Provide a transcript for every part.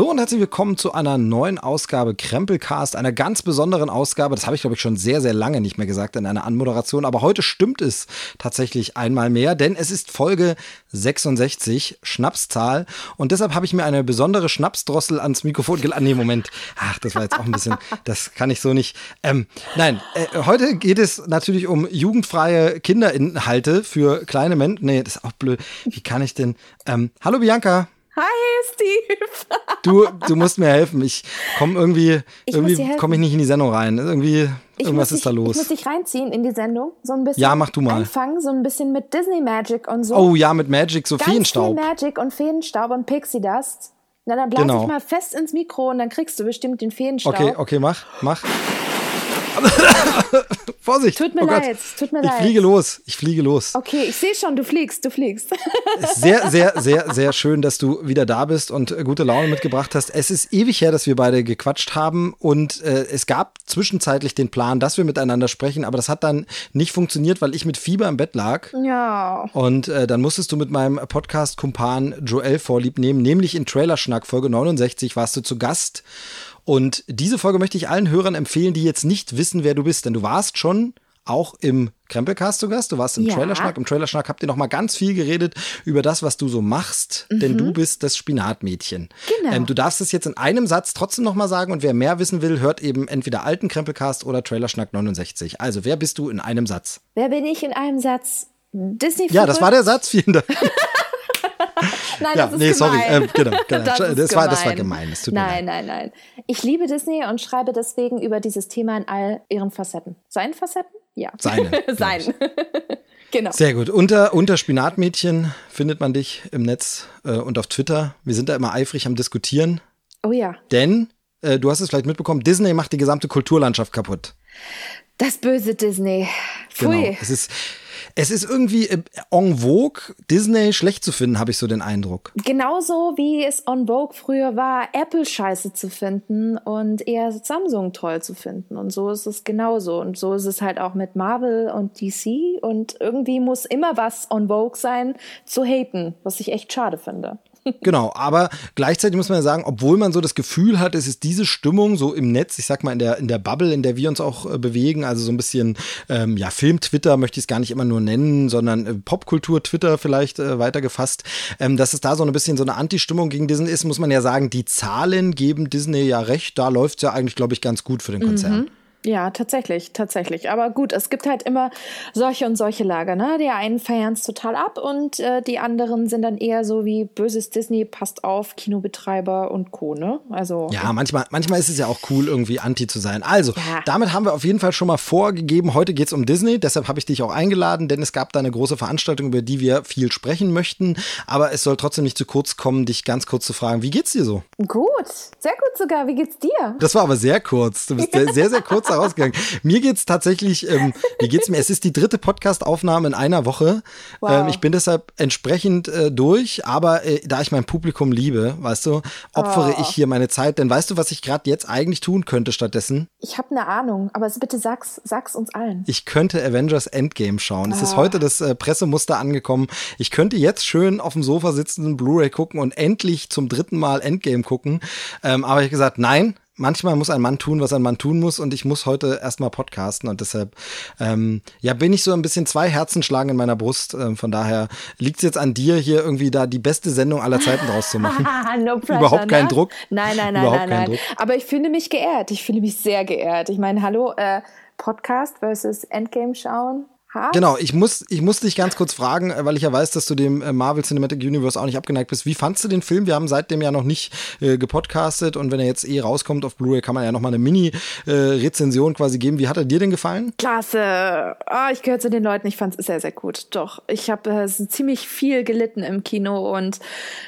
Hallo und herzlich willkommen zu einer neuen Ausgabe Krempelcast, einer ganz besonderen Ausgabe. Das habe ich, glaube ich, schon sehr, sehr lange nicht mehr gesagt in einer Anmoderation. Aber heute stimmt es tatsächlich einmal mehr, denn es ist Folge 66, Schnapszahl. Und deshalb habe ich mir eine besondere Schnapsdrossel ans Mikrofon geladen. Nee, Moment. Ach, das war jetzt auch ein bisschen, das kann ich so nicht. Ähm, nein, äh, heute geht es natürlich um jugendfreie Kinderinhalte für kleine Menschen. Nee, das ist auch blöd. Wie kann ich denn? Ähm, hallo Bianca. Hi, Steve. Du, du musst mir helfen. Ich komme irgendwie, Ich irgendwie komme ich nicht in die Sendung rein. Irgendwie, Ich irgendwas ist da dich, los. Ich muss dich reinziehen in die Sendung. So ein bisschen. Ja, mach du mal. Anfangen, so ein bisschen mit Disney Magic und so. Oh ja, mit Magic, so Ganz Feenstaub. viel Magic und Feenstaub und Pixie Dust. Na, dann blas Genau. ich mal fest ins Mikro und dann kriegst du bestimmt den Feenstaub. Okay, okay, mach, mach. Vorsicht. Tut mir oh leid, tut mir ich leid. fliege los, ich fliege los. Okay, ich sehe schon, du fliegst, du fliegst. Sehr, sehr, sehr, sehr schön, dass du wieder da bist und äh, gute Laune mitgebracht hast. Es ist ewig her, dass wir beide gequatscht haben und äh, es gab zwischenzeitlich den Plan, dass wir miteinander sprechen, aber das hat dann nicht funktioniert, weil ich mit Fieber im Bett lag. ja. Und äh, dann musstest du mit meinem Podcast-Kumpan Joel vorlieb nehmen, nämlich in Trailerschnack Folge 69 warst du zu Gast. Und diese Folge möchte ich allen Hörern empfehlen, die jetzt nicht wissen, wer du bist, denn du warst schon auch im Krempelcast zu Gast. Du warst im Ja. Trailerschnack. Im Trailerschnack habt ihr noch mal ganz viel geredet über das, was du so machst, denn du bist das Spinatmädchen. Mhm. Genau. Ähm, du darfst es jetzt in einem Satz trotzdem noch mal sagen und wer mehr wissen will, hört eben entweder alten Krempelcast oder Trailerschnack 69. Also, wer bist du in einem Satz? Wer bin ich in einem Satz? Disney Ja, das war der Satz. Vielen Dank. Nein, Ja, das ist nee, sorry, gemein. ähm, genau, genau. das, ist Das war- das war gemein. es tut mir nein, nein, nein. Ich liebe Disney und schreibe deswegen über dieses Thema in all ihren Facetten. Seinen Facetten? Ja. Seine, Sein. genau. Sehr gut. Unter, unter Spinatmädchen findet man dich im Netz äh, und auf Twitter. Wir sind da immer eifrig am Diskutieren, Oh ja. denn äh, du hast es vielleicht mitbekommen, Disney macht die gesamte Kulturlandschaft kaputt. Das böse Disney. Pfui. Genau. Es ist, es ist irgendwie äh, en vogue, Disney schlecht zu finden, habe ich so den Eindruck. Genauso wie es on Vogue früher war, Apple scheiße zu finden und eher Samsung toll zu finden. Und so ist es genauso. Und so ist es halt auch mit Marvel und DC. Und irgendwie muss immer was on Vogue sein, zu haten, was ich echt schade finde. Genau, aber gleichzeitig muss man ja sagen, obwohl man so das Gefühl hat, es ist diese Stimmung so im Netz, ich sag mal in der, in der Bubble, in der wir uns auch äh, bewegen, also so ein bisschen, ähm, ja, Film-Twitter möchte ich es gar nicht immer nur nennen, sondern äh, Popkultur-Twitter vielleicht äh, weitergefasst, ähm, dass es da so ein bisschen so eine Anti-Stimmung gegen Disney ist, muss man ja sagen, die Zahlen geben Disney ja recht, da läuft's ja eigentlich, glaube ich, ganz gut für den Konzern. Ja, tatsächlich, tatsächlich. Aber gut, es gibt halt immer solche und solche Lager. Ne? Die einen feiern es total ab und äh, die anderen sind dann eher so wie böses Disney, passt auf, Kinobetreiber und Co. Ne? Also Ja, manchmal, manchmal ist es ja auch cool, irgendwie anti zu sein. Also, Ja. damit haben wir auf jeden Fall schon mal vorgegeben, heute geht's um Disney, deshalb habe ich dich auch eingeladen, denn es gab da eine große Veranstaltung, über die wir viel sprechen möchten. Aber es soll trotzdem nicht zu kurz kommen, dich ganz kurz zu fragen, wie geht's dir so? gut, sehr gut sogar. Wie geht's dir? Das war aber sehr kurz. Du bist sehr, sehr, sehr kurz da rausgegangen. Mir geht's tatsächlich, ähm, wie geht's mir? Es ist die dritte Podcast-Aufnahme in einer Woche. Wow. Ähm, ich bin deshalb entsprechend äh, durch, aber äh, da ich mein Publikum liebe, weißt du, opfere Oh. ich hier meine Zeit. Denn weißt du, was ich gerade jetzt eigentlich tun könnte stattdessen? Ich habe eine Ahnung, aber bitte sag's, sag's uns allen. Ich könnte Avengers Endgame schauen. Es ist Ah. heute das äh, Pressemuster angekommen. Ich könnte jetzt schön auf dem Sofa sitzen, Blu-ray gucken und endlich zum dritten Mal Endgame gucken. Ähm, aber ich habe gesagt, nein. Manchmal muss ein Mann tun, was ein Mann tun muss, und ich muss heute erstmal podcasten und deshalb ähm, ja bin ich so ein bisschen zwei Herzen schlagen in meiner Brust. Ähm, von daher liegt es jetzt an dir, hier irgendwie da die beste Sendung aller Zeiten draus zu machen. no pressure, Überhaupt kein ne? Druck. Nein, nein, nein, Überhaupt nein, nein. Druck. Aber ich fühle mich geehrt. Ich fühle mich sehr geehrt. Ich meine, hallo, äh, Podcast versus Endgame schauen. Hart? Genau, ich muss, ich muss dich ganz kurz fragen, äh, weil ich ja weiß, dass du dem äh, Marvel Cinematic Universe auch nicht abgeneigt bist. Wie fandst du den Film? Wir haben seitdem ja noch nicht äh, gepodcastet und wenn er jetzt eh rauskommt auf Blu-ray, kann man ja noch mal eine Mini-Rezension quasi geben. Wie hat er dir denn gefallen? Klasse. Ah, ich gehöre zu den Leuten, ich fand es sehr, sehr gut. Doch, ich habe äh, ziemlich viel gelitten im Kino und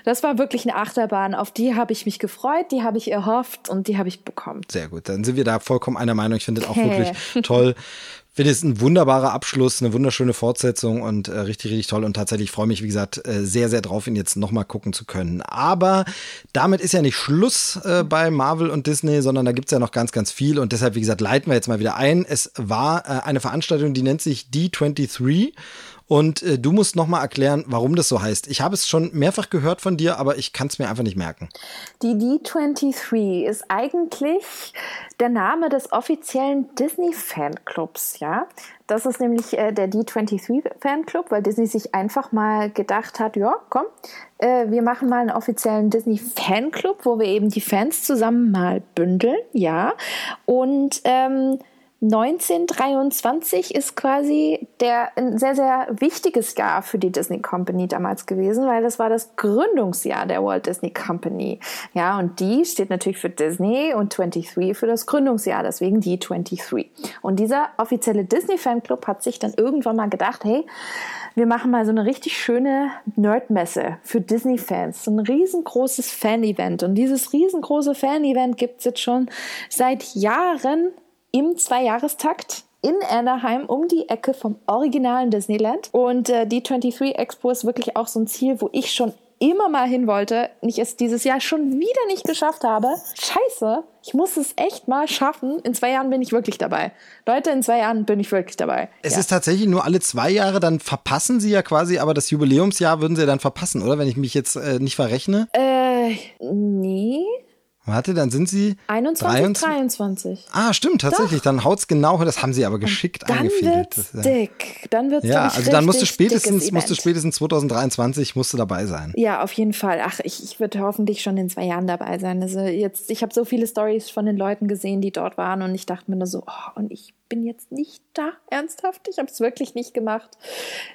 das war wirklich eine Achterbahn. Auf die habe ich mich gefreut, die habe ich erhofft und die habe ich bekommen. Sehr gut, dann sind wir da vollkommen einer Meinung. Ich finde es auch Okay. wirklich toll. Finde es ein wunderbarer Abschluss, eine wunderschöne Fortsetzung und äh, richtig, richtig toll. Und tatsächlich freue mich, wie gesagt, äh, sehr, sehr drauf, ihn jetzt nochmal gucken zu können. Aber damit ist ja nicht Schluss äh, bei Marvel und Disney, sondern da gibt's ja noch ganz, ganz viel. Und deshalb, wie gesagt, leiten wir jetzt mal wieder ein. Es war äh, eine Veranstaltung, die nennt sich D23. Und äh, du musst nochmal erklären, warum das so heißt. Ich habe es schon mehrfach gehört von dir, aber ich kann es mir einfach nicht merken. Die D23 ist eigentlich der Name des offiziellen Disney-Fanclubs, ja. Das ist nämlich äh, der D23-Fanclub, weil Disney sich einfach mal gedacht hat, ja, komm, äh, wir machen mal einen offiziellen Disney-Fanclub, wo wir eben die Fans zusammen mal bündeln, ja. Und ähm, 1923 ist quasi der ein sehr, sehr wichtiges Jahr für die Disney Company damals gewesen, weil das war das Gründungsjahr der Walt Disney Company. Ja, und die steht natürlich für Disney und 23 für das Gründungsjahr, deswegen die 23. Und dieser offizielle Disney Fanclub hat sich dann irgendwann mal gedacht, hey, wir machen mal so eine richtig schöne Nerdmesse für Disney-Fans. So ein riesengroßes Fan-Event. Und dieses riesengroße Fan-Event gibt es jetzt schon seit Jahren im Zweijahrestakt in Anaheim um die Ecke vom originalen Disneyland. Und äh, die 23 Expo ist wirklich auch so ein Ziel, wo ich schon immer mal hin wollte, ich es dieses Jahr schon wieder nicht geschafft habe. Scheiße, ich muss es echt mal schaffen. In zwei Jahren bin ich wirklich dabei. Leute, in zwei Jahren bin ich wirklich dabei. Es ja. ist tatsächlich nur alle zwei Jahre, dann verpassen sie ja quasi, aber das Jubiläumsjahr würden sie dann verpassen, oder? Wenn ich mich jetzt äh, nicht verrechne? Äh, nee. Warte, dann sind sie 21, 23. Ah, stimmt, tatsächlich. Doch. Dann haut's genau, das haben sie aber geschickt dann eingefädelt. Wird's das, dick. Dann wird's Ja, also dann musst du spätestens, musst du spätestens 2023 musst du dabei sein. Ja, auf jeden Fall. Ach, ich, ich würde hoffentlich schon in zwei Jahren dabei sein. Also jetzt, ich habe so viele Stories von den Leuten gesehen, die dort waren und ich dachte mir nur so, oh, und ich bin jetzt nicht da, ernsthaft. Ich habe es wirklich nicht gemacht.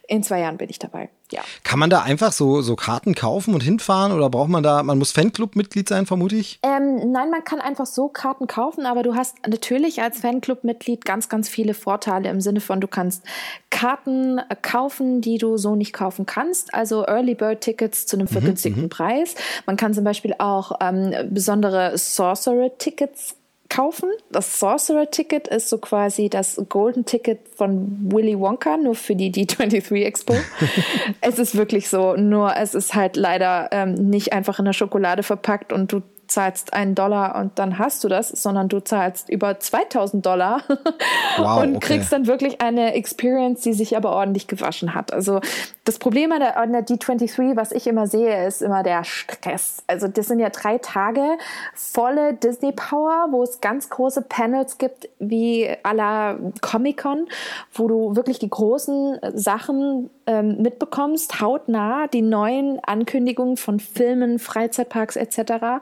In zwei Jahren bin ich dabei. Ja. Kann man da einfach so, so Karten kaufen und hinfahren oder braucht man da, man muss Fanclub-Mitglied sein, vermute ich? Ähm, nein, man kann einfach so Karten kaufen, aber du hast natürlich als Fanclub-Mitglied ganz, ganz viele Vorteile im Sinne von, du kannst Karten kaufen, die du so nicht kaufen kannst, also Early Bird Tickets zu einem mhm, vergünstigten mhm, Preis. Man kann zum Beispiel auch ähm, besondere Sorcerer Tickets kaufen. Das Sorcerer Ticket ist so quasi das Golden Ticket von Willy Wonka, nur für die D23 Expo. es ist wirklich so, nur es ist halt leider ähm, nicht einfach in der Schokolade verpackt und du zahlst einen Dollar und dann hast du das, sondern du zahlst über 2000 Dollar wow, und okay. kriegst dann wirklich eine Experience, die sich aber ordentlich gewaschen hat. Also das Problem an der, an der D23, was ich immer sehe, ist immer der Stress. Also das sind ja drei Tage volle Disney Power, wo es ganz große Panels gibt, wie à la Comic-Con, wo du wirklich die großen Sachen ähm, mitbekommst, hautnah, die neuen Ankündigungen von Filmen, Freizeitparks etc.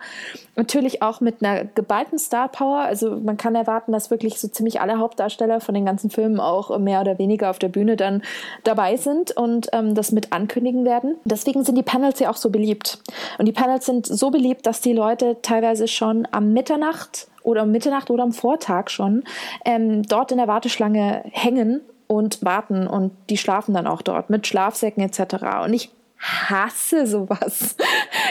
Natürlich auch mit einer geballten Star Power. Also man kann erwarten, dass wirklich so ziemlich alle Hauptdarsteller von den ganzen Filmen auch mehr oder weniger auf der Bühne dann dabei sind und ähm, das mit ankündigen werden. Deswegen sind die Panels ja auch so beliebt. Und die Panels sind so beliebt, dass die Leute teilweise schon am Mitternacht oder um Mitternacht oder am Vortag schon ähm, dort in der Warteschlange hängen und warten und die schlafen dann auch dort mit Schlafsäcken etc. Und ich hasse sowas.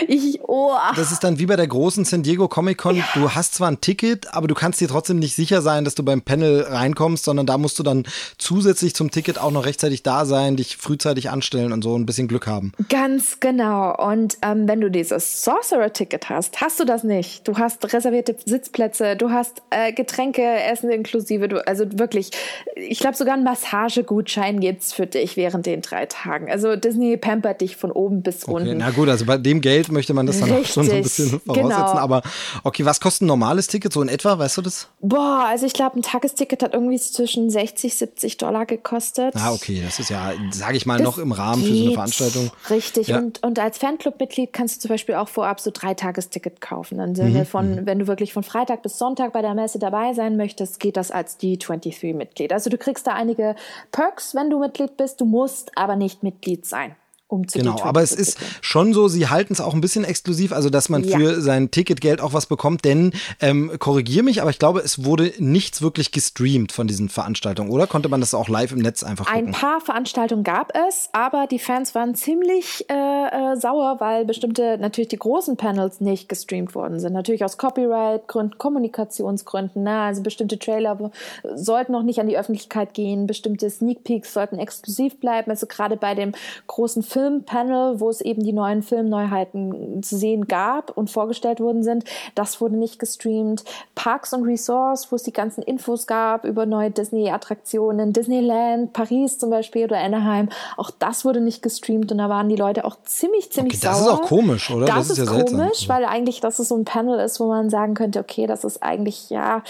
Ich, oh. Das ist dann wie bei der großen San Diego Comic Con. Ja. Du hast zwar ein Ticket, aber du kannst dir trotzdem nicht sicher sein, dass du beim Panel reinkommst, sondern da musst du dann zusätzlich zum Ticket auch noch rechtzeitig da sein, dich frühzeitig anstellen und so ein bisschen Glück haben. Ganz genau. Und ähm, wenn du dieses Sorcerer-Ticket hast, hast du das nicht. Du hast reservierte Sitzplätze, du hast äh, Getränke, Essen inklusive. Du, also wirklich, ich glaube sogar einen Massagegutschein gibt's für dich während den drei Tagen. Also Disney pampert dich von oben bis okay, unten. Na gut, also bei dem Geld möchte man das dann Richtig, auch schon so ein bisschen voraussetzen. Genau. Aber okay, was kostet ein normales Ticket so in etwa? Weißt du das? Boah, also ich glaube, ein Tagesticket hat irgendwie zwischen 60, 70 Dollar gekostet. Ah, okay, das ist ja, sage ich mal, das noch im Rahmen für so eine Veranstaltung. Richtig. Ja. Und, und als Fanclub-Mitglied kannst du zum Beispiel auch vorab so drei Tagesticket kaufen. Im Sinne mhm, von, mhm. wenn du wirklich von Freitag bis Sonntag bei der Messe dabei sein möchtest, geht das als D23-Mitglied. Also du kriegst da einige Perks, wenn du Mitglied bist. Du musst aber nicht Mitglied sein um zu Genau, aber es ist schon so, sie halten es auch ein bisschen exklusiv, also dass man ja. für sein Ticketgeld auch was bekommt, denn ähm, korrigier mich, aber ich glaube, es wurde nichts wirklich gestreamt von diesen Veranstaltungen, oder? Konnte man das auch live im Netz einfach gucken? Ein paar Veranstaltungen gab es, aber die Fans waren ziemlich äh, äh, sauer, weil bestimmte, natürlich die großen Panels nicht gestreamt worden sind. Natürlich aus Copyright-Gründen, Kommunikationsgründen, ne? also bestimmte Trailer sollten noch nicht an die Öffentlichkeit gehen, bestimmte Sneak Peeks sollten exklusiv bleiben, also gerade bei dem großen Film Filmpanel, wo es eben die neuen Filmneuheiten zu sehen gab und vorgestellt worden sind. Das wurde nicht gestreamt. Parks und Resorts, wo es die ganzen Infos gab über neue Disney-Attraktionen, Disneyland, Paris zum Beispiel oder Anaheim, auch das wurde nicht gestreamt und da waren die Leute auch ziemlich, ziemlich okay, das sauer. Das ist auch komisch, oder? Das, das ist, ja komisch, weil eigentlich das ist so ein Panel ist, wo man sagen könnte, okay, das ist eigentlich ja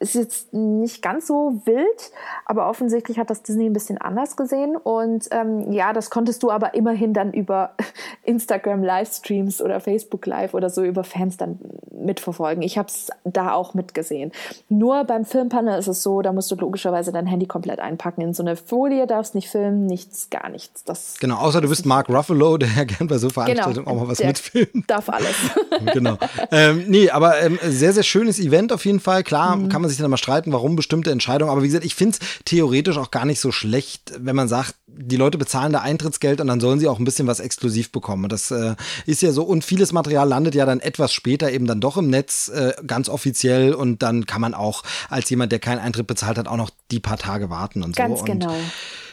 ist jetzt nicht ganz so wild, aber offensichtlich hat das Disney ein bisschen anders gesehen. Und ähm, ja, das konntest du aber immerhin dann über Instagram Livestreams oder Facebook Live oder so über Fans dann mitverfolgen. Ich habe es da auch mitgesehen. Nur beim Filmpanel ist es so, da musst du logischerweise dein Handy komplett einpacken in so eine Folie, darfst nicht filmen, nichts, gar nichts. Das genau, außer du bist Mark Ruffalo, der ja gern bei so Veranstaltungen genau, auch mal was mitfilmt. Darf alles. genau. Ähm, nee, aber ähm, sehr, sehr schönes Event auf jeden Fall. Klar, mhm. kann man sich dann mal streiten, warum bestimmte Entscheidungen. Aber wie gesagt, ich finde es theoretisch auch gar nicht so schlecht, wenn man sagt, die Leute bezahlen da Eintrittsgeld und dann sollen sie auch ein bisschen was exklusiv bekommen. Und das äh, ist ja so. Und vieles Material landet ja dann etwas später eben dann doch im Netz, äh, ganz offiziell. Und dann kann man auch als jemand, der keinen Eintritt bezahlt hat, auch noch die paar Tage warten und ganz so. Ganz genau.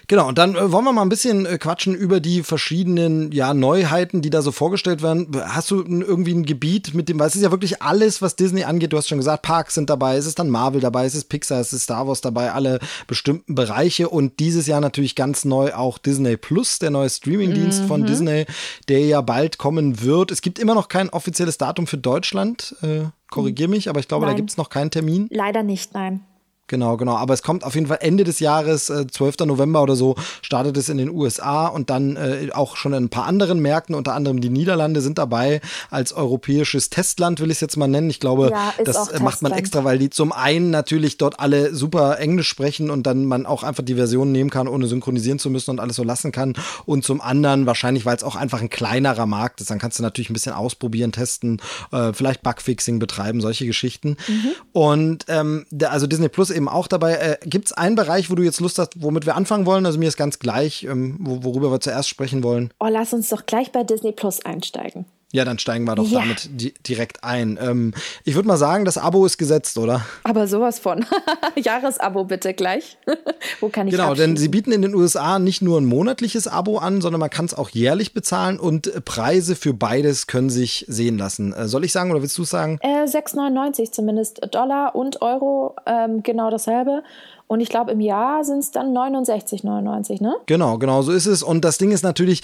Genau, und dann äh, wollen wir mal ein bisschen äh, quatschen über die verschiedenen ja, Neuheiten, die da so vorgestellt werden. Hast du irgendwie ein Gebiet mit dem, weil es ist ja wirklich alles, was Disney angeht. Du hast schon gesagt, Parks sind dabei, es ist dann Marvel dabei, es ist Pixar, es ist Star Wars dabei, alle bestimmten Bereiche. Und dieses Jahr natürlich ganz neu auch Disney Plus, der neue Streamingdienst mhm. von Disney, der ja bald kommen wird. Es gibt immer noch kein offizielles Datum für Deutschland. Äh, korrigier mich, aber ich glaube, nein. da gibt es noch keinen Termin. Leider nicht, nein. Genau, genau. Aber es kommt auf jeden Fall Ende des Jahres, äh, 12. November oder so, startet es in den USA und dann äh, auch schon in ein paar anderen Märkten, unter anderem die Niederlande sind dabei als europäisches Testland, will ich es jetzt mal nennen. Ich glaube, ja, das äh, macht man extra, weil die zum einen natürlich dort alle super Englisch sprechen und dann man auch einfach die Version nehmen kann, ohne synchronisieren zu müssen und alles so lassen kann. Und zum anderen wahrscheinlich, weil es auch einfach ein kleinerer Markt ist, dann kannst du natürlich ein bisschen ausprobieren, testen, äh, vielleicht Bugfixing betreiben, solche Geschichten. Mhm. Und ähm, also Disney Plus eben auch dabei. Äh, Gibt es einen Bereich, wo du jetzt Lust hast, womit wir anfangen wollen? Also mir ist ganz gleich, ähm, worüber wir zuerst sprechen wollen. Oh, lass uns doch gleich bei Disney Plus einsteigen. Ja, dann steigen wir doch ja. damit di direkt ein. Ähm, ich würde mal sagen, das Abo ist gesetzt, oder? Aber sowas von. Jahresabo bitte gleich. Wo kann ich Genau, denn sie bieten in den USA nicht nur ein monatliches Abo an, sondern man kann es auch jährlich bezahlen und Preise für beides können sich sehen lassen. Äh, soll ich sagen oder willst du sagen? Äh, 6,99 zumindest Dollar und Euro, ähm, genau dasselbe. Und ich glaube, im Jahr sind es dann 69,99, ne? Genau, genau, so ist es. Und das Ding ist natürlich,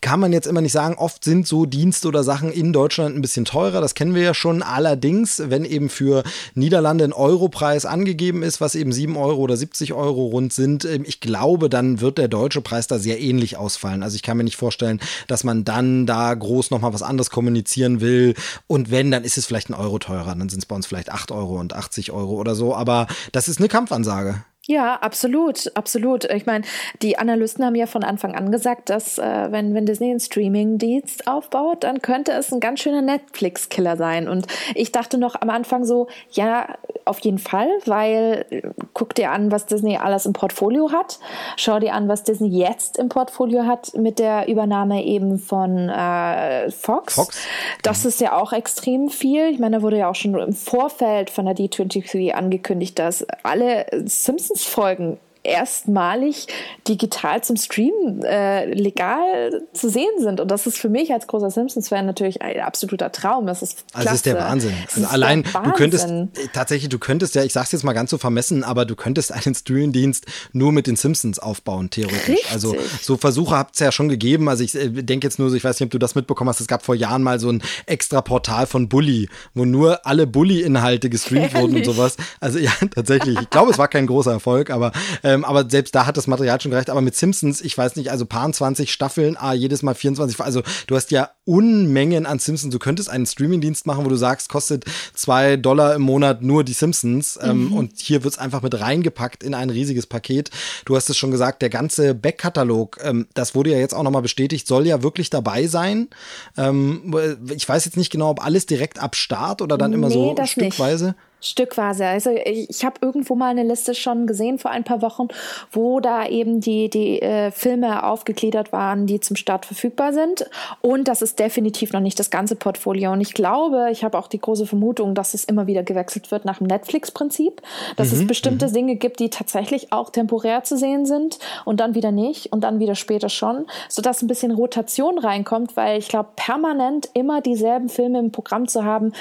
kann man jetzt immer nicht sagen, oft sind so Dienste oder Sachen in Deutschland ein bisschen teurer. Das kennen wir ja schon. Allerdings, wenn eben für Niederlande ein Europreis angegeben ist, was eben 7 Euro oder 70 Euro rund sind, ähm, ich glaube, dann wird der deutsche Preis da sehr ähnlich ausfallen. Also ich kann mir nicht vorstellen, dass man dann da groß nochmal was anderes kommunizieren will. Und wenn, dann ist es vielleicht ein Euro teurer. Dann sind es bei uns vielleicht 8 Euro und 80 Euro oder so. Aber das ist eine Kampfansage. Ja, absolut, absolut. Ich meine, die Analysten haben ja von Anfang an gesagt, dass äh, wenn, wenn Disney einen Streaming-Dienst aufbaut, dann könnte es ein ganz schöner Netflix-Killer sein. Und ich dachte noch am Anfang so, ja, auf jeden Fall, weil guck dir an, was Disney alles im Portfolio hat. Schau dir an, was Disney jetzt im Portfolio hat mit der Übernahme eben von äh, Fox. Fox. Das mhm. ist ja auch extrem viel. Ich meine, da wurde ja auch schon im Vorfeld von der D23 angekündigt, dass alle Simpsons Folgen erstmalig digital zum Streamen äh, legal zu sehen sind. Und das ist für mich als großer Simpsons-Fan natürlich ein absoluter Traum. Das ist klasse. Also das ist der Wahnsinn. Also allein, Wahnsinn. du könntest, tatsächlich, du könntest ja, ich sag's jetzt mal ganz so vermessen, aber du könntest einen Streaming-Dienst nur mit den Simpsons aufbauen, theoretisch. Richtig. Also so Versuche habt es ja schon gegeben. Also ich äh, denke jetzt nur so, ich weiß nicht, ob du das mitbekommen hast, es gab vor Jahren mal so ein extra Portal von Bully, wo nur alle Bully-Inhalte gestreamt Ehrlich? wurden und sowas. Also ja, tatsächlich. Ich glaube, es war kein großer Erfolg, aber äh, ähm, aber selbst da hat das Material schon gereicht. Aber mit Simpsons, ich weiß nicht, also paar 20 Staffeln, ah, jedes Mal 24. Also du hast ja Unmengen an Simpsons. Du könntest einen Streamingdienst machen, wo du sagst, kostet zwei Dollar im Monat nur die Simpsons. Ähm, mhm. Und hier wird's einfach mit reingepackt in ein riesiges Paket. Du hast es schon gesagt, der ganze Backkatalog, ähm, das wurde ja jetzt auch nochmal bestätigt, soll ja wirklich dabei sein. Ähm, ich weiß jetzt nicht genau, ob alles direkt ab Start oder dann immer nee, so stückweise. Nicht. Stückweise. Also ich habe irgendwo mal eine Liste schon gesehen vor ein paar Wochen, wo da eben die, die äh, Filme aufgegliedert waren, die zum Start verfügbar sind. Und das ist ist definitiv noch nicht das ganze Portfolio. Und ich glaube, ich habe auch die große Vermutung, dass es immer wieder gewechselt wird nach dem Netflix-Prinzip, dass mhm, es bestimmte mhm. Dinge gibt, die tatsächlich auch temporär zu sehen sind und dann wieder nicht und dann wieder später schon, sodass ein bisschen Rotation reinkommt, weil ich glaube, permanent immer dieselben Filme im Programm zu haben,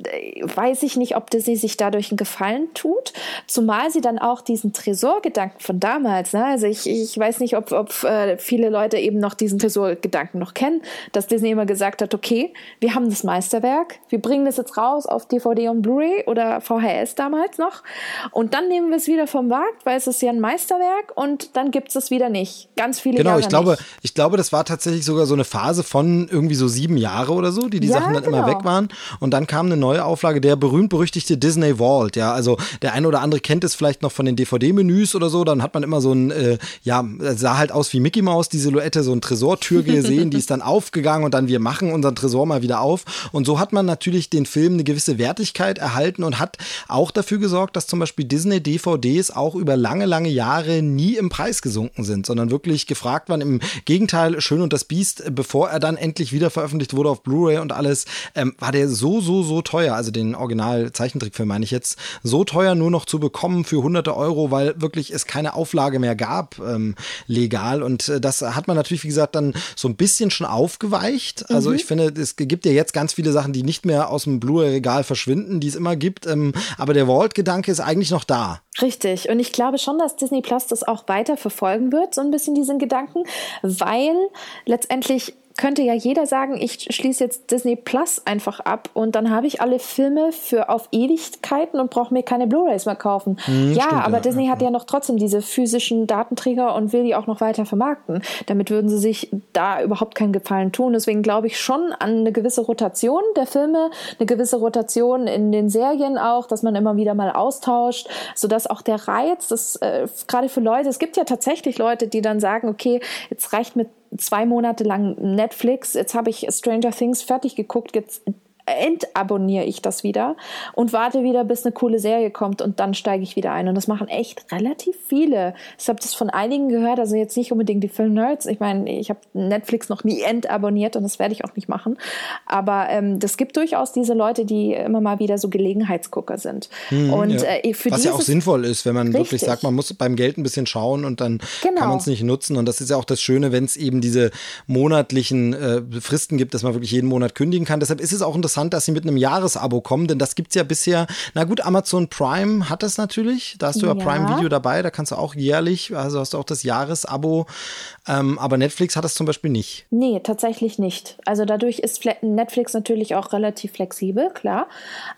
weiß ich nicht, ob Disney sich dadurch einen Gefallen tut, zumal sie dann auch diesen Tresorgedanken von damals, ne? also ich, ich weiß nicht, ob, ob äh, viele Leute eben noch diesen Tresorgedanken noch kennen, dass Disney immer gesagt hat, okay, wir haben das Meisterwerk, wir bringen das jetzt raus auf DVD und Blu-ray oder VHS damals noch und dann nehmen wir es wieder vom Markt, weil es ist ja ein Meisterwerk und dann gibt es es wieder nicht. Ganz viele genau, Jahre ich glaube, nicht. ich glaube, das war tatsächlich sogar so eine Phase von irgendwie so sieben Jahre oder so, die die ja, Sachen dann genau. immer weg waren und dann kam eine neue Neuauflage der berühmt-berüchtigte Disney Vault. Ja, also der eine oder andere kennt es vielleicht noch von den DVD-Menüs oder so. Dann hat man immer so ein, äh, ja, sah halt aus wie Mickey Mouse, die Silhouette, so ein Tresortür gesehen, die ist dann aufgegangen und dann wir machen unseren Tresor mal wieder auf. Und so hat man natürlich den Film eine gewisse Wertigkeit erhalten und hat auch dafür gesorgt, dass zum Beispiel Disney DVDs auch über lange, lange Jahre nie im Preis gesunken sind, sondern wirklich gefragt waren. Im Gegenteil, Schön und das Biest, bevor er dann endlich wieder veröffentlicht wurde auf Blu-ray und alles, ähm, war der so, so, so teuer. Also den Original-Zeichentrickfilm meine ich jetzt, so teuer nur noch zu bekommen für hunderte Euro, weil wirklich es keine Auflage mehr gab, ähm, legal. Und äh, das hat man natürlich, wie gesagt, dann so ein bisschen schon aufgeweicht. Also mhm. ich finde, es gibt ja jetzt ganz viele Sachen, die nicht mehr aus dem Blu-ray-Regal verschwinden, die es immer gibt. Ähm, aber der Vault-Gedanke ist eigentlich noch da. Richtig. Und ich glaube schon, dass Disney Plus das auch weiter verfolgen wird, so ein bisschen diesen Gedanken, weil letztendlich könnte ja jeder sagen, ich schließe jetzt Disney Plus einfach ab und dann habe ich alle Filme für auf Ewigkeiten und brauche mir keine Blu-rays mehr kaufen. Hm, ja, stimmt, aber ja. Disney hat ja noch trotzdem diese physischen Datenträger und will die auch noch weiter vermarkten. Damit würden sie sich da überhaupt keinen Gefallen tun. Deswegen glaube ich schon an eine gewisse Rotation der Filme, eine gewisse Rotation in den Serien auch, dass man immer wieder mal austauscht, sodass auch der Reiz, das äh, gerade für Leute, es gibt ja tatsächlich Leute, die dann sagen, okay, jetzt reicht mit zwei Monate lang Netflix, jetzt habe ich Stranger Things fertig geguckt, jetzt entabonniere ich das wieder und warte wieder, bis eine coole Serie kommt und dann steige ich wieder ein. Und das machen echt relativ viele. Ich habe das von einigen gehört, also jetzt nicht unbedingt die Film-Nerds. Ich meine, ich habe Netflix noch nie entabonniert und das werde ich auch nicht machen. Aber ähm, das gibt durchaus diese Leute, die immer mal wieder so Gelegenheitsgucker sind. Hm, und ja. äh, für Was ja auch sinnvoll ist, wenn man richtig. wirklich sagt, man muss beim Geld ein bisschen schauen und dann genau. kann man es nicht nutzen. Und das ist ja auch das Schöne, wenn es eben diese monatlichen äh, Fristen gibt, dass man wirklich jeden Monat kündigen kann. Deshalb ist es auch interessant, interessant, dass sie mit einem Jahresabo kommen, denn das gibt es ja bisher. Na gut, Amazon Prime hat das natürlich. Da hast du ja, ja Prime Video dabei, da kannst du auch jährlich, also hast du auch das Jahresabo. Ähm, aber Netflix hat das zum Beispiel nicht. Nee, tatsächlich nicht. Also dadurch ist Netflix natürlich auch relativ flexibel, klar.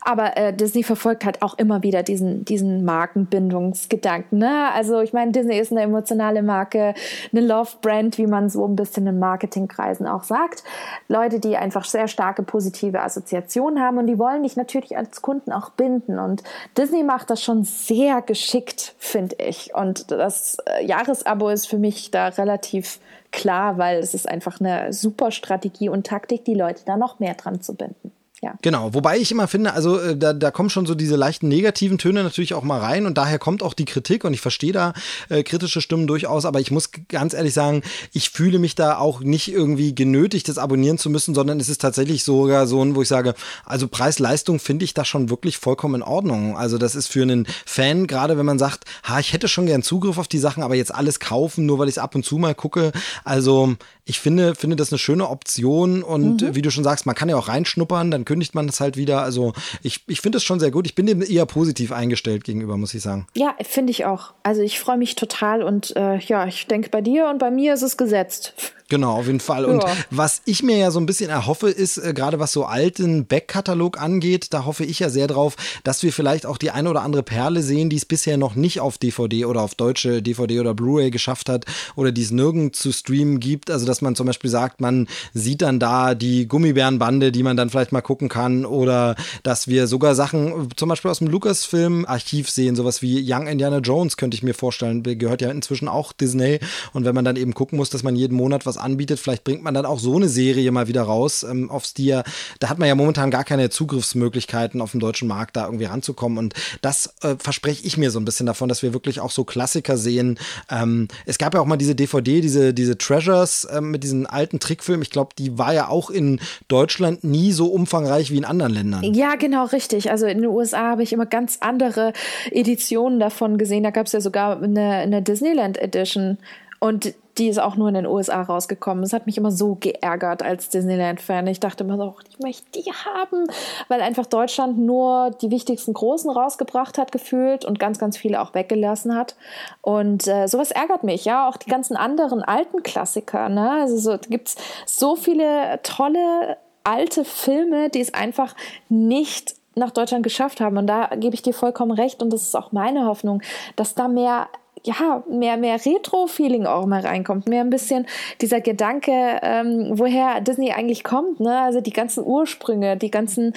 Aber äh, Disney verfolgt halt auch immer wieder diesen, diesen Markenbindungsgedanken. Ne? Also ich meine, Disney ist eine emotionale Marke, eine Love-Brand, wie man so ein bisschen in Marketingkreisen auch sagt. Leute, die einfach sehr starke positive Assoziationen Assoziation haben und die wollen dich natürlich als Kunden auch binden. Und Disney macht das schon sehr geschickt, finde ich. Und das äh, Jahresabo ist für mich da relativ klar, weil es ist einfach eine super Strategie und Taktik, die Leute da noch mehr dran zu binden. Ja. Genau, wobei ich immer finde, also äh, da, da kommen schon so diese leichten negativen Töne natürlich auch mal rein und daher kommt auch die Kritik und ich verstehe da äh, kritische Stimmen durchaus, aber ich muss ganz ehrlich sagen, ich fühle mich da auch nicht irgendwie genötigt, das abonnieren zu müssen, sondern es ist tatsächlich sogar so ein, wo ich sage, also Preis-Leistung finde ich da schon wirklich vollkommen in Ordnung. Also das ist für einen Fan, gerade wenn man sagt, ha, ich hätte schon gern Zugriff auf die Sachen, aber jetzt alles kaufen, nur weil ich es ab und zu mal gucke. Also ich finde, finde das eine schöne Option und mhm. wie du schon sagst, man kann ja auch reinschnuppern, dann kündigt man das halt wieder. Also ich, ich finde es schon sehr gut. Ich bin dem eher positiv eingestellt gegenüber, muss ich sagen. Ja, finde ich auch. Also ich freue mich total und äh, ja, ich denke, bei dir und bei mir ist es gesetzt. Genau, auf jeden Fall. Und ja. was ich mir ja so ein bisschen erhoffe, ist, äh, gerade was so alten Backkatalog angeht, da hoffe ich ja sehr drauf, dass wir vielleicht auch die eine oder andere Perle sehen, die es bisher noch nicht auf DVD oder auf deutsche DVD oder Blu-ray geschafft hat oder die es nirgends zu streamen gibt. Also, dass man zum Beispiel sagt, man sieht dann da die Gummibärenbande, die man dann vielleicht mal gucken kann oder dass wir sogar Sachen zum Beispiel aus dem Lucasfilm-Archiv sehen, sowas wie Young Indiana Jones könnte ich mir vorstellen, gehört ja inzwischen auch Disney und wenn man dann eben gucken muss, dass man jeden Monat was anbietet. Vielleicht bringt man dann auch so eine Serie mal wieder raus ähm, auf Steer. Da hat man ja momentan gar keine Zugriffsmöglichkeiten auf dem deutschen Markt, da irgendwie ranzukommen. Und das äh, verspreche ich mir so ein bisschen davon, dass wir wirklich auch so Klassiker sehen. Ähm, es gab ja auch mal diese DVD, diese, diese Treasures äh, mit diesen alten Trickfilmen. Ich glaube, die war ja auch in Deutschland nie so umfangreich wie in anderen Ländern. Ja, genau, richtig. Also in den USA habe ich immer ganz andere Editionen davon gesehen. Da gab es ja sogar eine, eine Disneyland Edition. Und die ist auch nur in den USA rausgekommen. Das hat mich immer so geärgert als Disneyland-Fan. Ich dachte immer so, ich möchte die haben, weil einfach Deutschland nur die wichtigsten Großen rausgebracht hat, gefühlt und ganz, ganz viele auch weggelassen hat. Und äh, sowas ärgert mich, ja. Auch die ganzen anderen alten Klassiker, ne? Also so, gibt es so viele tolle alte Filme, die es einfach nicht nach Deutschland geschafft haben. Und da gebe ich dir vollkommen recht. Und das ist auch meine Hoffnung, dass da mehr ja, mehr, mehr Retro-Feeling auch mal reinkommt, mehr ein bisschen dieser Gedanke, ähm, woher Disney eigentlich kommt, ne? Also die ganzen Ursprünge, die ganzen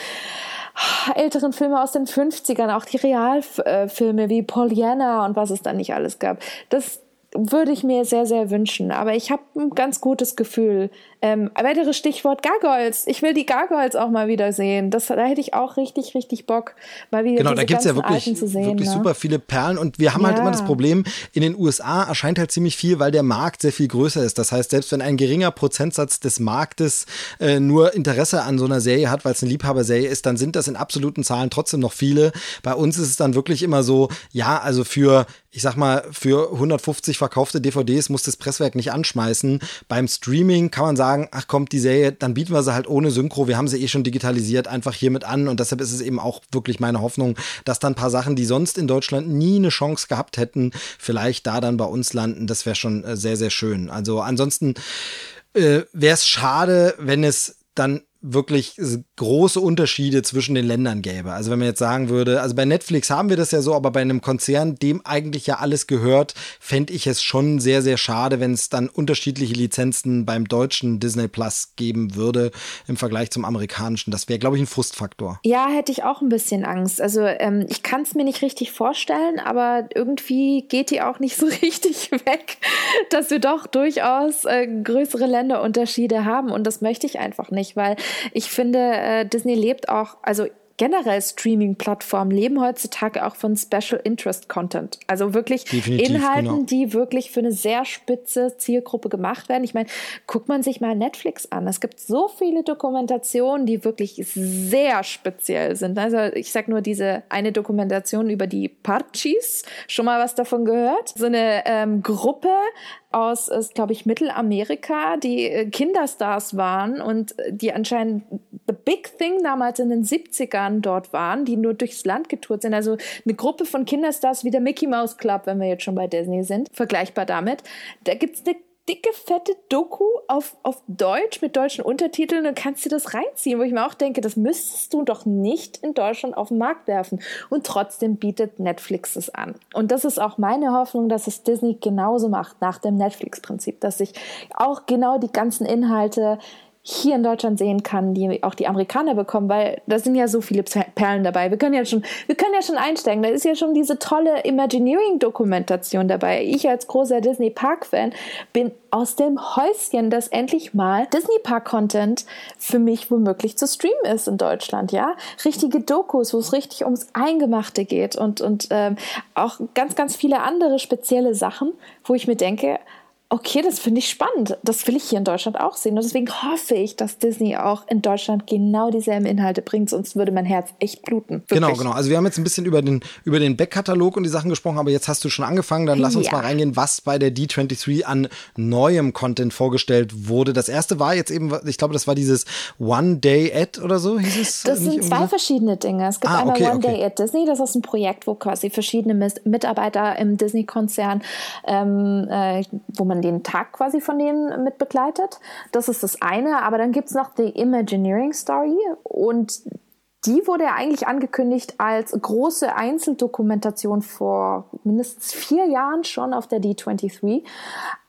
ah, älteren Filme aus den 50ern, auch die Realfilme wie Pollyanna und was es da nicht alles gab. Das würde ich mir sehr, sehr wünschen. Aber ich habe ein ganz gutes Gefühl, ähm, weiteres Stichwort Gargoyles. Ich will die Gargoyles auch mal wieder sehen. Das, da hätte ich auch richtig, richtig Bock, mal wieder Genau, da gibt's ja wirklich, sehen, wirklich ne? super viele Perlen. Und wir haben halt ja. halt immer das Problem, in den USA erscheint halt ziemlich viel, weil der Markt sehr viel größer ist. Das heißt, selbst wenn ein geringer Prozentsatz des Marktes äh, nur Interesse an so einer Serie hat, weil es eine Liebhaberserie ist, dann sind das in absoluten Zahlen trotzdem noch viele. Bei uns ist es dann wirklich immer so, ja, also für ich sag mal, für 150 verkaufte DVDs muss das Presswerk nicht anschmeißen. Beim Streaming kann man sagen, sagen, ach kommt die Serie, dann bieten wir sie halt ohne Synchro, wir haben sie eh schon digitalisiert, einfach hiermit an und deshalb ist es eben auch wirklich meine Hoffnung, dass dann ein paar Sachen, die sonst in Deutschland nie eine Chance gehabt hätten, vielleicht da dann bei uns landen. Das wäre schon äh, sehr, sehr schön. Also ansonsten äh, wäre es schade, wenn es dann wirklich große Unterschiede zwischen den Ländern gäbe. Also wenn man jetzt sagen würde, also bei Netflix haben wir das ja so, aber bei einem Konzern, dem eigentlich ja alles gehört, fände ich es schon sehr, sehr schade, wenn es dann unterschiedliche Lizenzen beim deutschen Disney Plus geben würde im Vergleich zum amerikanischen. Das wäre, glaube ich, ein Frustfaktor. Ja, hätte ich auch ein bisschen Angst. Also ähm, ich kann es mir nicht richtig vorstellen, aber irgendwie geht die auch nicht so richtig weg, dass wir doch durchaus äh, größere Länderunterschiede haben und das möchte ich einfach nicht, weil ich finde, äh, Disney lebt auch, also generell Streaming-Plattformen leben heutzutage auch von Special Interest Content. Also wirklich Definitiv, Inhalten, genau. die wirklich für eine sehr spitze Zielgruppe gemacht werden. Ich meine, guckt man sich mal Netflix an. Es gibt so viele Dokumentationen, die wirklich sehr speziell sind. Also ich sag nur diese eine Dokumentation über die Parchis. Schon mal was davon gehört? So eine ähm, Gruppe aus, glaube ich, Mittelamerika, die äh, Kinderstars waren und äh, die anscheinend the big thing damals in den 70ern dort waren, die nur durchs Land getourt sind. Also eine Gruppe von Kinderstars wie der Mickey Mouse Club, wenn wir jetzt schon bei Disney sind, vergleichbar damit. Da gibt's eine dicke, fette Doku auf, auf Deutsch mit deutschen Untertiteln und kannst dir das reinziehen, wo ich mir auch denke, das müsstest du doch nicht in Deutschland auf den Markt werfen. Und trotzdem bietet Netflix es an. Und das ist auch meine Hoffnung, dass es Disney genauso macht nach dem Netflix-Prinzip, dass sich auch genau die ganzen Inhalte hier in Deutschland sehen kann, die auch die Amerikaner bekommen, weil da sind ja so viele Perlen dabei. Wir können ja schon, wir können ja schon einsteigen. Da ist ja schon diese tolle Imagineering-Dokumentation dabei. Ich als großer Disney Park-Fan bin aus dem Häuschen, dass endlich mal Disney Park-Content für mich womöglich zu streamen ist in Deutschland. Ja, richtige Dokus, wo es richtig ums Eingemachte geht und und ähm, auch ganz ganz viele andere spezielle Sachen, wo ich mir denke, okay, das finde ich spannend. Das will ich hier in Deutschland auch sehen. Und deswegen hoffe ich, dass Disney auch in Deutschland genau dieselben Inhalte bringt, sonst würde mein Herz echt bluten. Wirklich. Genau, genau. Also wir haben jetzt ein bisschen über den, über den Backkatalog und die Sachen gesprochen, aber jetzt hast du schon angefangen. Dann lass uns ja. mal reingehen, was bei der D23 an neuem Content vorgestellt wurde. Das erste war jetzt eben, ich glaube, das war dieses One Day at oder so hieß es. Das sind zwei so? verschiedene Dinge. Es gibt ah, einmal okay, One okay. Day at Disney, das ist ein Projekt, wo quasi verschiedene Mitarbeiter im Disney-Konzern, ähm, äh, wo man den Tag quasi von denen mit begleitet. Das ist das eine. Aber dann gibt es noch die Imagineering Story und die wurde ja eigentlich angekündigt als große Einzeldokumentation vor mindestens vier Jahren schon auf der D23.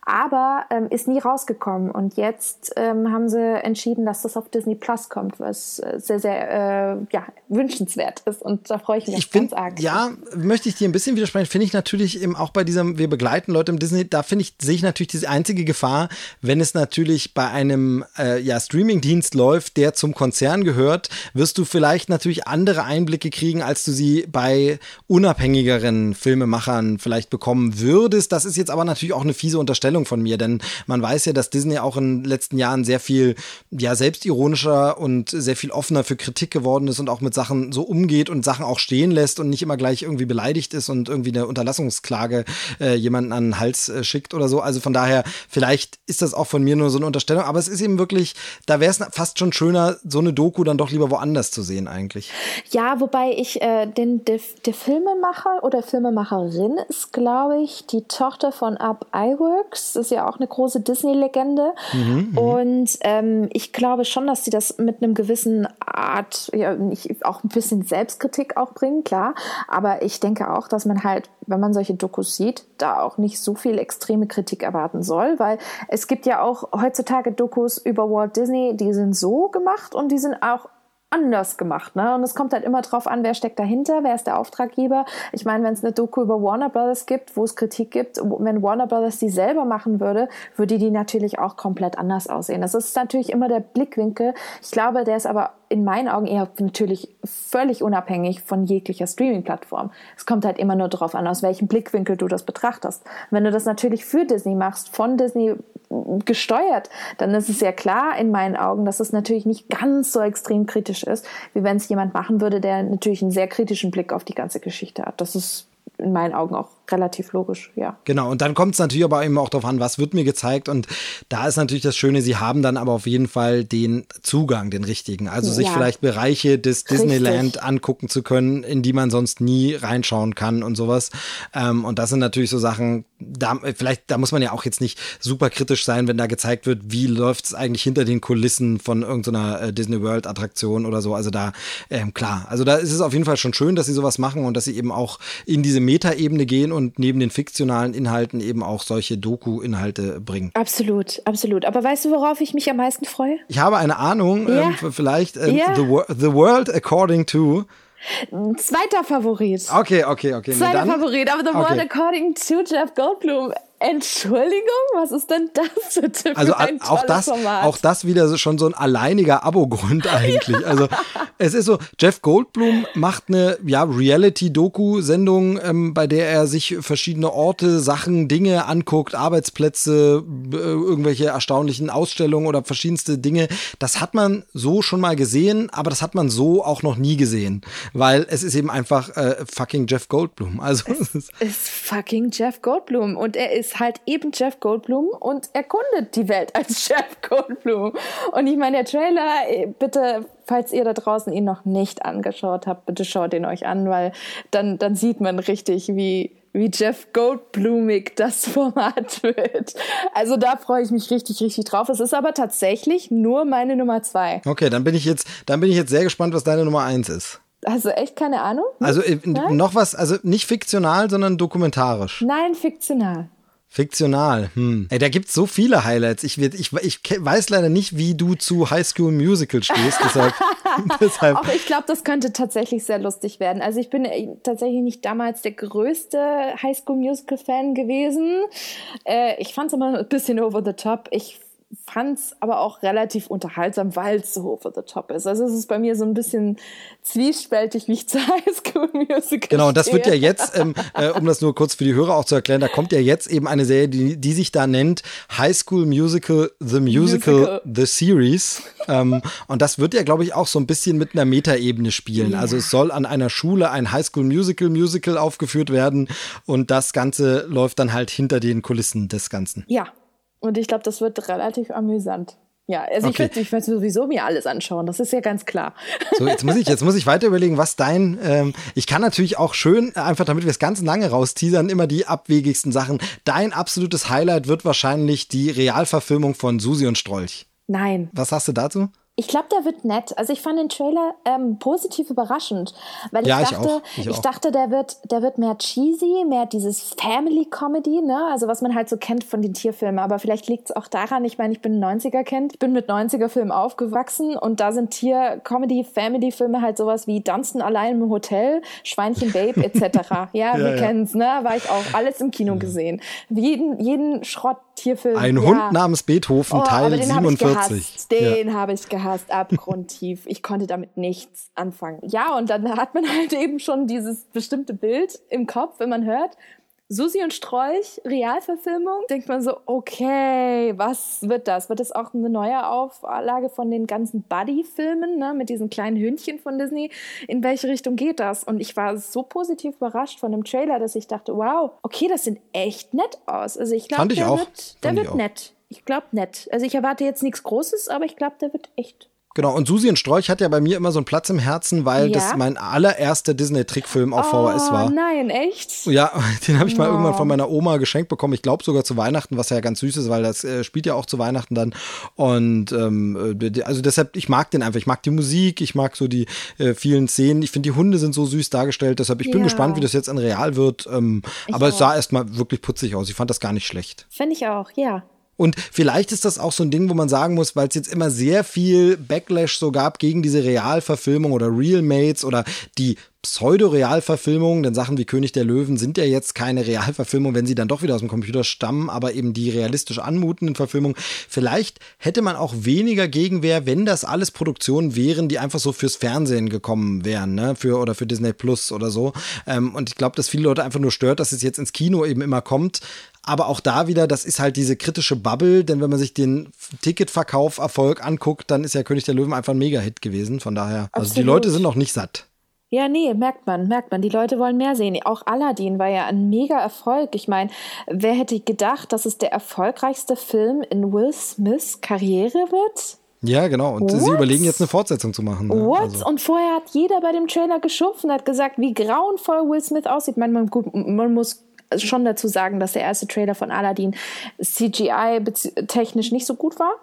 Aber ähm, ist nie rausgekommen. Und jetzt ähm, haben sie entschieden, dass das auf Disney Plus kommt, was äh, sehr, sehr äh, ja, wünschenswert ist. Und da freue ich mich ich find, ganz arg. Ja, möchte ich dir ein bisschen widersprechen. Finde ich natürlich eben auch bei diesem, wir begleiten Leute im Disney, da finde ich, sehe ich natürlich diese einzige Gefahr, wenn es natürlich bei einem äh, ja, Streamingdienst läuft, der zum Konzern gehört, wirst du vielleicht natürlich andere Einblicke kriegen, als du sie bei unabhängigeren Filmemachern vielleicht bekommen würdest. Das ist jetzt aber natürlich auch eine fiese Unterstellung von mir, denn man weiß ja, dass Disney auch in den letzten Jahren sehr viel ja selbstironischer und sehr viel offener für Kritik geworden ist und auch mit Sachen so umgeht und Sachen auch stehen lässt und nicht immer gleich irgendwie beleidigt ist und irgendwie eine Unterlassungsklage äh, jemanden an den Hals äh, schickt oder so. Also von daher, vielleicht ist das auch von mir nur so eine Unterstellung, aber es ist eben wirklich, da wäre es fast schon schöner, so eine Doku dann doch lieber woanders zu sehen eigentlich. Ja, wobei ich äh, den der, der Filmemacher oder Filmemacherin ist, glaube ich, die Tochter von Up Iworks. Das ist ja auch eine große Disney-Legende. Mhm, mhm, und ähm, ich glaube schon, dass sie das mit einem gewissen Art, ja, ich, auch ein bisschen Selbstkritik auch bringen, klar. Aber ich denke auch, dass man halt, wenn man solche Dokus sieht, da auch nicht so viel extreme Kritik erwarten soll, weil es gibt ja auch heutzutage Dokus über Walt Disney, die sind so gemacht und die sind auch anders gemacht. Ne? Und es kommt halt immer drauf an, wer steckt dahinter, wer ist der Auftraggeber. Ich meine, wenn es eine Doku über Warner Brothers gibt, wo es Kritik gibt, wenn Warner Brothers die selber machen würde, würde die natürlich auch komplett anders aussehen. Das ist natürlich immer der Blickwinkel. Ich glaube, der ist aber in meinen Augen eher natürlich völlig unabhängig von jeglicher Streaming-Plattform. Es kommt halt immer nur darauf an, aus welchem Blickwinkel du das betrachtest. Wenn du das natürlich für Disney machst, von Disney gesteuert, dann ist es ja klar in meinen Augen, dass es natürlich nicht ganz so extrem kritisch ist, wie wenn es jemand machen würde, der natürlich einen sehr kritischen Blick auf die ganze Geschichte hat. Das ist in meinen Augen auch relativ logisch, ja. Genau, und dann kommt es natürlich aber eben auch darauf an, was wird mir gezeigt. Und da ist natürlich das Schöne, sie haben dann aber auf jeden Fall den Zugang, den richtigen. Also sich vielleicht Bereiche des Richtig. Disneyland angucken zu können, in die man sonst nie reinschauen kann und sowas. Ähm, und das sind natürlich so Sachen, da vielleicht, da muss man ja auch jetzt nicht super kritisch sein, wenn da gezeigt wird, wie läuft es eigentlich hinter den Kulissen von irgendeiner äh, Disney World Attraktion oder so. Also da, ähm, klar, also da ist es auf jeden Fall schon schön, dass sie sowas machen und dass sie eben auch in diese Metaebene gehen und neben den fiktionalen Inhalten eben auch solche Doku-Inhalte bringen. Absolut, absolut. Aber weißt du, worauf ich mich am meisten freue? Ich habe eine Ahnung, ja. ähm, vielleicht äh, ja. the, the World According to Zweiter Favorit. Okay, okay, okay. Zweiter nee, Favorit, aber The okay. World According to Jeff Goldblum Entschuldigung, was ist denn das bitte Also auch das, Format? auch das wieder schon so ein alleiniger Abo-Grund eigentlich. ja. Also es ist so, Jeff Goldblum macht eine ja, Reality-Doku-Sendung, ähm, bei der er sich verschiedene Orte, Sachen, Dinge anguckt, Arbeitsplätze, äh, irgendwelche erstaunlichen Ausstellungen oder verschiedenste Dinge. Das hat man so schon mal gesehen, aber das hat man so auch noch nie gesehen, weil es ist eben einfach äh, fucking Jeff Goldblum. Also es ist fucking Jeff Goldblum und er ist halt eben Jeff Goldblum und erkundet die Welt als Jeff Goldblum. Und ich meine, der Trailer, äh, bitte, falls ihr da draußen ihn noch nicht angeschaut habt, bitte schaut ihn euch an, weil dann, dann sieht man richtig, wie, wie Jeff Goldblumig das Format wird. Also da freue ich mich richtig, richtig drauf. Es ist aber tatsächlich nur meine Nummer zwei. Okay, dann bin ich jetzt, dann bin ich jetzt sehr gespannt, was deine Nummer eins ist. Also echt keine Ahnung? Also äh, noch was, also nicht fiktional, sondern dokumentarisch. Nein, fiktional. Fiktional. Hm. Ey, da gibt's so viele Highlights. Ich, ich, ich weiß leider nicht, wie du zu High School Musical stehst. deshalb, deshalb. Auch ich glaube, das könnte tatsächlich sehr lustig werden. Also ich bin äh, tatsächlich nicht damals der größte High School Musical Fan gewesen. Äh, ich fand es immer ein bisschen over the top. Ich fand es aber auch relativ unterhaltsam, weil es so over the top ist. Also es ist bei mir so ein bisschen zwiespältig, wie ich zu High School Musical Genau, und das wird ja jetzt, ähm, äh, um das nur kurz für die Hörer auch zu erklären, da kommt ja jetzt eben eine Serie, die, die sich da nennt High School Musical, The Musical, Musical. The Series. ähm, und das wird ja, glaube ich, auch so ein bisschen mit einer Metaebene spielen. Ja. Also es soll an einer Schule ein High School Musical Musical aufgeführt werden und das Ganze läuft dann halt hinter den Kulissen des Ganzen. Ja, und ich glaube, das wird relativ amüsant. Ja, also okay. ich werde sowieso mir alles anschauen, das ist ja ganz klar. So, jetzt muss ich, jetzt muss ich weiter überlegen, was dein, ähm, ich kann natürlich auch schön, einfach damit wir es ganz lange rausteasern, immer die abwegigsten Sachen. Dein absolutes Highlight wird wahrscheinlich die Realverfilmung von Susi und Strolch. Nein. Was hast du dazu? Ich glaube, der wird nett. Also ich fand den Trailer ähm, positiv überraschend, weil ich Ja, ich dachte, auch. Ich auch. dachte, der wird, der wird mehr cheesy, mehr dieses Family Comedy, ne? Also was man halt so kennt von den Tierfilmen. Aber vielleicht liegt es auch daran. Ich meine, ich bin ein 90er Kind, ich bin mit 90er Filmen aufgewachsen und da sind Tier Comedy Family Filme halt sowas wie Dunstan allein im Hotel, Schweinchen Babe etc. ja, wir ja. kennen's, ne? War ich auch alles im Kino gesehen. Jeden, jeden Schrott Tierfilm. Ein ja. Hund namens Beethoven, Oh, Teil den habe ich 47. gehasst. Den habe ich gehasst, abgrundtief. Ich konnte damit nichts anfangen. Ja, und dann hat man halt eben schon dieses bestimmte Bild im Kopf, wenn man hört. Susi und Strolch, Realverfilmung, denkt man so, okay, was wird das? Wird das auch eine neue Auflage von den ganzen Buddy-Filmen, ne, mit diesen kleinen Hündchen von Disney? In welche Richtung geht das? Und ich war so positiv überrascht von dem Trailer, dass ich dachte, wow, okay, das sieht echt nett aus. Also ich glaube, der auch. wird, der Fand wird nett. Ich glaube nett. Also ich erwarte jetzt nichts Großes, aber ich glaube, der wird echt. Genau, und Susi und Strolch hat ja bei mir immer so einen Platz im Herzen, weil Ja? das mein allererster Disney-Trickfilm auf VHS war. Oh nein, echt? Ja, den habe ich mal Wow. irgendwann von meiner Oma geschenkt bekommen. Ich glaube sogar zu Weihnachten, was ja ganz süß ist, weil das äh, spielt ja auch zu Weihnachten dann. Und ähm, äh, also deshalb, ich mag den einfach. Ich mag die Musik, ich mag so die äh, vielen Szenen. Ich finde, die Hunde sind so süß dargestellt. Deshalb, ich bin Ja. gespannt, wie das jetzt in real wird. Ähm, aber es auch. sah erstmal wirklich putzig aus. Ich fand das gar nicht schlecht. Finde ich auch, ja. Und vielleicht ist das auch so ein Ding, wo man sagen muss, weil es jetzt immer sehr viel Backlash so gab gegen diese Realverfilmung oder Real Mates oder die Pseudo-Realverfilmungen, denn Sachen wie König der Löwen sind ja jetzt keine Realverfilmung, wenn sie dann doch wieder aus dem Computer stammen, aber eben die realistisch anmutenden Verfilmungen. Vielleicht hätte man auch weniger Gegenwehr, wenn das alles Produktionen wären, die einfach so fürs Fernsehen gekommen wären, ne? Für oder für Disney Plus oder so. Ähm, und ich glaube, dass viele Leute einfach nur stört, dass es jetzt ins Kino eben immer kommt. Aber auch da wieder, das ist halt diese kritische Bubble, denn wenn man sich den Ticketverkauf Erfolg anguckt, dann ist ja König der Löwen einfach ein Mega-Hit gewesen. Von daher, also die. Leute sind noch nicht satt. Ja, nee, merkt man, merkt man. Die Leute wollen mehr sehen. Auch Aladdin war ja ein mega Erfolg. Ich meine, wer hätte gedacht, dass es der erfolgreichste Film in Will Smiths Karriere wird? Ja, genau. Und sie What? überlegen jetzt eine Fortsetzung zu machen. Ne? What? Also, Und vorher hat jeder bei dem Trailer geschumpft und hat gesagt, wie grauenvoll Will Smith aussieht. Man, man, gut, man muss schon dazu sagen, dass der erste Trailer von Aladdin CGI technisch nicht so gut war,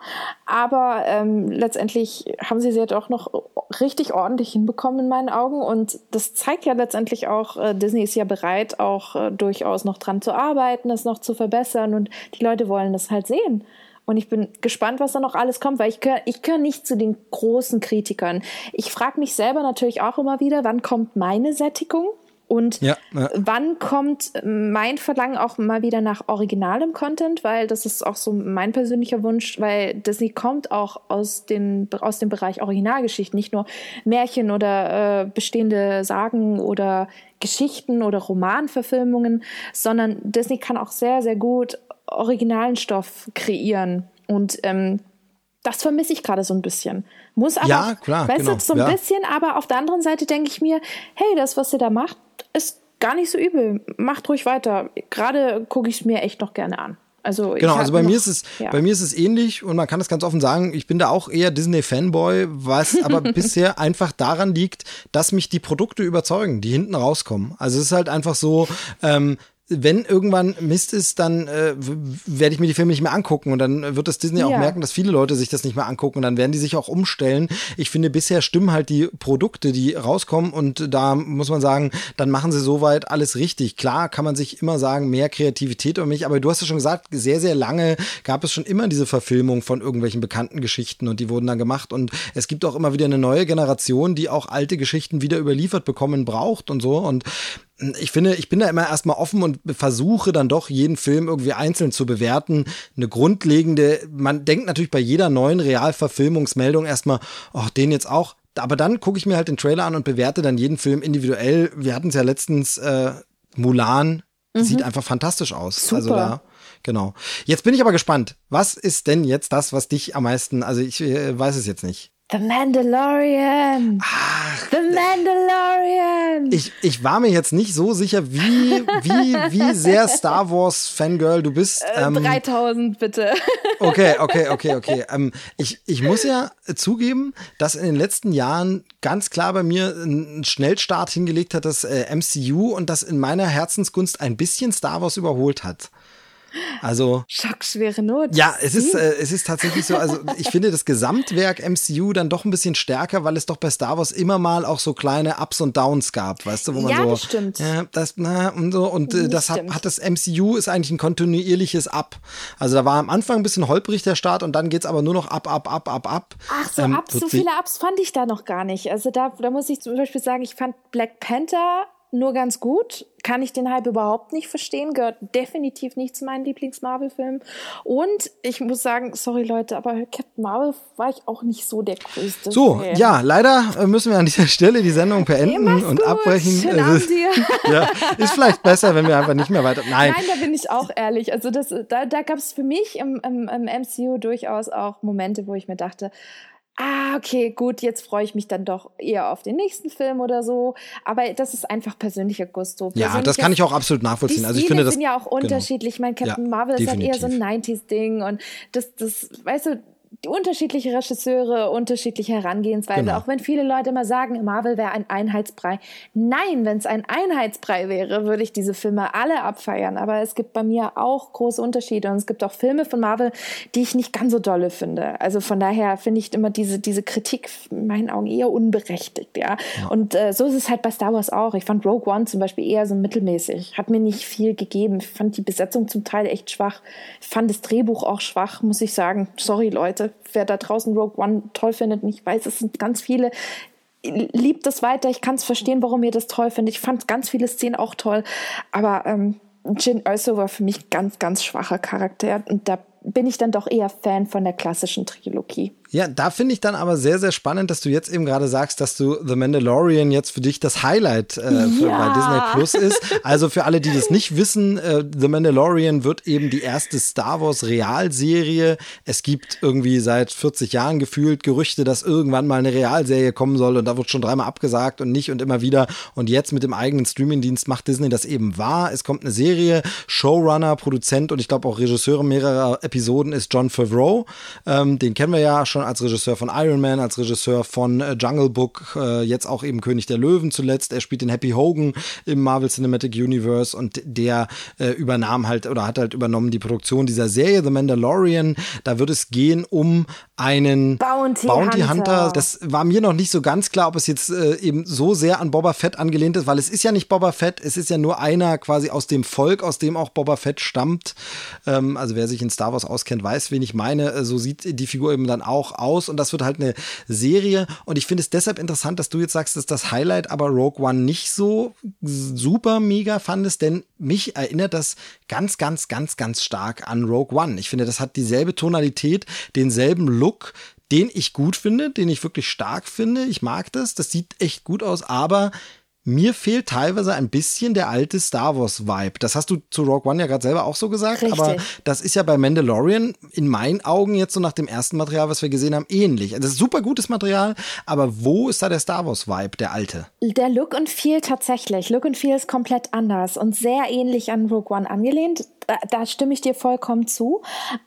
aber ähm, letztendlich haben sie ja doch noch richtig ordentlich hinbekommen in meinen Augen und das zeigt ja letztendlich auch, äh, Disney ist ja bereit, auch äh, durchaus noch dran zu arbeiten, es noch zu verbessern und die Leute wollen das halt sehen. Und ich bin gespannt, was da noch alles kommt, weil ich gehöre ich gehör nicht zu den großen Kritikern. Ich frage mich selber natürlich auch immer wieder, wann kommt meine Sättigung? Und Ja, ja. wann kommt mein Verlangen auch mal wieder nach originalem Content? Weil das ist auch so mein persönlicher Wunsch, weil Disney kommt auch aus, den, aus dem Bereich Originalgeschichten, nicht nur Märchen oder äh, bestehende Sagen oder Geschichten oder Romanverfilmungen, sondern Disney kann auch sehr, sehr gut originalen Stoff kreieren. Und ähm, das vermisse ich gerade so ein bisschen. Muss aber, Ja, klar, weißt genau, du, so ein ja. bisschen, aber auf der anderen Seite denke ich mir, hey, das, was ihr da macht, ist gar nicht so übel. Macht ruhig weiter. Gerade gucke ich es mir echt noch gerne an. Also Genau, also bei noch, mir ist es, ja. bei mir ist es ähnlich und man kann das ganz offen sagen, ich bin da auch eher Disney-Fanboy, was aber bisher einfach daran liegt, dass mich die Produkte überzeugen, die hinten rauskommen. Also es ist halt einfach so, ähm, wenn irgendwann Mist ist, dann äh, werde ich mir die Filme nicht mehr angucken. Und dann wird das Disney auch Ja. merken, dass viele Leute sich das nicht mehr angucken. Und dann werden die sich auch umstellen. Ich finde, bisher stimmen halt die Produkte, die rauskommen. Und da muss man sagen, dann machen sie soweit alles richtig. Klar kann man sich immer sagen, mehr Kreativität oder mich, aber du hast ja schon gesagt, sehr, sehr lange gab es schon immer diese Verfilmung von irgendwelchen bekannten Geschichten. Und die wurden dann gemacht. Und es gibt auch immer wieder eine neue Generation, die auch alte Geschichten wieder überliefert bekommen braucht und so. Und ich finde, ich bin da immer erstmal offen und versuche dann doch jeden Film irgendwie einzeln zu bewerten. Eine grundlegende, man denkt natürlich bei jeder neuen Realverfilmungsmeldung erstmal, oh, den jetzt auch. Aber dann gucke ich mir halt den Trailer an und bewerte dann jeden Film individuell. Wir hatten es ja letztens, äh, Mulan sieht einfach fantastisch aus. Super. Also da, genau. Jetzt bin ich aber gespannt. Was ist denn jetzt das, was dich am meisten, also ich äh, weiß es jetzt nicht. The Mandalorian. The Mandalorian. Ich, ich war mir jetzt nicht so sicher, wie, wie, wie sehr Star Wars Fangirl du bist. Ähm, 3000 bitte. okay, okay, okay, okay. Ähm, ich, ich muss ja zugeben, dass in den letzten Jahren ganz klar bei mir ein Schnellstart hingelegt hat, das äh, MCU und das in meiner Herzensgunst ein bisschen Star Wars überholt hat. Also schockschwere Not. Ja, es ist äh, es ist tatsächlich so. Also ich finde das Gesamtwerk MCU dann doch ein bisschen stärker, weil es doch bei Star Wars immer mal auch so kleine Ups und Downs gab, weißt du, wo man ja, so das stimmt. Ja, das na, und so und äh, das, hat, hat das MCU ist eigentlich ein kontinuierliches Up. Also da war am Anfang ein bisschen holprig der Start und dann geht's aber nur noch ab, ab, ab, ab, ab. Ach so, ähm, Ups, so viele Ups fand ich da noch gar nicht. Also da, da muss ich zum Beispiel sagen, ich fand Black Panther nur ganz gut. Kann ich den Hype überhaupt nicht verstehen. Gehört definitiv nicht zu meinen Lieblings-Marvel-Filmen. Und ich muss sagen, sorry Leute, aber Captain Marvel war ich auch nicht so der größte. So, Fan. ja, leider müssen wir an dieser Stelle die Sendung beenden hey, und gut. abbrechen. Schönen Abend dir. ja, ist vielleicht besser, wenn wir einfach nicht mehr weiter. Nein. Nein, da bin ich auch ehrlich. Also das, da, da gab es für mich im, im, im MCU durchaus auch Momente, wo ich mir dachte, ah, okay, gut, jetzt freue ich mich dann doch eher auf den nächsten Film oder so. Aber das ist einfach persönlicher Gusto. Ja, das kann ich auch absolut nachvollziehen. Die also ich finde das sind ja auch unterschiedlich. Genau. Ich meine, Captain Ja, Marvel ist halt eher so ein definitiv. 90s-Ding und das, das, weißt du, unterschiedliche Regisseure, unterschiedliche Herangehensweise. Genau. Auch wenn viele Leute immer sagen, Marvel wäre ein Einheitsbrei. Nein, wenn es ein Einheitsbrei wäre, würde ich diese Filme alle abfeiern. Aber es gibt bei mir auch große Unterschiede und es gibt auch Filme von Marvel, die ich nicht ganz so dolle finde. Also von daher finde ich immer diese, diese Kritik in meinen Augen eher unberechtigt, ja. Und äh, so ist es halt bei Star Wars auch. Ich fand Rogue One zum Beispiel eher so mittelmäßig. Hat mir nicht viel gegeben. Ich fand die Besetzung zum Teil echt schwach. Ich fand das Drehbuch auch schwach, muss ich sagen. Sorry, Leute. Wer da draußen Rogue One toll findet, und ich weiß, es sind ganz viele, liebt es weiter. Ich kann es verstehen, warum ihr das toll findet. Ich fand ganz viele Szenen auch toll. Aber ähm, Jin Erso war für mich ganz, ganz schwacher Charakter. Und da bin ich dann doch eher Fan von der klassischen Trilogie. Ja, da finde ich dann aber sehr, sehr spannend, dass du jetzt eben gerade sagst, dass du The Mandalorian jetzt für dich das Highlight äh, für, Ja. bei Disney Plus ist. Also für alle, die das nicht wissen, äh, The Mandalorian wird eben die erste Star Wars Realserie. Es gibt irgendwie seit 40 Jahren gefühlt Gerüchte, dass irgendwann mal eine Realserie kommen soll und da wird schon dreimal abgesagt und nicht und immer wieder. Und jetzt mit dem eigenen Streamingdienst macht Disney das eben wahr. Es kommt eine Serie, Showrunner, Produzent und ich glaube auch Regisseur mehrerer Episoden ist John Favreau. Ähm, den kennen wir ja schon als Regisseur von Iron Man, als Regisseur von äh, Jungle Book, äh, jetzt auch eben König der Löwen zuletzt. Er spielt den Happy Hogan im Marvel Cinematic Universe und der äh, übernahm halt oder hat halt übernommen die Produktion dieser Serie The Mandalorian. Da wird es gehen um einen Bounty Hunter. Hunter. Das war mir noch nicht so ganz klar, ob es jetzt eben so sehr an Boba Fett angelehnt ist, weil es ist ja nicht Boba Fett, es ist ja nur einer quasi aus dem Volk, aus dem auch Boba Fett stammt. Ähm, also wer sich in Star Wars auskennt, weiß, wen ich meine. So sieht die Figur eben dann auch aus und das wird halt eine Serie und ich finde es deshalb interessant, dass du jetzt sagst, dass das Highlight aber Rogue One nicht so super mega fandest, denn mich erinnert das ganz, ganz, ganz, ganz stark an Rogue One. Ich finde, das hat dieselbe Tonalität, denselben Look, den ich gut finde, den ich wirklich stark finde. Ich mag das, das sieht echt gut aus, aber mir fehlt teilweise ein bisschen der alte Star Wars Vibe. Das hast du zu Rogue One ja gerade selber auch so gesagt, Richtig. aber das ist ja bei Mandalorian in meinen Augen jetzt so nach dem ersten Material, was wir gesehen haben, ähnlich. Das ist super gutes Material, aber wo ist da der Star Wars Vibe, der alte? Der Look and Feel tatsächlich. Look and Feel ist komplett anders und sehr ähnlich an Rogue One angelehnt. Da, da stimme ich dir vollkommen zu.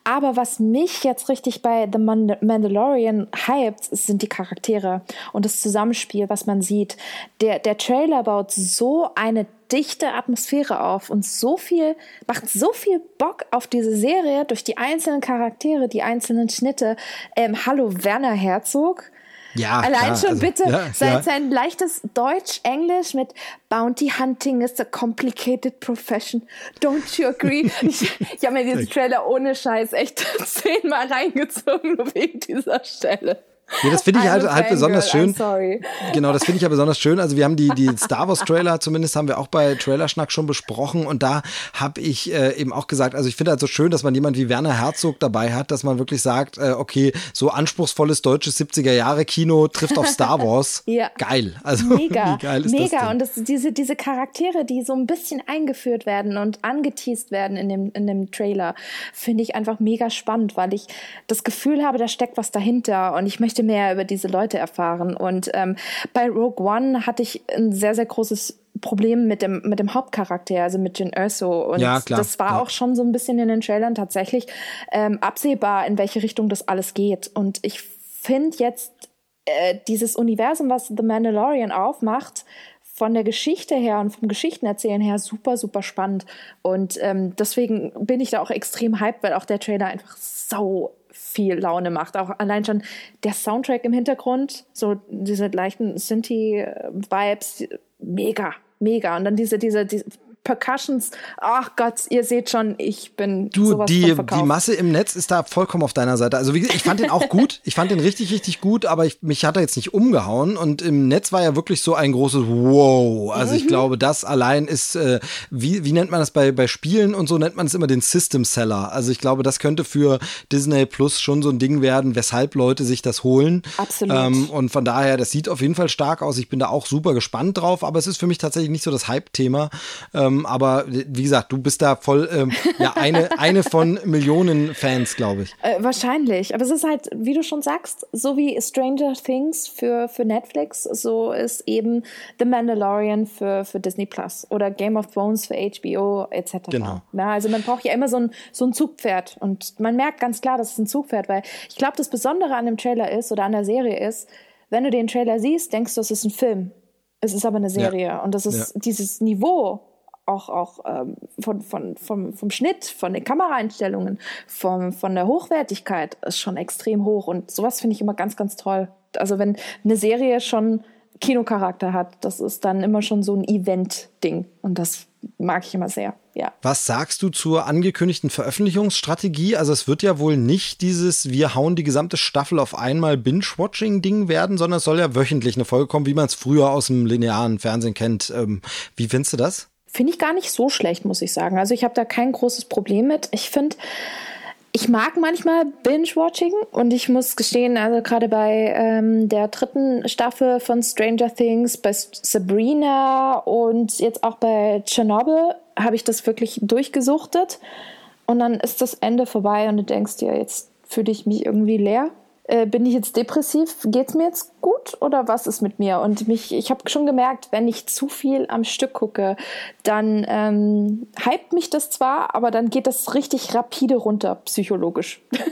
Aber was mich jetzt richtig bei The Mand Mandalorian hypt, sind die Charaktere und das Zusammenspiel, was man sieht. Der, der Trailer baut so eine dichte Atmosphäre auf und so viel, macht so viel Bock auf diese Serie durch die einzelnen Charaktere, die einzelnen Schnitte. Ähm, hallo Werner Herzog. Ja, Allein klar, schon also, bitte ja, sein, ja. sein leichtes Deutsch-Englisch mit Bounty Hunting is a complicated profession. Don't you agree? ich ich habe mir diesen Trailer ohne Scheiß echt zehnmal reingezogen, nur wegen dieser Stelle. Ja, das finde ich halt, halt besonders fangirl, schön. Sorry. Genau, das finde ich ja besonders schön. Also wir haben die, die Star Wars Trailer zumindest haben wir auch bei Trailerschnack schon besprochen und da habe ich äh, eben auch gesagt, also ich finde halt so schön, dass man jemand wie Werner Herzog dabei hat, dass man wirklich sagt, äh, okay, so anspruchsvolles deutsches 70er Jahre Kino trifft auf Star Wars. Ja. Geil. Also Mega, wie geil ist mega. das? Und das, diese, diese Charaktere, die so ein bisschen eingeführt werden und angeteased werden in dem, in dem Trailer, finde ich einfach mega spannend, weil ich das Gefühl habe, da steckt was dahinter und ich möchte mehr über diese Leute erfahren. Und ähm, bei Rogue One hatte ich ein sehr, sehr großes Problem mit dem, mit dem Hauptcharakter, also mit Jin Erso. Und Ja, klar, das war ja. auch schon so ein bisschen in den Trailern tatsächlich ähm, absehbar, in welche Richtung das alles geht. Und ich finde jetzt äh, dieses Universum, was The Mandalorian aufmacht, von der Geschichte her und vom Geschichtenerzählen her super, super spannend. Und ähm, deswegen bin ich da auch extrem hyped, weil auch der Trailer einfach sau viel Laune macht. Auch allein schon der Soundtrack im Hintergrund, so diese leichten Synthi-Vibes, mega, mega. Und dann diese, diese, diese Percussions. Ach Gott, ihr seht schon, ich bin du sowas die die Masse im Netz ist da vollkommen auf deiner Seite. Also wie gesagt, ich fand den auch gut. Ich fand den richtig richtig gut, aber ich, mich hat er jetzt nicht umgehauen und im Netz war ja wirklich so ein großes Wow. Also ich mhm. glaube, das allein ist äh, wie wie nennt man das bei bei Spielen und so nennt man es immer den System Seller. Also ich glaube, das könnte für Disney Plus schon so ein Ding werden, weshalb Leute sich das holen. Absolut. Ähm, und von daher, das sieht auf jeden Fall stark aus. Ich bin da auch super gespannt drauf, aber es ist für mich tatsächlich nicht so das Hype-Thema. Ähm, ähm, aber wie gesagt, du bist da voll ähm, ja eine, eine von Millionen Fans, glaube ich. Äh, wahrscheinlich. Aber es ist halt, wie du schon sagst, so wie Stranger Things für, für Netflix, so ist eben The Mandalorian für, für Disney Plus oder Game of Thrones für HBO etc. Genau. Ja, also man braucht ja immer so ein, so ein Zugpferd. Und man merkt ganz klar, dass es ein Zugpferd, weil ich glaube, das Besondere an dem Trailer ist oder an der Serie ist, wenn du den Trailer siehst, denkst du, es ist ein Film. Es ist aber eine Serie. Ja. Und das ist ja. dieses Niveau auch, auch ähm, von, von, vom, vom Schnitt, von den Kameraeinstellungen, vom, von der Hochwertigkeit ist schon extrem hoch. Und sowas finde ich immer ganz, ganz toll. Also wenn eine Serie schon Kinocharakter hat, das ist dann immer schon so ein Event-Ding. Und das mag ich immer sehr. Ja. Was sagst du zur angekündigten Veröffentlichungsstrategie? Also es wird ja wohl nicht dieses wir hauen die gesamte Staffel auf einmal Binge-Watching-Ding werden, sondern es soll ja wöchentlich eine Folge kommen, wie man es früher aus dem linearen Fernsehen kennt. Ähm, wie findest du das? Finde ich gar nicht so schlecht, muss ich sagen. Also ich habe da kein großes Problem mit. Ich finde, ich mag manchmal Binge-Watching und ich muss gestehen, also gerade bei ähm, der dritten Staffel von Stranger Things, bei Sabrina und jetzt auch bei Chernobyl habe ich das wirklich durchgesuchtet und dann ist das Ende vorbei und du denkst dir, jetzt fühle ich mich irgendwie leer äh, bin ich jetzt depressiv? Geht es mir jetzt gut oder was ist mit mir? Und mich, ich habe schon gemerkt, wenn ich zu viel am Stück gucke, dann ähm, hypt mich das zwar, aber dann geht das richtig rapide runter, psychologisch.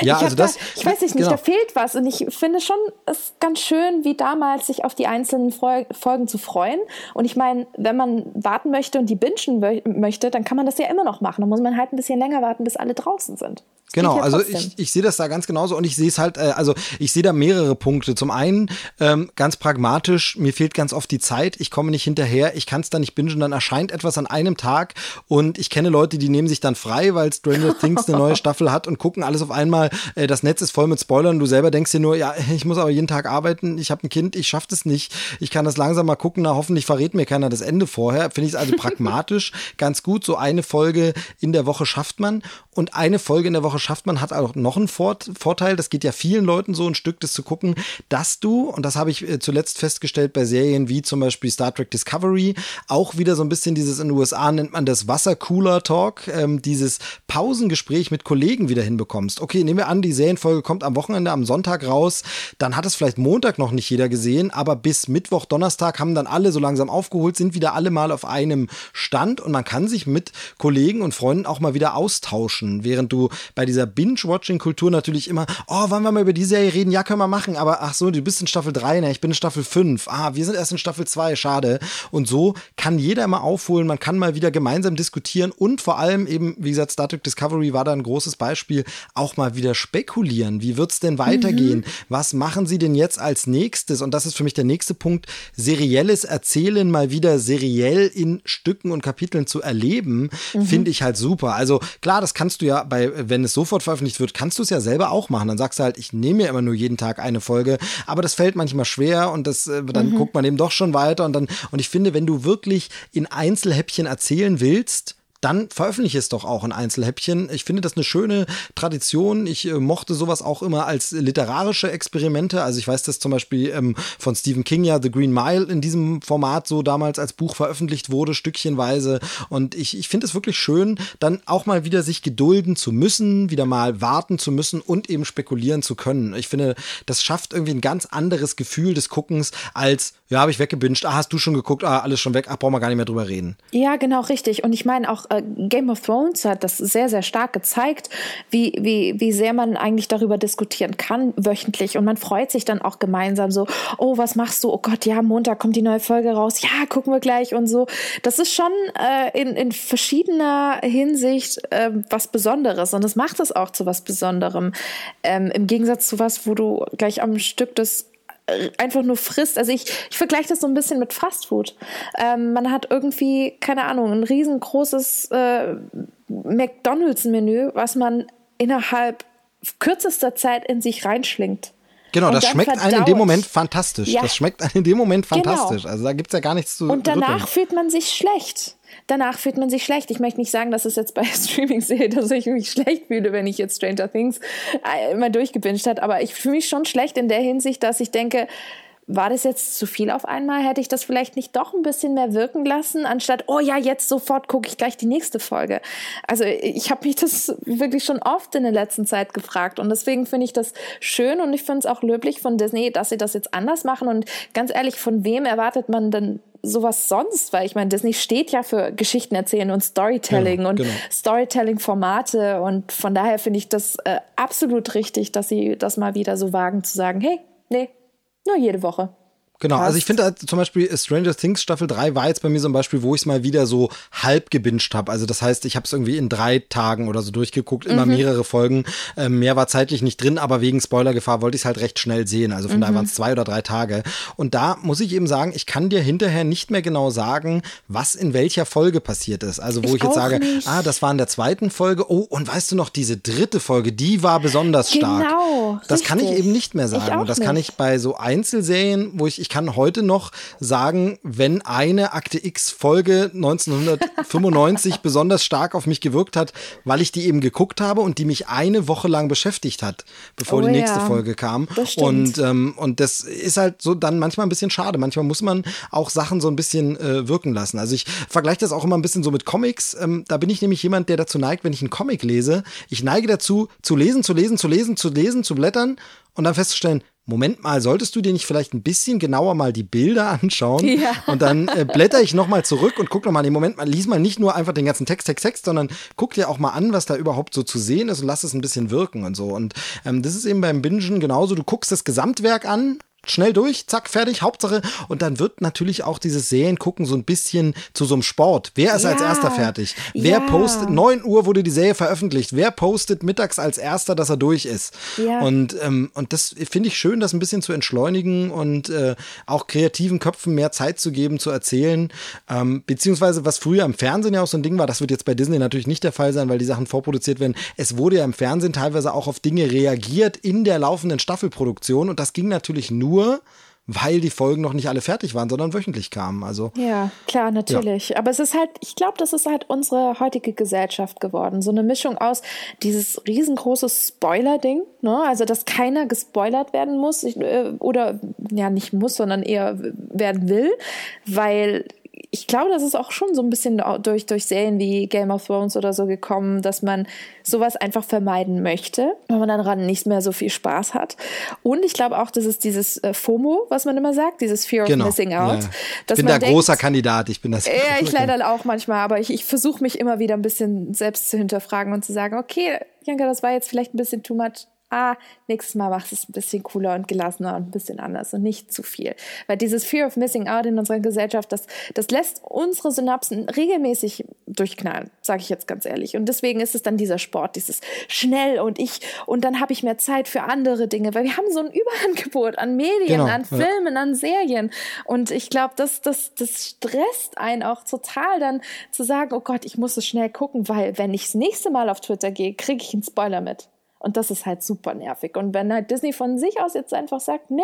Ja, also das. Da, ich weiß nicht, genau. da fehlt was. Und ich finde schon es ganz schön, wie damals, sich auf die einzelnen Folgen zu freuen. Und ich meine, wenn man warten möchte und die bingen möchte, dann kann man das ja immer noch machen. Dann muss man halt ein bisschen länger warten, bis alle draußen sind. Genau, also ich, ich sehe das da ganz genauso und ich sehe es halt, äh, also ich sehe da mehrere Punkte. Zum einen ähm, ganz pragmatisch, mir fehlt ganz oft die Zeit, ich komme nicht hinterher, ich kann es da nicht bingen, dann erscheint etwas an einem Tag und ich kenne Leute, die nehmen sich dann frei, weil Stranger Things eine neue Staffel hat und gucken alles auf einmal, äh, das Netz ist voll mit Spoilern, du selber denkst dir nur, ja, ich muss aber jeden Tag arbeiten, ich habe ein Kind, ich schaffe das nicht, ich kann das langsam mal gucken, na hoffentlich verrät mir keiner das Ende vorher. Finde ich es also pragmatisch ganz gut, so eine Folge in der Woche schafft man und eine Folge in der Woche schafft man, hat auch noch einen Vorteil, das geht ja vielen Leuten so ein Stück, das zu gucken, dass du, und das habe ich äh, zuletzt festgestellt bei Serien wie zum Beispiel Star Trek Discovery, auch wieder so ein bisschen dieses in den USA nennt man das Wassercooler-Talk, ähm, dieses Pausengespräch mit Kollegen wieder hinbekommst. Okay, nehmen wir an, die Serienfolge kommt am Wochenende, am Sonntag raus, dann hat es vielleicht Montag noch nicht jeder gesehen, aber bis Mittwoch, Donnerstag haben dann alle so langsam aufgeholt, sind wieder alle mal auf einem Stand und man kann sich mit Kollegen und Freunden auch mal wieder austauschen, während du bei dieser Binge-Watching-Kultur natürlich immer, oh, wollen wir mal über die Serie reden? Ja, können wir machen, aber ach so, du bist in Staffel 3, ne, ich bin in Staffel 5. Ah, wir sind erst in Staffel 2, schade. Und so kann jeder mal aufholen, man kann mal wieder gemeinsam diskutieren und vor allem eben, wie gesagt, Star Trek Discovery war da ein großes Beispiel, auch mal wieder spekulieren. Wie wird's denn weitergehen? Mhm. Was machen sie denn jetzt als nächstes? Und das ist für mich der nächste Punkt, serielles Erzählen mal wieder seriell in Stücken und Kapiteln zu erleben, mhm. finde ich halt super. Also klar, das kannst du ja bei, wenn es sofort veröffentlicht wird, kannst du es ja selber auch machen. Dann sagst du halt, ich nehme mir immer nur jeden Tag eine Folge, aber das fällt manchmal schwer und das, äh, dann mhm. guckt man eben doch schon weiter und dann, und ich finde, wenn du wirklich in Einzelhäppchen erzählen willst, dann veröffentliche es doch auch in Einzelhäppchen. Ich finde das eine schöne Tradition. Ich äh, mochte sowas auch immer als literarische Experimente. Also ich weiß, dass zum Beispiel ähm, von Stephen King ja The Green Mile in diesem Format so damals als Buch veröffentlicht wurde, stückchenweise. Und ich, ich finde es wirklich schön, dann auch mal wieder sich gedulden zu müssen, wieder mal warten zu müssen und eben spekulieren zu können. Ich finde, das schafft irgendwie ein ganz anderes Gefühl des Guckens als, ja, habe ich weggebinged, ah, hast du schon geguckt, ah, alles schon weg, ach, brauchen wir gar nicht mehr drüber reden. Ja, genau, richtig. Und ich meine auch äh, Game of Thrones hat das sehr, sehr stark gezeigt, wie, wie, wie sehr man eigentlich darüber diskutieren kann, wöchentlich. Und man freut sich dann auch gemeinsam so, oh, was machst du? Oh Gott, ja, Montag kommt die neue Folge raus. Ja, gucken wir gleich und so. Das ist schon äh, in, in verschiedener Hinsicht äh, was Besonderes. Und das macht es auch zu was Besonderem. Ähm, Im Gegensatz zu was, wo du gleich am Stück das einfach nur frisst. Also ich, ich vergleiche das so ein bisschen mit Fastfood. Ähm, man hat irgendwie, keine Ahnung, ein riesengroßes äh, McDonalds-Menü, was man innerhalb kürzester Zeit in sich reinschlingt. Genau, das schmeckt einem in dem Moment fantastisch. Ja. Das schmeckt einem in dem Moment genau. fantastisch. Genau. Also da gibt es ja gar nichts zu Und danach rütteln. fühlt man sich schlecht danach fühlt man sich schlecht. Ich möchte nicht sagen, dass es jetzt bei Streaming sehe, dass ich mich schlecht fühle, wenn ich jetzt Stranger Things äh, immer durchgebinscht hat, aber ich fühle mich schon schlecht in der Hinsicht, dass ich denke, war das jetzt zu viel auf einmal? Hätte ich das vielleicht nicht doch ein bisschen mehr wirken lassen, anstatt, oh ja, jetzt sofort gucke ich gleich die nächste Folge. Also ich habe mich das wirklich schon oft in der letzten Zeit gefragt und deswegen finde ich das schön und ich finde es auch löblich von Disney, dass sie das jetzt anders machen und ganz ehrlich, von wem erwartet man denn sowas sonst? Weil ich meine, Disney steht ja für Geschichten erzählen und Storytelling ja, und genau. Storytelling-Formate und von daher finde ich das äh, absolut richtig, dass sie das mal wieder so wagen zu sagen, hey, nee, nur jede Woche. Genau, Passt. also ich finde halt zum Beispiel Stranger Things Staffel 3 war jetzt bei mir so ein Beispiel, wo ich es mal wieder so halb gebinged habe. Also das heißt, ich habe es irgendwie in drei Tagen oder so durchgeguckt, immer mhm. mehrere Folgen. Ähm, mehr war zeitlich nicht drin, aber wegen Spoilergefahr wollte ich es halt recht schnell sehen. Also von mhm. daher waren es zwei oder drei Tage. Und da muss ich eben sagen, ich kann dir hinterher nicht mehr genau sagen, was in welcher Folge passiert ist. Also wo ich, ich jetzt sage, nicht. ah, das war in der zweiten Folge. Oh, und weißt du noch, diese dritte Folge, die war besonders stark. Genau. Das richtig. kann ich eben nicht mehr sagen. Und das nicht. kann ich bei so Einzelserien, wo ich, ich kann heute noch sagen, wenn eine Akte X Folge 1995 besonders stark auf mich gewirkt hat, weil ich die eben geguckt habe und die mich eine Woche lang beschäftigt hat, bevor oh, die nächste ja. Folge kam. Und, ähm, und das ist halt so dann manchmal ein bisschen schade. Manchmal muss man auch Sachen so ein bisschen äh, wirken lassen. Also ich vergleiche das auch immer ein bisschen so mit Comics. Ähm, da bin ich nämlich jemand, der dazu neigt, wenn ich einen Comic lese, ich neige dazu, zu lesen, zu lesen, zu lesen, zu lesen, zu blättern und dann festzustellen, Moment mal, solltest du dir nicht vielleicht ein bisschen genauer mal die Bilder anschauen? Ja. Und dann äh, blätter ich nochmal zurück und guck nochmal, nee, Moment mal, lies mal nicht nur einfach den ganzen Text, Text, Text, sondern guck dir auch mal an, was da überhaupt so zu sehen ist und lass es ein bisschen wirken und so. Und ähm, das ist eben beim Bingen genauso. Du guckst das Gesamtwerk an, schnell durch, zack, fertig, Hauptsache. Und dann wird natürlich auch dieses Seriengucken so ein bisschen zu so einem Sport. Wer ist ja. als erster fertig? Wer ja. postet, 9 Uhr wurde die Serie veröffentlicht, wer postet mittags als erster, dass er durch ist? Ja. Und, ähm, und das finde ich schön, das ein bisschen zu entschleunigen und äh, auch kreativen Köpfen mehr Zeit zu geben, zu erzählen. Ähm, beziehungsweise, was früher im Fernsehen ja auch so ein Ding war, das wird jetzt bei Disney natürlich nicht der Fall sein, weil die Sachen vorproduziert werden. Es wurde ja im Fernsehen teilweise auch auf Dinge reagiert in der laufenden Staffelproduktion und das ging natürlich nur nur, weil die Folgen noch nicht alle fertig waren, sondern wöchentlich kamen. Also ja, klar, natürlich. Ja. Aber es ist halt, ich glaube, das ist halt unsere heutige Gesellschaft geworden. So eine Mischung aus dieses riesengroße Spoiler-Ding, ne? Also dass keiner gespoilert werden muss äh, oder ja nicht muss, sondern eher werden will, weil ich glaube, das ist auch schon so ein bisschen durch, durch Serien wie Game of Thrones oder so gekommen, dass man sowas einfach vermeiden möchte, weil man daran nicht mehr so viel Spaß hat. Und ich glaube auch, das ist dieses äh, FOMO, was man immer sagt, dieses Fear genau. of Missing Out. Ja. Ich bin da denkt, großer Kandidat, ich bin das. Ja, ich leider auch manchmal, aber ich, ich versuche mich immer wieder ein bisschen selbst zu hinterfragen und zu sagen, okay, Janka, das war jetzt vielleicht ein bisschen too much ah, nächstes Mal machst du es ein bisschen cooler und gelassener und ein bisschen anders und nicht zu viel. Weil dieses Fear of Missing Out in unserer Gesellschaft, das, das lässt unsere Synapsen regelmäßig durchknallen, sage ich jetzt ganz ehrlich. Und deswegen ist es dann dieser Sport, dieses schnell und ich, und dann habe ich mehr Zeit für andere Dinge, weil wir haben so ein Überangebot an Medien, genau, an Filmen, ja. an Serien. Und ich glaube, das, das, das stresst einen auch total dann zu sagen, oh Gott, ich muss es schnell gucken, weil wenn ich das nächste Mal auf Twitter gehe, kriege ich einen Spoiler mit. Und das ist halt super nervig. Und wenn halt Disney von sich aus jetzt einfach sagt, nee,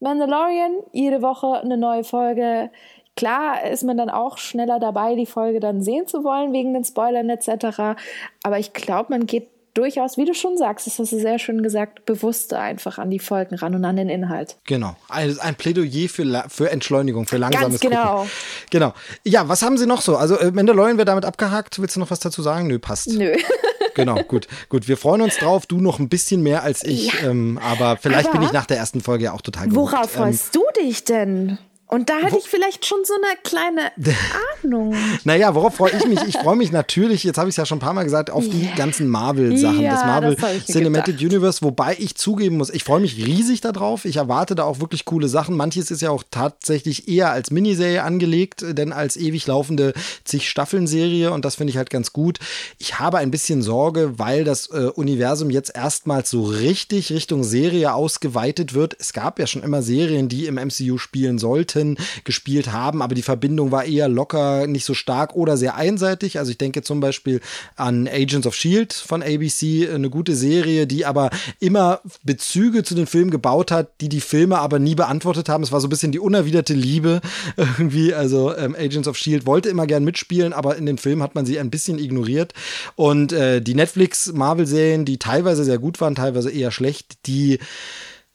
Mandalorian, jede Woche eine neue Folge. Klar ist man dann auch schneller dabei, die Folge dann sehen zu wollen, wegen den Spoilern etc. Aber ich glaube, man geht durchaus, wie du schon sagst, das hast du sehr schön gesagt, bewusster einfach an die Folgen ran und an den Inhalt. Genau. Ein, ein Plädoyer für, für Entschleunigung, für langsames Ganz genau. Gucken. Genau. Ja, was haben sie noch so? Also äh, Mandalorian wird damit abgehakt. Willst du noch was dazu sagen? Nö, passt. Nö. genau, gut. Gut, wir freuen uns drauf. Du noch ein bisschen mehr als ich. Ja. Ähm, aber vielleicht aber bin ich nach der ersten Folge ja auch total gut. Worauf ähm, freust du dich denn? Und da hätte ich vielleicht schon so eine kleine Ahnung. naja, worauf freue ich mich? Ich freue mich natürlich, jetzt habe ich es ja schon ein paar Mal gesagt, auf die ganzen Marvel-Sachen, ja, das Marvel das Cinematic gedacht. Universe, wobei ich zugeben muss, ich freue mich riesig darauf. Ich erwarte da auch wirklich coole Sachen. Manches ist ja auch tatsächlich eher als Miniserie angelegt, denn als ewig laufende zig Staffeln-Serie und das finde ich halt ganz gut. Ich habe ein bisschen Sorge, weil das äh, Universum jetzt erstmals so richtig Richtung Serie ausgeweitet wird. Es gab ja schon immer Serien, die im MCU spielen sollten, gespielt haben, aber die Verbindung war eher locker, nicht so stark oder sehr einseitig. Also ich denke zum Beispiel an Agents of Shield von ABC, eine gute Serie, die aber immer Bezüge zu den Filmen gebaut hat, die die Filme aber nie beantwortet haben. Es war so ein bisschen die unerwiderte Liebe irgendwie. Also ähm, Agents of Shield wollte immer gern mitspielen, aber in den Filmen hat man sie ein bisschen ignoriert. Und äh, die Netflix-Marvel-Serien, die teilweise sehr gut waren, teilweise eher schlecht, die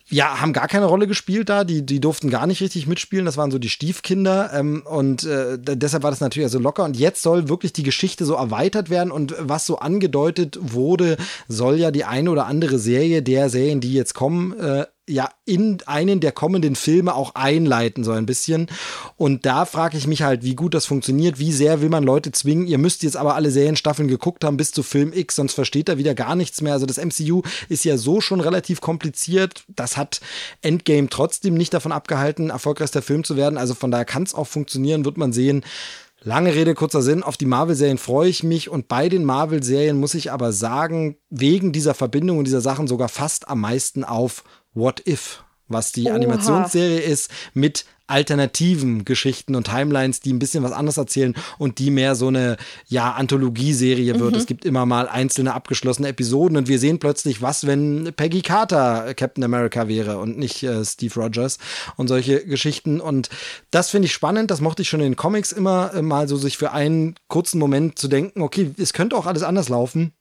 ja, haben gar keine Rolle gespielt da. Die, die durften gar nicht richtig mitspielen. Das waren so die Stiefkinder. Ähm, und äh, deshalb war das natürlich also locker. Und jetzt soll wirklich die Geschichte so erweitert werden. Und was so angedeutet wurde, soll ja die eine oder andere Serie der Serien, die jetzt kommen, äh, ja in einen der kommenden Filme auch einleiten, so ein bisschen. Und da frage ich mich halt, wie gut das funktioniert, wie sehr will man Leute zwingen, ihr müsst jetzt aber alle Serienstaffeln geguckt haben bis zu Film X, sonst versteht er wieder gar nichts mehr. Also das MCU ist ja so schon relativ kompliziert. Das hat Endgame trotzdem nicht davon abgehalten, erfolgreichster Film zu werden. Also von daher kann es auch funktionieren, wird man sehen. Lange Rede, kurzer Sinn. Auf die Marvel-Serien freue ich mich und bei den Marvel-Serien muss ich aber sagen, wegen dieser Verbindung und dieser Sachen sogar fast am meisten auf What If, was die Oha. Animationsserie ist mit alternativen Geschichten und Timelines, die ein bisschen was anderes erzählen und die mehr so eine ja Anthologieserie wird. Mhm. Es gibt immer mal einzelne abgeschlossene Episoden und wir sehen plötzlich, was wenn Peggy Carter Captain America wäre und nicht äh, Steve Rogers und solche Geschichten und das finde ich spannend, das mochte ich schon in den Comics immer äh, mal so sich für einen kurzen Moment zu denken, okay, es könnte auch alles anders laufen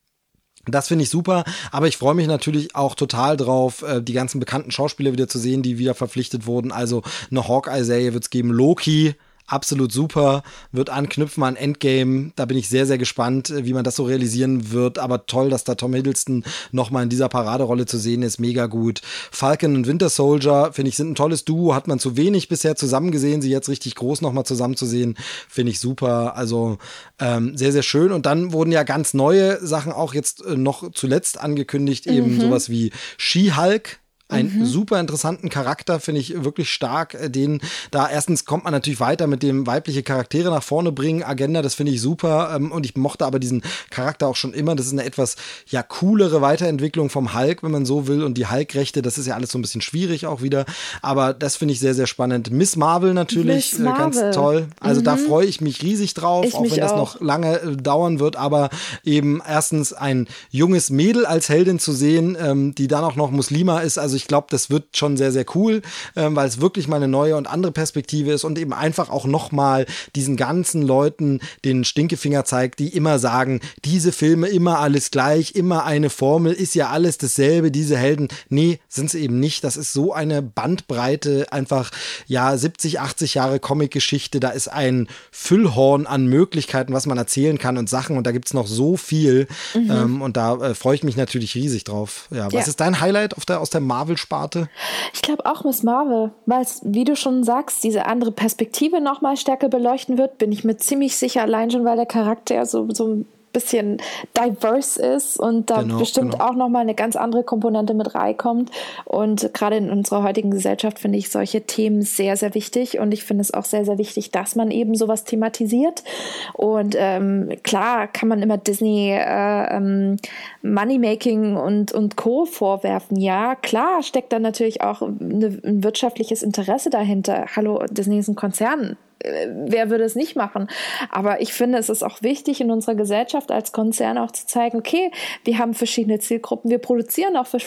das finde ich super, aber ich freue mich natürlich auch total drauf, äh, die ganzen bekannten Schauspieler wieder zu sehen, die wieder verpflichtet wurden. Also eine Hawkeye-Serie wird es geben, Loki, absolut super, wird anknüpfen an Endgame. Da bin ich sehr, sehr gespannt, äh, wie man das so realisieren wird. Aber toll, dass da Tom Hiddleston nochmal in dieser Paraderolle zu sehen ist. Mega gut. Falcon und Winter Soldier, finde ich, sind ein tolles Duo. Hat man zu wenig bisher zusammen gesehen. Sie jetzt richtig groß nochmal zusammen zu sehen, finde ich super. Also ähm, sehr, sehr schön. Und dann wurden ja ganz neue Sachen auch jetzt äh, noch zuletzt angekündigt. Eben mhm. sowas wie She-Hulk ein mhm. super interessanten Charakter, finde ich wirklich stark. Äh, den da erstens kommt man natürlich weiter mit dem weibliche Charaktere nach vorne bringen. Agenda, das finde ich super. Ähm, und ich mochte aber diesen Charakter auch schon immer. Das ist eine etwas ja coolere Weiterentwicklung vom Hulk, wenn man so will. Und die Hulk-Rechte, das ist ja alles so ein bisschen schwierig auch wieder. Aber das finde ich sehr, sehr spannend. Miss Marvel natürlich, Miss Marvel. ganz toll. Also mhm. da freue ich mich riesig drauf, ich auch wenn das noch lange äh, dauern wird. Aber eben erstens ein junges Mädel als Heldin zu sehen, ähm, die dann auch noch Muslima ist. Also ich glaube, das wird schon sehr, sehr cool, ähm, weil es wirklich mal eine neue und andere Perspektive ist und eben einfach auch nochmal diesen ganzen Leuten den Stinkefinger zeigt, die immer sagen, diese Filme immer alles gleich, immer eine Formel, ist ja alles dasselbe, diese Helden. Nee, sind sie eben nicht. Das ist so eine Bandbreite, einfach, ja, 70, 80 Jahre Comic-Geschichte. Da ist ein Füllhorn an Möglichkeiten, was man erzählen kann und Sachen und da gibt es noch so viel. Mhm. Ähm, und da äh, freue ich mich natürlich riesig drauf. Ja, was ja. ist dein Highlight der, aus der Marvel Marvel-Sparte? Ich glaube auch Miss Marvel, weil es, wie du schon sagst, diese andere Perspektive nochmal stärker beleuchten wird, bin ich mir ziemlich sicher, allein schon, weil der Charakter so, so bisschen diverse ist und da genau, bestimmt genau. auch nochmal eine ganz andere Komponente mit reinkommt. Und gerade in unserer heutigen Gesellschaft finde ich solche Themen sehr, sehr wichtig. Und ich finde es auch sehr, sehr wichtig, dass man eben sowas thematisiert. Und ähm, klar kann man immer Disney äh, ähm, Moneymaking und, und Co. vorwerfen. Ja, klar steckt da natürlich auch eine, ein wirtschaftliches Interesse dahinter. Hallo, Disney ist ein Konzern wer würde es nicht machen? Aber ich finde, es ist auch wichtig in unserer Gesellschaft als Konzern auch zu zeigen, okay, wir haben verschiedene Zielgruppen, wir produzieren auch für,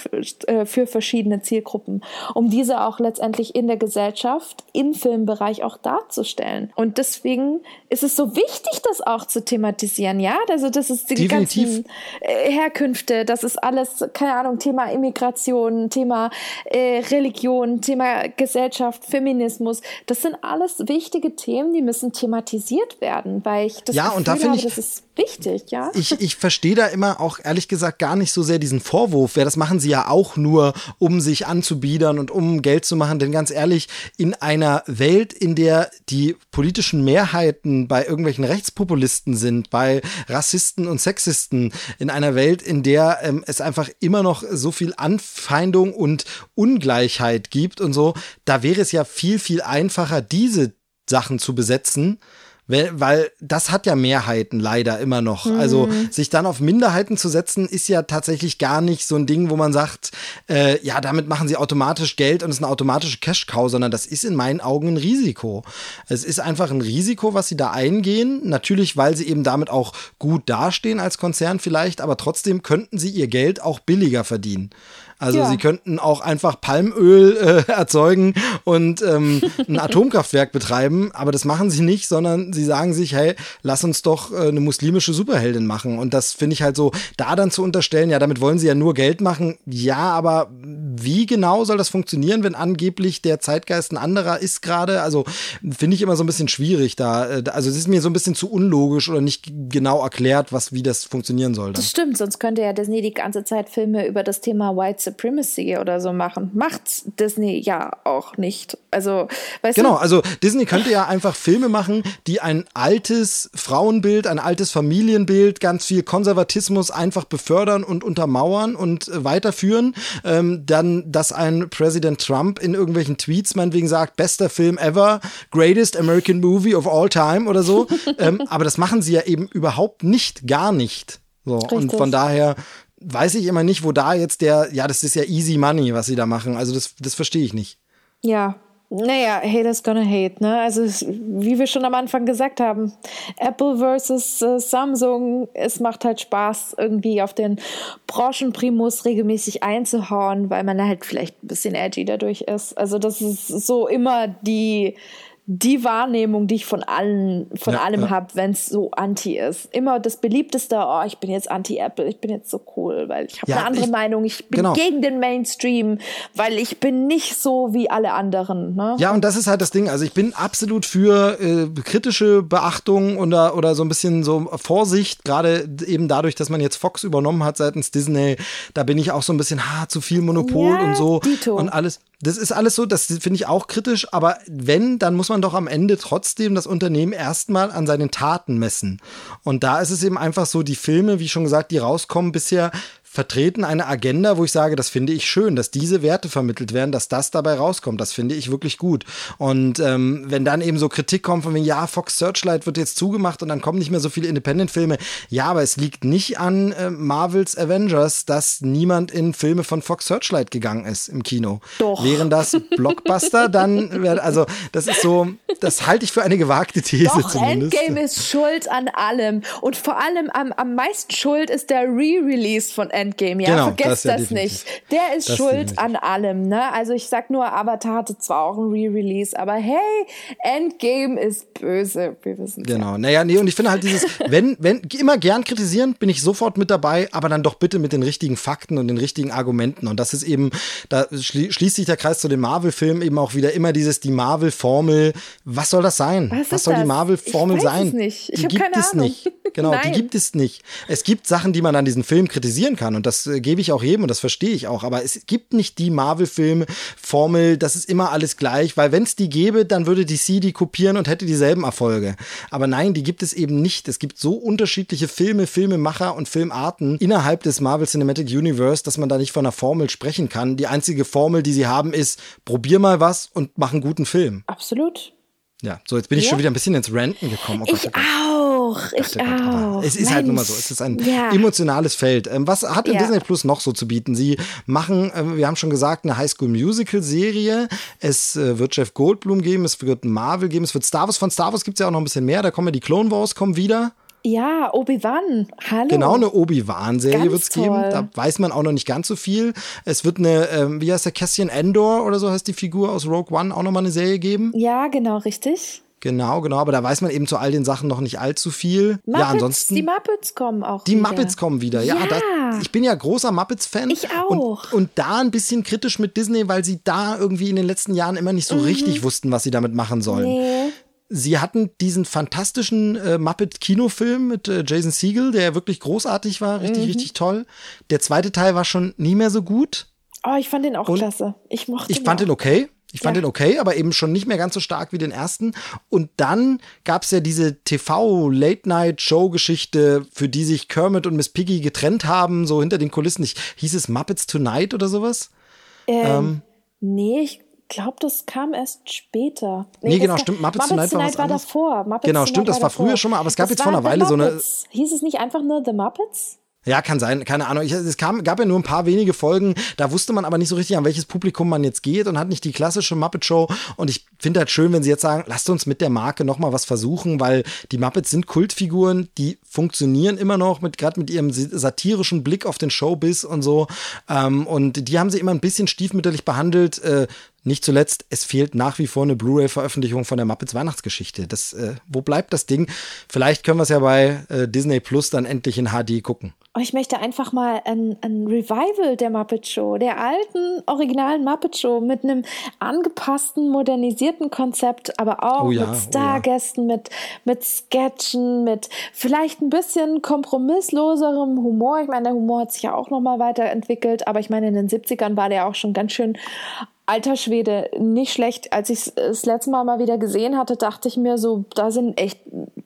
äh, für verschiedene Zielgruppen, um diese auch letztendlich in der Gesellschaft, im Filmbereich auch darzustellen. Und deswegen ist es so wichtig, das auch zu thematisieren, ja? Also das ist die Definitiv. ganzen äh, Herkünfte, das ist alles, keine Ahnung, Thema Immigration, Thema äh, Religion, Thema Gesellschaft, Feminismus, das sind alles wichtige Themen, die müssen thematisiert werden, weil ich das ja, Gefühl und da habe, ich, das ist wichtig, ja. Ich, ich verstehe da immer auch ehrlich gesagt gar nicht so sehr diesen Vorwurf. Ja, das machen sie ja auch nur, um sich anzubiedern und um Geld zu machen. Denn ganz ehrlich, in einer Welt, in der die politischen Mehrheiten bei irgendwelchen Rechtspopulisten sind, bei Rassisten und Sexisten, in einer Welt, in der ähm, es einfach immer noch so viel Anfeindung und Ungleichheit gibt und so, da wäre es ja viel, viel einfacher, diese Sachen zu besetzen weil das hat ja Mehrheiten leider immer noch. Mhm. Also sich dann auf Minderheiten zu setzen, ist ja tatsächlich gar nicht so ein Ding, wo man sagt, äh, ja, damit machen sie automatisch Geld und es ist eine automatische Cash-Cow, sondern das ist in meinen Augen ein Risiko. Es ist einfach ein Risiko, was sie da eingehen. Natürlich, weil sie eben damit auch gut dastehen als Konzern vielleicht, aber trotzdem könnten sie ihr Geld auch billiger verdienen. Also ja. sie könnten auch einfach Palmöl äh, erzeugen und ähm, ein Atomkraftwerk betreiben, aber das machen sie nicht, sondern sie sagen sich, hey, lass uns doch äh, eine muslimische Superheldin machen. Und das finde ich halt so, da dann zu unterstellen, ja, damit wollen sie ja nur Geld machen. Ja, aber wie genau soll das funktionieren, wenn angeblich der Zeitgeist ein anderer ist gerade? Also finde ich immer so ein bisschen schwierig da. Äh, also es ist mir so ein bisschen zu unlogisch oder nicht genau erklärt, was, wie das funktionieren soll. Dann. Das stimmt, sonst könnte ja Disney die ganze Zeit Filme über das Thema White Supremacy oder so machen. Macht Disney ja auch nicht. Also, weißt genau, du? also Disney könnte ja einfach Filme machen, die ein altes Frauenbild, ein altes Familienbild, ganz viel Konservatismus einfach befördern und untermauern und äh, weiterführen. Ähm, dann, dass ein Präsident Trump in irgendwelchen Tweets meinetwegen sagt, bester Film ever, greatest American movie of all time oder so. ähm, aber das machen sie ja eben überhaupt nicht, gar nicht. So, und von daher weiß ich immer nicht, wo da jetzt der, ja, das ist ja easy money, was sie da machen. Also das, das verstehe ich nicht. Ja, naja, haters gonna hate, ne? Also, wie wir schon am Anfang gesagt haben, Apple versus äh, Samsung, es macht halt Spaß, irgendwie auf den Branchenprimus regelmäßig einzuhauen, weil man halt vielleicht ein bisschen edgy dadurch ist. Also, das ist so immer die, die Wahrnehmung, die ich von allen, von ja, allem ja. habe, wenn es so anti ist. Immer das beliebteste, oh, ich bin jetzt anti-Apple, ich bin jetzt so cool, weil ich habe ja, eine andere ich, Meinung, ich bin genau. gegen den Mainstream, weil ich bin nicht so wie alle anderen. Ne? Ja, und das ist halt das Ding. Also ich bin absolut für äh, kritische Beachtung oder, oder so ein bisschen so Vorsicht, gerade eben dadurch, dass man jetzt Fox übernommen hat seitens Disney. Da bin ich auch so ein bisschen, ha, zu viel Monopol und so Dito. und alles. Das ist alles so, das finde ich auch kritisch, aber wenn, dann muss man doch am Ende trotzdem das Unternehmen erstmal an seinen Taten messen. Und da ist es eben einfach so, die Filme, wie schon gesagt, die rauskommen bisher, vertreten eine Agenda, wo ich sage, das finde ich schön, dass diese Werte vermittelt werden, dass das dabei rauskommt. Das finde ich wirklich gut. Und ähm, wenn dann eben so Kritik kommt von wegen, ja, Fox Searchlight wird jetzt zugemacht und dann kommen nicht mehr so viele Independent-Filme. Ja, aber es liegt nicht an äh, Marvels Avengers, dass niemand in Filme von Fox Searchlight gegangen ist im Kino. Doch. Wären das Blockbuster, dann wäre, also das ist so, das halte ich für eine gewagte These Doch, zumindest. Endgame ist schuld an allem. Und vor allem am, am meisten schuld ist der Re-Release von Endgame. Endgame, ja. Genau, Vergesst das, ja das nicht. Der ist das schuld an allem, ne? Also ich sag nur, Avatar hatte zwar auch ein Re-Release, aber hey, Endgame ist böse. Wir wissen Genau. Ja. Naja, nee, und ich finde halt dieses, wenn, wenn, immer gern kritisieren, bin ich sofort mit dabei, aber dann doch bitte mit den richtigen Fakten und den richtigen Argumenten. Und das ist eben, da schließt sich der Kreis zu den Marvel-Filmen eben auch wieder immer dieses, die Marvel-Formel. Was soll das sein? Was, Was soll das? die Marvel-Formel sein? Es nicht. Ich die gibt keine es Ahnung. nicht. Genau, die gibt es nicht. Es gibt Sachen, die man an diesen Film kritisieren kann kann. Und das äh, gebe ich auch jedem und das verstehe ich auch. Aber es gibt nicht die Marvel-Film-Formel, das ist immer alles gleich, weil wenn es die gäbe, dann würde DC die kopieren und hätte dieselben Erfolge. Aber nein, die gibt es eben nicht. Es gibt so unterschiedliche Filme, Filmemacher und Filmarten innerhalb des Marvel Cinematic Universe, dass man da nicht von einer Formel sprechen kann. Die einzige Formel, die sie haben, ist, probier mal was und mach einen guten Film. Absolut. Ja, so jetzt bin ich ja. schon wieder ein bisschen ins Ranten gekommen. Oh Gott, ich oh Gott. Auch, ich Gott, auch. Es ist Mensch. halt nun mal so, es ist ein ja. emotionales Feld. Ähm, was hat denn ja. Disney Plus noch so zu bieten? Sie machen, äh, wir haben schon gesagt, eine Highschool Musical Serie. Es äh, wird Jeff Goldblum geben, es wird Marvel geben, es wird Star Wars. Von Star Wars gibt es ja auch noch ein bisschen mehr. Da kommen ja die Clone Wars kommen wieder. Ja, Obi-Wan. Hallo. Genau, eine Obi-Wan-Serie wird es geben. Da weiß man auch noch nicht ganz so viel. Es wird eine, ähm, wie heißt der, Cassian Endor oder so heißt die Figur aus Rogue One, auch nochmal eine Serie geben. Ja, genau, richtig. Genau, genau, aber da weiß man eben zu all den Sachen noch nicht allzu viel. Muppets, ja, ansonsten. Die Muppets kommen auch Die wieder. Muppets kommen wieder, ja. ja. Das, ich bin ja großer Muppets-Fan. Ich auch. Und, und, da ein bisschen kritisch mit Disney, weil sie da irgendwie in den letzten Jahren immer nicht so mhm. richtig wussten, was sie damit machen sollen. Nee Sie hatten diesen fantastischen äh, Muppet-Kinofilm mit äh, Jason Siegel, der wirklich großartig war, richtig, mhm. richtig toll. Der zweite Teil war schon nie mehr so gut. Oh, ich fand den auch Und klasse. Ich mochte Ich fand den okay. Ich fand ja. den okay, aber eben schon nicht mehr ganz so stark wie den ersten. Und dann gab es ja diese TV-Late-Night-Show-Geschichte, für die sich Kermit und Miss Piggy getrennt haben, so hinter den Kulissen. Ich, hieß es Muppets Tonight oder sowas? Ähm, ähm, nee, ich glaube, das kam erst später. Nee, nee genau, stimmt. Muppets, Muppets Tonight, war, war davor. Muppets genau, stimmt, das war, früher schon mal, aber es gab das jetzt vor einer Weile so eine. Hieß es nicht einfach nur The Muppets? Ja, kann sein, keine Ahnung. Ich, es kam, gab ja nur ein paar wenige Folgen, da wusste man aber nicht so richtig, an welches Publikum man jetzt geht und hat nicht die klassische Muppet Show. Und ich finde halt schön, wenn sie jetzt sagen, lasst uns mit der Marke nochmal was versuchen, weil die Muppets sind Kultfiguren, die funktionieren immer noch, mit gerade mit ihrem satirischen Blick auf den Showbiz und so. Ähm, und die haben sie immer ein bisschen stiefmütterlich behandelt. Äh, nicht zuletzt, es fehlt nach wie vor eine Blu-ray-Veröffentlichung von der Muppets Weihnachtsgeschichte. Das, äh, wo bleibt das Ding? Vielleicht können wir es ja bei äh, Disney Plus dann endlich in HD gucken. Oh, ich möchte einfach mal ein, ein Revival der Muppet Show, der alten, originalen Muppet Show mit einem angepassten, modernisierten Konzept, aber auch oh ja, mit Stargästen, oh ja. mit, mit Sketchen, mit vielleicht ein bisschen kompromissloserem Humor. Ich meine, der Humor hat sich ja auch nochmal weiterentwickelt, aber ich meine, in den 70ern war der auch schon ganz schön alter Schwede, nicht schlecht. Als ich es das letzte Mal mal wieder gesehen hatte, dachte ich mir so, da sind echt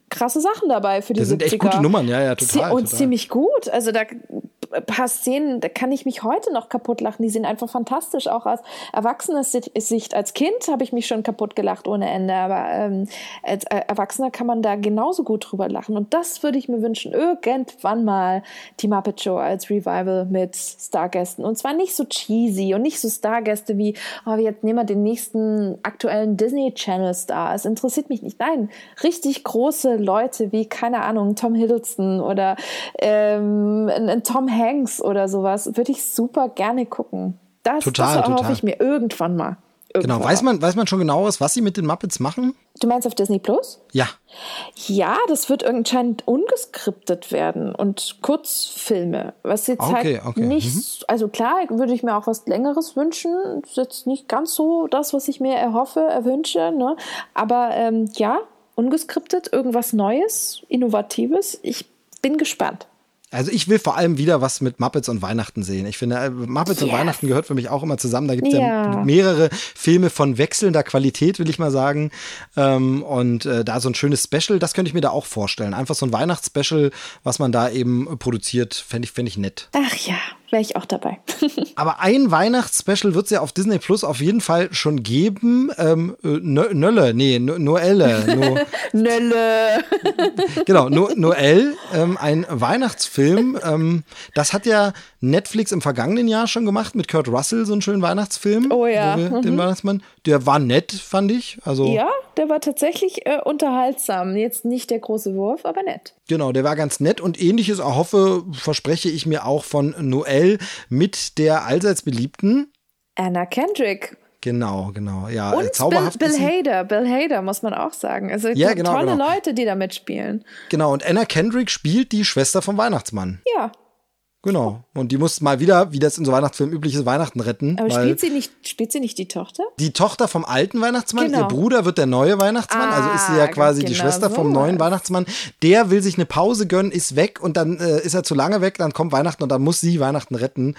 krasse Sachen dabei für die Das sind 70er. echt gute Nummern, ja, ja, total. Und total. ziemlich gut. Also da paar Szenen, da kann ich mich heute noch kaputt lachen. Die sind einfach fantastisch. Auch aus erwachsener Sicht. Als Kind habe ich mich schon kaputt gelacht ohne Ende. Aber ähm, als Erwachsener kann man da genauso gut drüber lachen. Und das würde ich mir wünschen. Irgendwann mal die Muppet Show als Revival mit Stargästen. Und zwar nicht so cheesy und nicht so Stargäste wie, oh, jetzt nehmen wir den nächsten aktuellen Disney Channel Star. Es interessiert mich nicht. Nein, richtig große Leute wie, keine Ahnung, Tom Hiddleston oder ähm, ein Tom Hanks Hanks oder sowas, würde ich super gerne gucken. Das, total, das erhoffe ich mir irgendwann mal. Irgendwann genau, weiß man, weiß man schon genaueres, was sie mit den Muppets machen? Du meinst auf Disney Plus? Ja. Ja, das wird anscheinend ungeskriptet werden und Kurzfilme. Was jetzt okay, halt okay. nicht, mhm. also klar, würde ich mir auch was Längeres wünschen. Das ist jetzt nicht ganz so das, was ich mir erhoffe, erwünsche, ne? Aber ähm, ja, ungeskriptet, irgendwas Neues, Innovatives. Ich bin gespannt. Also ich will vor allem wieder was mit Muppets und Weihnachten sehen. Ich finde, äh, Muppets yes. und Weihnachten gehört für mich auch immer zusammen. Da gibt es ja. ja. mehrere Filme von wechselnder Qualität, will ich mal sagen. Ähm, und äh, da so ein schönes Special, das könnte ich mir da auch vorstellen. Einfach so ein Weihnachtsspecial, was man da eben produziert, fände ich, fänd ich nett. Ach ja, wäre ich auch dabei. Aber ein Weihnachtsspecial wird es ja auf Disney Plus auf jeden Fall schon geben. Ähm, äh, Nölle, nee, Noelle. No Nölle. genau, no Noel, ähm, ein Weihnachtsfilm. Ähm, das hat ja Netflix im vergangenen Jahr schon gemacht mit Kurt Russell, so einen schönen Weihnachtsfilm. Oh ja. Mhm. Den Weihnachtsmann. Der war nett, fand ich. Also, ja, der war tatsächlich äh, unterhaltsam. Jetzt nicht der große Wurf, aber nett. Genau, der war ganz nett und ähnliches erhoffe, verspreche ich mir auch von Noel mit der allseits beliebten Anna Kendrick. Genau, genau. Ja, und zauberhaft. Bill, Bill Hader, Bill Hader muss man auch sagen. Also ja, genau, tolle genau. Leute, die da mitspielen. Genau, und Anna Kendrick spielt die Schwester vom Weihnachtsmann. Ja. Genau. Und die muss mal wieder, wie das in so Weihnachtsfilmen üblich ist, Weihnachten retten. Aber spielt sie nicht, spielt sie nicht die Tochter? Die Tochter vom alten Weihnachtsmann. Genau. Ihr Bruder wird der neue Weihnachtsmann. Ah, also ist sie ja ah, quasi genau die Schwester so vom neuen Weihnachtsmann. Der will sich eine Pause gönnen, ist weg und dann äh, ist er zu lange weg. Dann kommt Weihnachten und dann muss sie Weihnachten retten.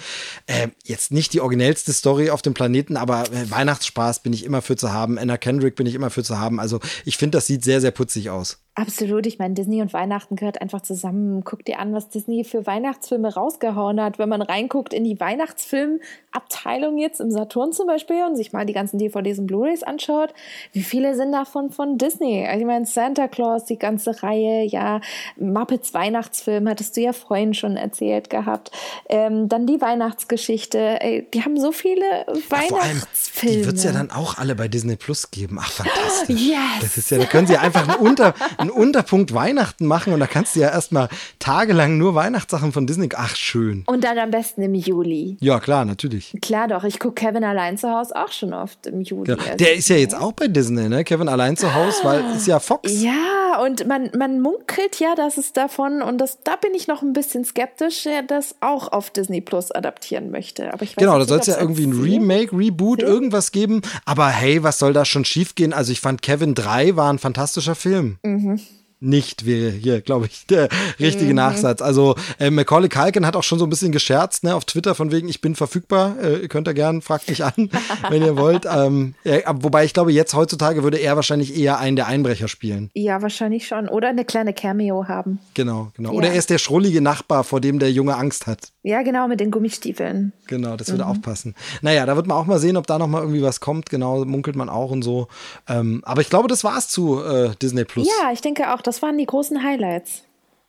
Äh, jetzt nicht die originellste Story auf dem Planeten, aber äh, Weihnachtsspaß bin ich immer für zu haben. Anna Kendrick bin ich immer für zu haben. Also ich finde, das sieht sehr, sehr putzig aus. Absolut. Ich meine, Disney und Weihnachten gehört einfach zusammen. Guck dir an, was Disney für Weihnachtsfilme rausgehauen hat. Wenn man reinguckt in die Weihnachtsfilmabteilung jetzt im Saturn zum Beispiel und sich mal die ganzen DVDs und Blu-rays anschaut, wie viele sind davon von Disney? Also ich meine, Santa Claus, die ganze Reihe, ja, Muppets Weihnachtsfilm hattest du ja vorhin schon erzählt gehabt. Ähm, dann die Weihnachtsgeschichte. Ey, die haben so viele Weihnachtsfilme. Ja, die wird es ja dann auch alle bei Disney Plus geben. Ach, fantastisch. Yes. Das ist ja, da können sie einfach ein, Unter, einen Unterpunkt Weihnachten machen und da kannst du ja erstmal tagelang nur Weihnachtssachen von Disney. Ach, schön. Und dann am besten im Juli. Ja, klar, natürlich. Klar doch, ich gucke Kevin allein zu Hause auch schon oft im Juli. Ja, der ist ja jetzt auch bei Disney, ne? Kevin allein zu Hause, weil ist ja Fox. Ja, und man, man munkelt ja, dass es davon, und das, da bin ich noch ein bisschen skeptisch, ja, das auch auf Disney Plus adaptieren möchte. Aber ich weiß genau, da soll es ja irgendwie ein Remake, Reboot, Film? irgendwas geben. Aber hey, was soll da schon schiefgehen? Also ich fand Kevin 3 war ein fantastischer Film. Mhm nicht wäre hier, glaube ich, der richtige mhm. Nachsatz. Also äh, Macaulay Culkin hat auch schon so ein bisschen gescherzt, ne, auf Twitter von wegen, ich bin verfügbar, äh, ihr könnt da gern, fragt mich an, wenn ihr wollt. Ähm, ja, wobei ich glaube, jetzt heutzutage würde er wahrscheinlich eher einen der Einbrecher spielen. Ja, wahrscheinlich schon. Oder eine kleine Cameo haben. Genau, genau. Ja. Oder er ist der schrullige Nachbar, vor dem der Junge Angst hat. Ja, genau, mit den Gummistiefeln. Genau, das würde mhm. auch passen. Naja, da wird man auch mal sehen, ob da noch mal irgendwie was kommt. Genau, munkelt man auch und so. Ähm, aber ich glaube, das war's zu äh, Disney Plus. Ja, ich denke auch, das waren die großen Highlights.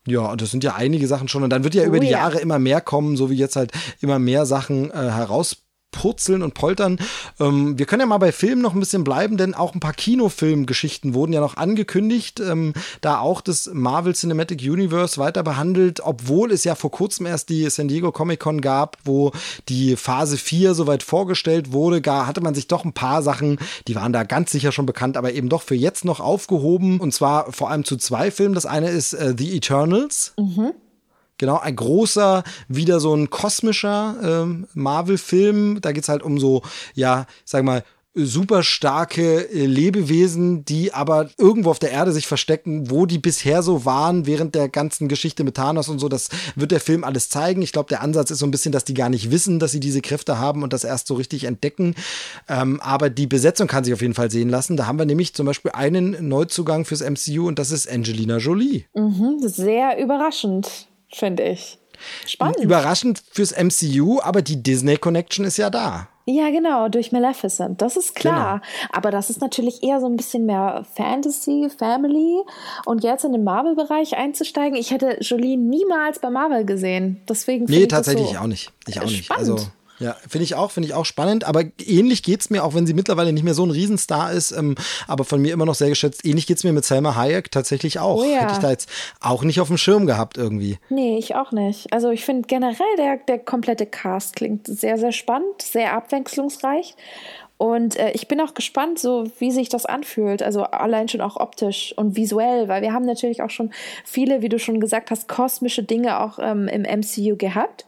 Ja, das sind ja einige Sachen schon. Und dann wird ja über oh, die ja. Jahre immer mehr kommen, so wie jetzt halt immer mehr Sachen äh, heraus purzeln und poltern. Ähm, wir können ja mal bei Filmen noch ein bisschen bleiben, denn auch ein paar Kinofilmgeschichten wurden ja noch angekündigt, ähm, da auch das Marvel Cinematic Universe weiter behandelt, obwohl es ja vor kurzem erst die San Diego Comic Con gab, wo die Phase 4 soweit vorgestellt wurde, gar hatte man sich doch ein paar Sachen, die waren da ganz sicher schon bekannt, aber eben doch für jetzt noch aufgehoben und zwar vor allem zu zwei Filmen. Das eine ist äh, The Eternals. Mhm. Genau, ein großer, wieder so ein kosmischer ähm, Marvel-Film. Da geht's halt um so, ja, sag mal, super starke äh, Lebewesen, die aber irgendwo auf der Erde sich verstecken, wo die bisher so waren während der ganzen Geschichte mit Thanos und so. Das wird der Film alles zeigen. Ich glaube, der Ansatz ist so ein bisschen, dass die gar nicht wissen, dass sie diese Kräfte haben und das erst so richtig entdecken. Ähm, aber die Besetzung kann sich auf jeden Fall sehen lassen. Da haben wir nämlich zum Beispiel einen Neuzugang fürs MCU und das ist Angelina Jolie. Mhm, sehr überraschend finde ich. Spannend. Überraschend fürs MCU, aber die Disney Connection ist ja da. Ja, genau, durch Maleficent. Das ist klar. Genau. Aber das ist natürlich eher so ein bisschen mehr Fantasy, Family. Und jetzt in den Marvel-Bereich einzusteigen, ich hätte Jolie niemals bei Marvel gesehen. Deswegen Nee, tatsächlich so auch nicht. Ich auch nicht. Also ja, finde ich auch, finde ich auch spannend. Aber ähnlich geht's mir, auch wenn sie mittlerweile nicht mehr so ein Riesenstar ist, ähm, aber von mir immer noch sehr geschätzt. Ähnlich geht's mir mit Selma Hayek tatsächlich auch. Oh ja. Hätte ich da jetzt auch nicht auf dem Schirm gehabt irgendwie. Nee, ich auch nicht. Also ich finde generell der, der komplette Cast klingt sehr, sehr spannend, sehr abwechslungsreich. Und äh, ich bin auch gespannt, so wie sich das anfühlt. Also allein schon auch optisch und visuell, weil wir haben natürlich auch schon viele, wie du schon gesagt hast, kosmische Dinge auch ähm, im MCU gehabt.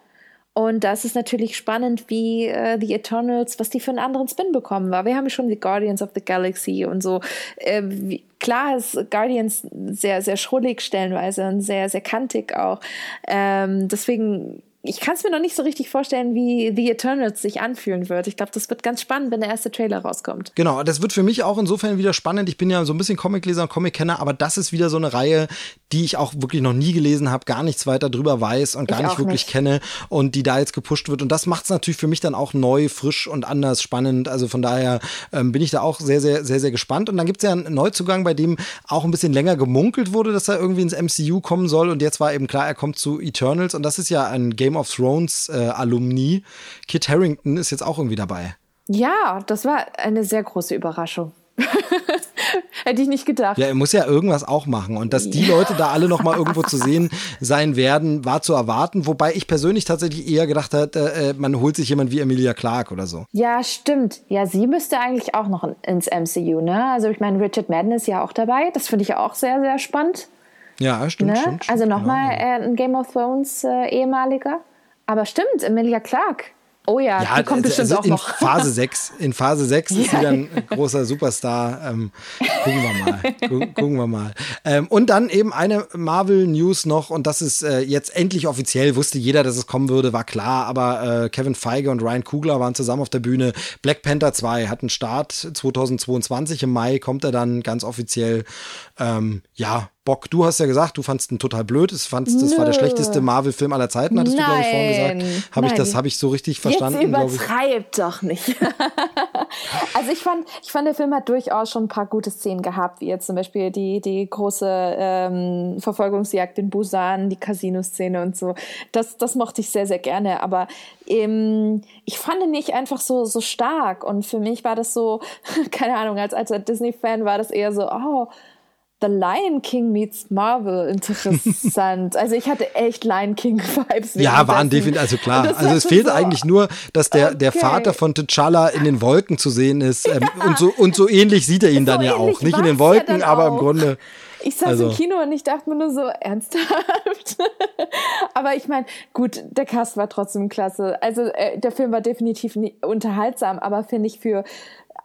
Und das ist natürlich spannend, wie äh, The Eternals, was die für einen anderen Spin bekommen war. Wir haben schon die Guardians of the Galaxy und so. Äh, wie, klar ist Guardians sehr, sehr schrullig stellenweise und sehr, sehr kantig auch. Ähm, deswegen ich kann es mir noch nicht so richtig vorstellen, wie The Eternals sich anfühlen wird. Ich glaube, das wird ganz spannend, wenn der erste Trailer rauskommt. Genau, das wird für mich auch insofern wieder spannend. Ich bin ja so ein bisschen Comicleser und Comic-Kenner, aber das ist wieder so eine Reihe, die ich auch wirklich noch nie gelesen habe, gar nichts weiter drüber weiß und gar ich nicht wirklich nicht. kenne und die da jetzt gepusht wird. Und das macht es natürlich für mich dann auch neu, frisch und anders spannend. Also von daher ähm, bin ich da auch sehr, sehr, sehr, sehr gespannt. Und dann gibt es ja einen Neuzugang, bei dem auch ein bisschen länger gemunkelt wurde, dass er irgendwie ins MCU kommen soll. Und jetzt war eben klar, er kommt zu Eternals. Und das ist ja ein Game Game of Thrones äh, Alumni. Kit Harrington ist jetzt auch irgendwie dabei. Ja, das war eine sehr große Überraschung. Hätte ich nicht gedacht. Ja, er muss ja irgendwas auch machen. Und dass die Leute da alle noch mal irgendwo zu sehen sein werden, war zu erwarten. Wobei ich persönlich tatsächlich eher gedacht hätte, äh, man holt sich jemand wie Emilia Clarke oder so. Ja, stimmt. Ja, sie müsste eigentlich auch noch ins MCU, ne? Also ich meine, Richard Madden ist ja auch dabei. Das finde ich auch sehr, sehr spannend. Ja, stimmt, ne? stimmt, Also nochmal genau. äh, ein Game of Thrones äh, ehemaliger. Aber stimmt, Emilia Clarke. Oh ja, ja die kommt also, bestimmt also auch in noch. Phase 6, in Phase 6 ist sie dann ein großer Superstar. Ähm, gucken wir mal. gucken wir mal. Ähm, und dann eben eine Marvel-News noch, und das ist äh, jetzt endlich offiziell, wusste jeder, dass es kommen würde, war klar, aber äh, Kevin Feige und Ryan Kugler waren zusammen auf der Bühne. Black Panther 2 hat einen Start 2022 im Mai, kommt er dann ganz offiziell. Ähm, ja, Bock. Du hast ja gesagt, du fandest ihn total blöd. Das, fandst, das war der schlechteste Marvel-Film aller Zeiten, hattest Nein. du, glaube ich, vorhin gesagt. Habe ich das, habe ich so richtig verstanden? Jetzt übertreibt doch nicht. also ich fand, ich fand, der Film hat durchaus schon ein paar gute Szenen gehabt, wie jetzt zum Beispiel die, die große ähm, Verfolgungsjagd in Busan, die Casino-Szene und so. Das, das mochte ich sehr, sehr gerne. Aber ähm, ich fand ihn nicht einfach so, so stark. Und für mich war das so, keine Ahnung, als, als Disney-Fan war das eher so, oh, The Lion King meets Marvel interessant. also ich hatte echt Lion King Vibes. Ja, waren definitiv, also klar. Also es fehlt so, eigentlich nur, dass der, okay. der Vater von T'Challa in den Wolken zu sehen ist. Ähm, ja. und, so, und so ähnlich sieht er ihn so dann ja auch. Nicht in den Wolken, aber im Grunde. Ich saß also. im Kino und ich dachte mir nur so, ernsthaft? aber ich meine, gut, der Cast war trotzdem klasse. Also äh, der Film war definitiv unterhaltsam, aber finde ich für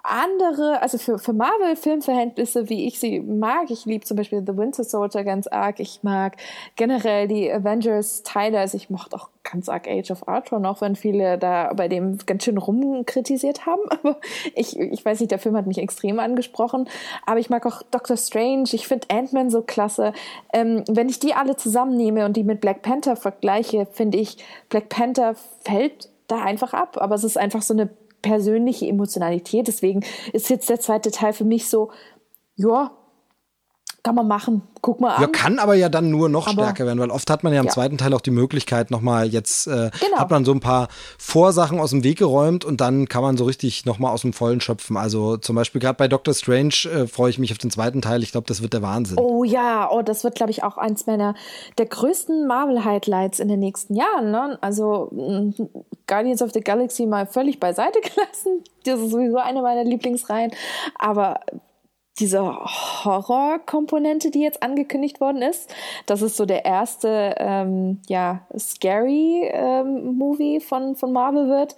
andere, also für, für Marvel-Filmverhältnisse, wie ich sie mag, ich liebe zum Beispiel The Winter Soldier ganz arg, ich mag generell die Avengers-Teile, also ich mochte auch ganz arg Age of Ultron, auch wenn viele da bei dem ganz schön rumkritisiert haben, aber ich, ich weiß nicht, der Film hat mich extrem angesprochen, aber ich mag auch Doctor Strange, ich finde Ant-Man so klasse. Ähm, wenn ich die alle zusammennehme und die mit Black Panther vergleiche, finde ich, Black Panther fällt da einfach ab, aber es ist einfach so eine persönliche Emotionalität. Deswegen ist jetzt der zweite Teil für mich so, ja, kann man machen. Guck mal an. Ja, kann aber ja dann nur noch aber, stärker werden, weil oft hat man ja im ja. zweiten Teil auch die Möglichkeit, nochmal jetzt äh, genau. hat man so ein paar Vorsachen aus dem Weg geräumt und dann kann man so richtig nochmal aus dem Vollen schöpfen. Also zum Beispiel gerade bei Doctor Strange äh, freue ich mich auf den zweiten Teil. Ich glaube, das wird der Wahnsinn. Oh ja, oh, das wird, glaube ich, auch eins meiner der größten Marvel-Highlights in den nächsten Jahren. Ne? Also mm, Guardians of the Galaxy mal völlig beiseite gelassen. Das ist sowieso eine meiner Lieblingsreihen. Aber diese Horror-Komponente, die jetzt angekündigt worden ist. Das ist so der erste, ähm, ja, Scary-Movie ähm, von, von Marvel wird.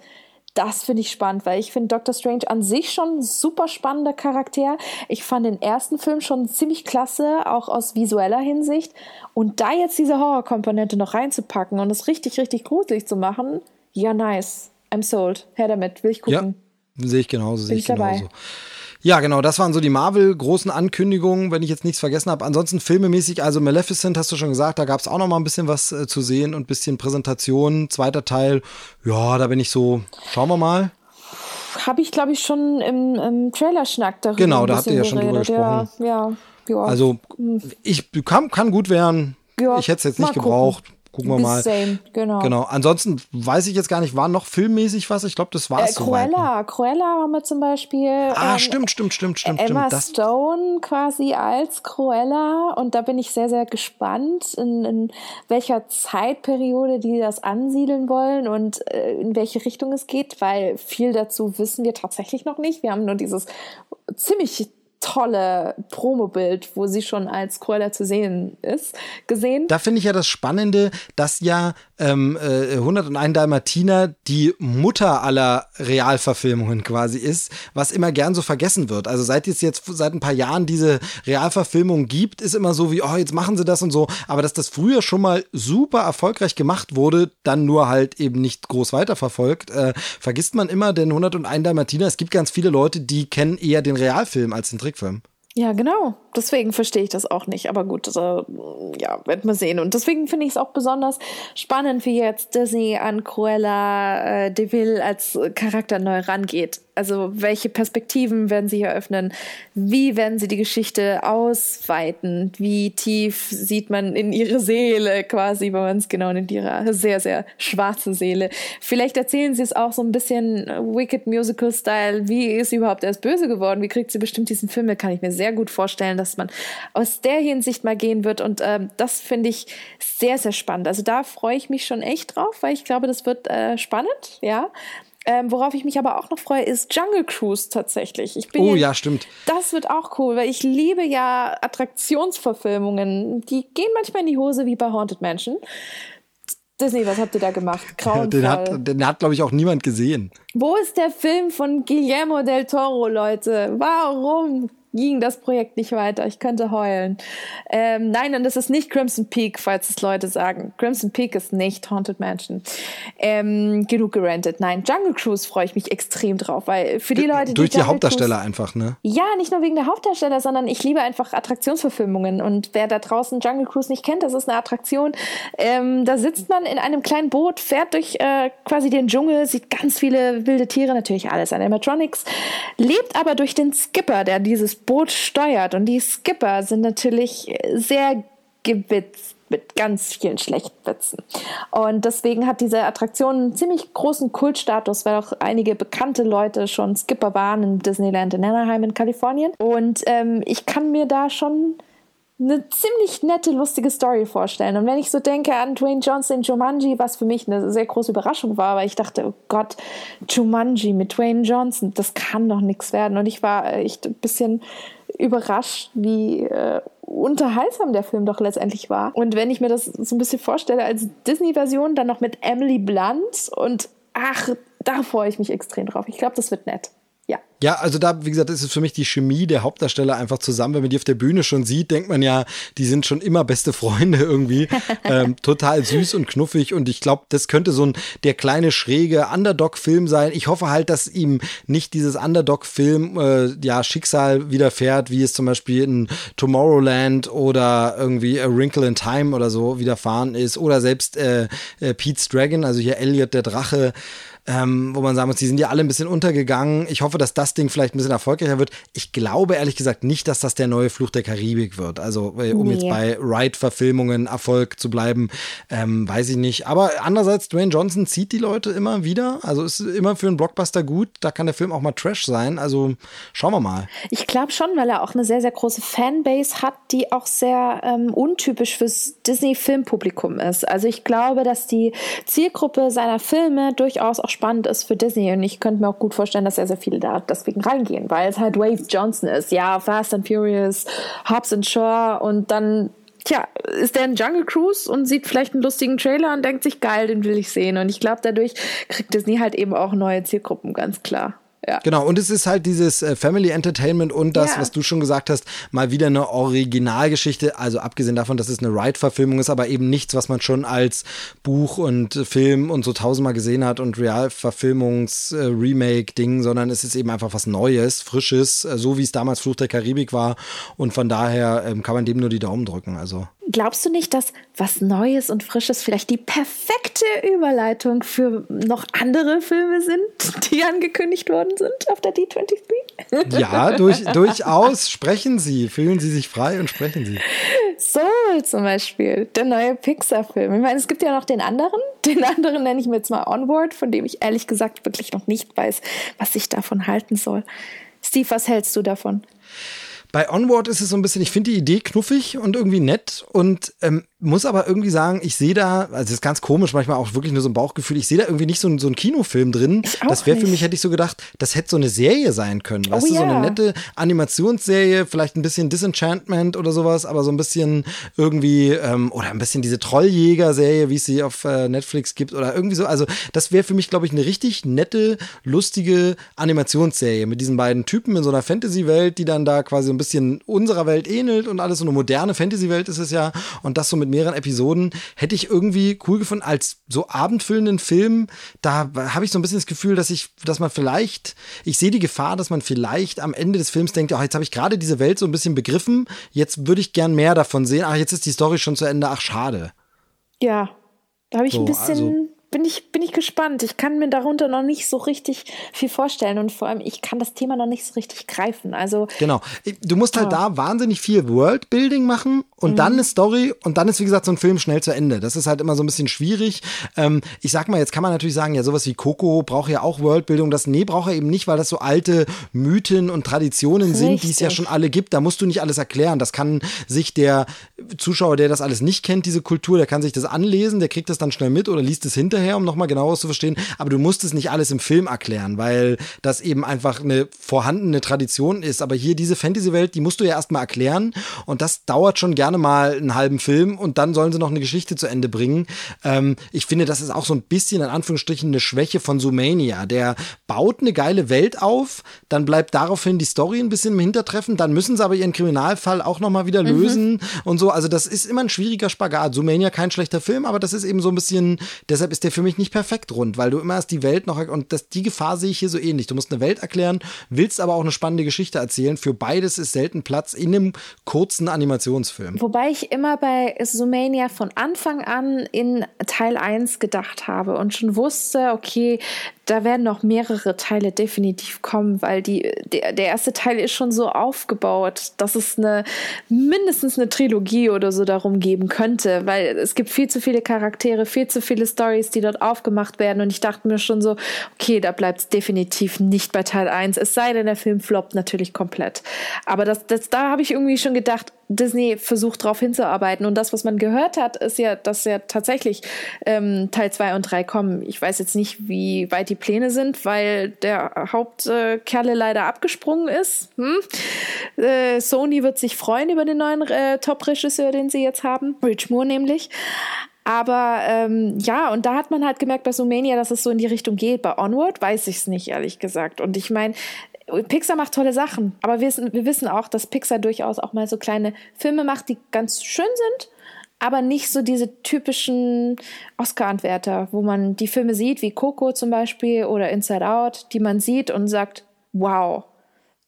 Das finde ich spannend, weil ich finde Doctor Strange an sich schon ein super spannender Charakter. Ich fand den ersten Film schon ziemlich klasse, auch aus visueller Hinsicht. Und da jetzt diese Horror-Komponente noch reinzupacken und es richtig, richtig gruselig zu machen, ja, nice. I'm sold. Her damit, will ich gucken. Ja, sehe ich genauso, sehe ich, ich genauso. Dabei. Ja, genau, das waren so die Marvel-großen Ankündigungen, wenn ich jetzt nichts vergessen habe. Ansonsten filmemäßig, also Maleficent hast du schon gesagt, da gab es auch noch mal ein bisschen was äh, zu sehen und ein bisschen Präsentation. Zweiter Teil, ja, da bin ich so, schauen wir mal. Habe ich, glaube ich, schon im, im Trailer-Schnack darüber Genau, da habt ihr ja schon drüber gesprochen. Ja, ja, ja. Also, hm. ich kann, kann gut werden. Ja, ich hätte es jetzt nicht gebraucht. Gucken. Wir mal. Same, genau. Genau. Ansonsten weiß ich jetzt gar nicht, war noch filmmäßig was? Ich glaube, das war es. Äh, Cruella, soweit, ne? Cruella haben wir zum Beispiel. Ah, ähm, stimmt, stimmt, stimmt, stimmt. Emma stimmt. Stone quasi als Cruella und da bin ich sehr, sehr gespannt, in, in welcher Zeitperiode die das ansiedeln wollen und äh, in welche Richtung es geht, weil viel dazu wissen wir tatsächlich noch nicht. Wir haben nur dieses ziemlich tolle Promobild, wo sie schon als Cruella zu sehen ist, gesehen. Da finde ich ja das Spannende, dass ja ähm, äh, 101 Dalmatiner die Mutter aller Realverfilmungen quasi ist, was immer gern so vergessen wird. Also seit es jetzt seit ein paar Jahren diese Realverfilmung gibt, ist immer so wie, oh, jetzt machen sie das und so. Aber dass das früher schon mal super erfolgreich gemacht wurde, dann nur halt eben nicht groß weiterverfolgt, äh, vergisst man immer, denn 101 Dalmatiner, es gibt ganz viele Leute, die kennen eher den Realfilm als den Trickfilm. Ja, genau. Deswegen verstehe ich das auch nicht. Aber gut, also, ja, werden wir sehen. Und deswegen finde ich es auch besonders spannend, wie jetzt Disney an Cruella äh, de Vil als Charakter neu rangeht. Also welche Perspektiven werden sie eröffnen? Wie werden sie die Geschichte ausweiten? Wie tief sieht man in ihre Seele quasi, wenn man es genau in ihrer sehr, sehr schwarze Seele. Vielleicht erzählen sie es auch so ein bisschen Wicked Musical Style. Wie ist sie überhaupt erst böse geworden? Wie kriegt sie bestimmt diesen Film? Kann ich mir sehr gut vorstellen, dass man aus der Hinsicht mal gehen wird. Und ähm, das finde ich sehr, sehr spannend. Also da freue ich mich schon echt drauf, weil ich glaube, das wird äh, spannend, ja. Ähm, worauf ich mich aber auch noch freue, ist Jungle Cruise tatsächlich. Ich bin oh ja, stimmt. Das wird auch cool, weil ich liebe ja Attraktionsverfilmungen. Die gehen manchmal in die Hose wie bei Haunted Mansion. Disney, was habt ihr da gemacht? Grauenvoll. Den hat, den hat glaube ich, auch niemand gesehen. Wo ist der Film von Guillermo del Toro, Leute? Warum? Ging das Projekt nicht weiter. Ich könnte heulen. Ähm, nein, und es ist nicht Crimson Peak, falls es Leute sagen. Crimson Peak ist nicht Haunted Mansion. Ähm, genug gerentet. Nein, Jungle Cruise freue ich mich extrem drauf, weil für die Leute, die durch die, die Hauptdarsteller einfach, ne? Ja, nicht nur wegen der Hauptdarsteller, sondern ich liebe einfach Attraktionsverfilmungen. Und wer da draußen Jungle Cruise nicht kennt, das ist eine Attraktion. Ähm, da sitzt man in einem kleinen Boot, fährt durch äh, quasi den Dschungel, sieht ganz viele wilde Tiere, natürlich alles Animatronics, lebt aber durch den Skipper, der dieses Boot steuert. Und die Skipper sind natürlich sehr gewitzt mit ganz vielen schlechten Witzen. Und deswegen hat diese Attraktion einen ziemlich großen Kultstatus, weil auch einige bekannte Leute schon Skipper waren in Disneyland in Anaheim in Kalifornien. Und ähm, ich kann mir da schon eine ziemlich nette, lustige Story vorstellen. Und wenn ich so denke an Dwayne Johnson in Jumanji, was für mich eine sehr große Überraschung war, weil ich dachte, oh Gott, Jumanji mit Dwayne Johnson, das kann doch nichts werden. Und ich war echt ein bisschen überrascht, wie äh, unterhaltsam der Film doch letztendlich war. Und wenn ich mir das so ein bisschen vorstelle als Disney-Version, dann noch mit Emily Blunt und ach, da freue ich mich extrem drauf. Ich glaube, das wird nett. Ja. Ja, also da, wie gesagt, ist es für mich die Chemie der Hauptdarsteller einfach zusammen. Wenn man die auf der Bühne schon sieht, denkt man ja, die sind schon immer beste Freunde irgendwie. ähm, total süß und knuffig und ich glaube, das könnte so ein der kleine schräge Underdog-Film sein. Ich hoffe halt, dass ihm nicht dieses Underdog-Film äh, ja Schicksal widerfährt, wie es zum Beispiel in Tomorrowland oder irgendwie A Wrinkle in Time oder so widerfahren ist oder selbst äh, äh, Pete's Dragon, also hier Elliot der Drache ähm, wo man sagen muss, die sind ja alle ein bisschen untergegangen. Ich hoffe, dass das Ding vielleicht ein bisschen erfolgreicher wird. Ich glaube ehrlich gesagt nicht, dass das der neue Fluch der Karibik wird. Also, äh, um nee. jetzt bei Wright-Verfilmungen Erfolg zu bleiben, ähm, weiß ich nicht. Aber andererseits, Dwayne Johnson zieht die Leute immer wieder. Also ist immer für einen Blockbuster gut. Da kann der Film auch mal Trash sein. Also schauen wir mal. Ich glaube schon, weil er auch eine sehr, sehr große Fanbase hat, die auch sehr ähm, untypisch fürs Disney-Filmpublikum ist. Also ich glaube, dass die Zielgruppe seiner Filme durchaus auch spannend ist für Disney. Und ich könnte mir auch gut vorstellen, dass sehr, sehr viele da deswegen reingehen, weil es halt Wave Johnson ist. Ja, Fast and Furious, Hobbs and Shaw und dann tja, ist der in Jungle Cruise und sieht vielleicht einen lustigen Trailer und denkt sich, geil, den will ich sehen. Und ich glaube, dadurch kriegt Disney halt eben auch neue Zielgruppen, ganz klar. Ja. Genau, und es ist halt dieses äh, Family Entertainment und das, ja. was du schon gesagt hast, mal wieder eine Originalgeschichte. Also abgesehen davon, dass es eine Ride-Verfilmung ist, aber eben nichts, was man schon als Buch und Film und so tausendmal gesehen hat und Realverfilmungs-Remake-Ding, äh, sondern es ist eben einfach was Neues, Frisches, äh, so wie es damals Fluch der Karibik war. Und von daher ähm, kann man dem nur die Daumen drücken. Also. Glaubst du nicht, dass was Neues und Frisches vielleicht die perfekte Überleitung für noch andere Filme sind, die angekündigt worden sind auf der D23? Ja, durch, durchaus. Sprechen Sie. Fühlen Sie sich frei und sprechen Sie. Soul zum Beispiel, der neue Pixar-Film. Ich meine, es gibt ja noch den anderen. Den anderen nenne ich mir jetzt mal Onward, von dem ich ehrlich gesagt wirklich noch nicht weiß, was ich davon halten soll. Steve, was hältst du davon? Bei Onward ist es so ein bisschen, ich finde die Idee knuffig und irgendwie nett und ähm, muss aber irgendwie sagen, ich sehe da, also das ist ganz komisch, manchmal auch wirklich nur so ein Bauchgefühl, ich sehe da irgendwie nicht so, so einen Kinofilm drin. Das wäre für mich, hätte ich so gedacht, das hätte so eine Serie sein können. Oh, weißt du, ja. so eine nette Animationsserie, vielleicht ein bisschen Disenchantment oder sowas, aber so ein bisschen irgendwie, ähm, oder ein bisschen diese Trolljäger-Serie, wie es sie auf äh, Netflix gibt, oder irgendwie so. Also, das wäre für mich, glaube ich, eine richtig nette, lustige Animationsserie mit diesen beiden Typen in so einer Fantasy-Welt, die dann da quasi ein bisschen unserer Welt ähnelt und alles so eine moderne Fantasy-Welt ist es ja. Und das so mit mit mehreren Episoden, hätte ich irgendwie cool gefunden als so abendfüllenden Film. Da habe ich so ein bisschen das Gefühl, dass ich, dass man vielleicht, ich sehe die Gefahr, dass man vielleicht am Ende des Films denkt, ach, jetzt habe ich gerade diese Welt so ein bisschen begriffen, jetzt würde ich gern mehr davon sehen. Ach, jetzt ist die Story schon zu Ende, ach, schade. Ja, da habe ich so, ein bisschen. Also bin ich, bin ich gespannt. Ich kann mir darunter noch nicht so richtig viel vorstellen und vor allem, ich kann das Thema noch nicht so richtig greifen. Also genau. Du musst halt ja. da wahnsinnig viel Worldbuilding machen und mhm. dann eine Story und dann ist, wie gesagt, so ein Film schnell zu Ende. Das ist halt immer so ein bisschen schwierig. Ähm, ich sag mal, jetzt kann man natürlich sagen, ja, sowas wie Coco braucht ja auch Worldbuilding. Das, nee, braucht er eben nicht, weil das so alte Mythen und Traditionen richtig. sind, die es ja schon alle gibt. Da musst du nicht alles erklären. Das kann sich der Zuschauer, der das alles nicht kennt, diese Kultur, der kann sich das anlesen, der kriegt das dann schnell mit oder liest es hinterher hinterher, um nochmal genauer zu verstehen. Aber du musst es nicht alles im Film erklären, weil das eben einfach eine vorhandene Tradition ist. Aber hier diese Fantasy-Welt, die musst du ja erstmal erklären. Und das dauert schon gerne mal einen halben Film und dann sollen sie noch eine Geschichte zu Ende bringen. Ähm, ich finde, das ist auch so ein bisschen in Anführungsstrichen eine Schwäche von Sumania. Der baut eine geile Welt auf, dann bleibt daraufhin die Story ein bisschen im Hintertreffen, dann müssen sie aber ihren Kriminalfall auch nochmal wieder mhm. lösen mhm. und so. Also das ist immer ein schwieriger Spagat. Sumania kein schlechter Film, aber das ist eben so ein bisschen, deshalb ist der für mich nicht perfekt rund, weil du immer erst die Welt noch, und das, die Gefahr sehe ich hier so ähnlich. Du musst eine Welt erklären, willst aber auch eine spannende Geschichte erzählen. Für beides ist selten Platz in einem kurzen Animationsfilm. Wobei ich immer bei Sumania von Anfang an in Teil 1 gedacht habe und schon wusste, okay, da werden noch mehrere Teile definitiv kommen, weil die, der, der erste Teil ist schon so aufgebaut, dass es eine mindestens eine Trilogie oder so darum geben könnte, weil es gibt viel zu viele Charaktere, viel zu viele Stories, die dort aufgemacht werden. Und ich dachte mir schon so, okay, da bleibt es definitiv nicht bei Teil 1. Es sei denn, der Film floppt natürlich komplett. Aber das, das, da habe ich irgendwie schon gedacht, Disney versucht darauf hinzuarbeiten. Und das, was man gehört hat, ist ja, dass ja tatsächlich ähm, Teil 2 und 3 kommen. Ich weiß jetzt nicht, wie weit die Pläne sind, weil der Hauptkerle leider abgesprungen ist. Hm? Äh, Sony wird sich freuen über den neuen äh, Top-Regisseur, den sie jetzt haben. Rich Moore nämlich. Aber ähm, ja, und da hat man halt gemerkt bei Sumania, dass es so in die Richtung geht. Bei Onward weiß ich es nicht, ehrlich gesagt. Und ich meine, Pixar macht tolle Sachen, aber wir, wir wissen auch, dass Pixar durchaus auch mal so kleine Filme macht, die ganz schön sind, aber nicht so diese typischen Oscar-Anwärter, wo man die Filme sieht, wie Coco zum Beispiel oder Inside Out, die man sieht und sagt, wow,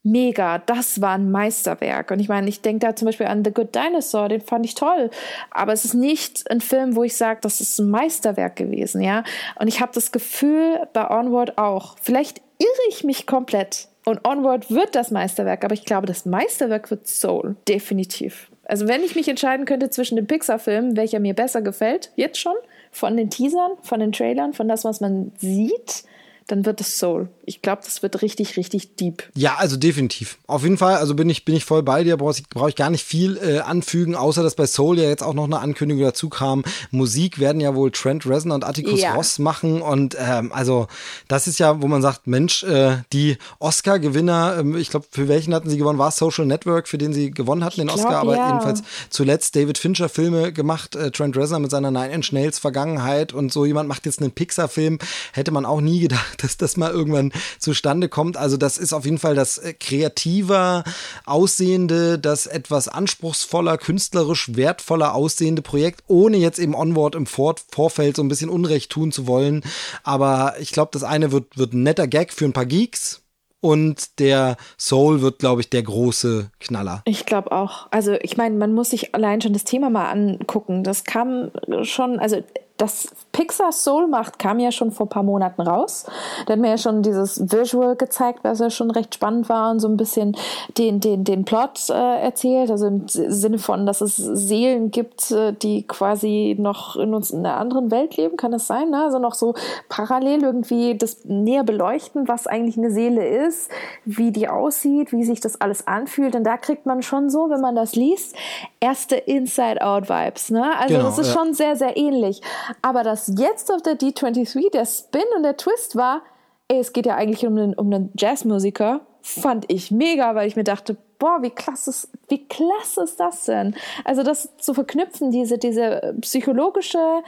mega, das war ein Meisterwerk. Und ich meine, ich denke da zum Beispiel an The Good Dinosaur, den fand ich toll. Aber es ist nicht ein Film, wo ich sage, das ist ein Meisterwerk gewesen, ja. Und ich habe das Gefühl bei Onward auch. Vielleicht irre ich mich komplett. Und Onward wird das Meisterwerk, aber ich glaube, das Meisterwerk wird Soul. Definitiv. Also, wenn ich mich entscheiden könnte zwischen dem Pixar-Film, welcher mir besser gefällt, jetzt schon, von den Teasern, von den Trailern, von das, was man sieht, dann wird es Soul. Ich glaube, das wird richtig, richtig deep. Ja, also definitiv. Auf jeden Fall, also bin ich, bin ich voll bei dir, brauche ich, brauch ich gar nicht viel äh, anfügen, außer dass bei Soul ja jetzt auch noch eine Ankündigung dazu kam. Musik werden ja wohl Trent Reznor und Atticus ja. Ross machen und ähm, also das ist ja, wo man sagt, Mensch, äh, die Oscar-Gewinner, ähm, ich glaube, für welchen hatten sie gewonnen? War es Social Network, für den sie gewonnen hatten, den glaub, Oscar, aber ja. jedenfalls zuletzt David Fincher Filme gemacht, äh, Trent Reznor mit seiner Nine Inch Nails Vergangenheit und so jemand macht jetzt einen Pixar-Film, hätte man auch nie gedacht, dass das mal irgendwann zustande kommt. Also das ist auf jeden Fall das äh, kreativer aussehende, das etwas anspruchsvoller, künstlerisch wertvoller aussehende Projekt, ohne jetzt eben Onward im Vor Vorfeld so ein bisschen Unrecht tun zu wollen. Aber ich glaube, das eine wird, wird ein netter Gag für ein paar Geeks. Und der Soul wird, glaube ich, der große Knaller. Ich glaube auch. Also ich meine, man muss sich allein schon das Thema mal angucken. Das kam schon, also das Pixar Soul macht, kam ja schon vor ein paar Monaten raus. Da hat mir ja schon dieses Visual gezeigt, was ja schon recht spannend war und so ein bisschen den, den, den Plot äh, erzählt. Also im Sinne von, dass es Seelen gibt, äh, die quasi noch in uns in einer anderen Welt leben, kann das sein? Ne? Also noch so parallel irgendwie das näher beleuchten, was eigentlich eine Seele ist, wie die aussieht, wie sich das alles anfühlt. Und da kriegt man schon so, wenn man das liest, erste Inside-Out-Vibes. Ne? Also genau, das ist ja. schon sehr, sehr ähnlich. Aber dass jetzt auf der D23 der Spin und der Twist war, ey, es geht ja eigentlich um einen, um einen Jazzmusiker, fand ich mega, weil ich mir dachte, boah, wie klasse ist, wie klasse ist das denn? Also das zu verknüpfen, diese, diese psychologische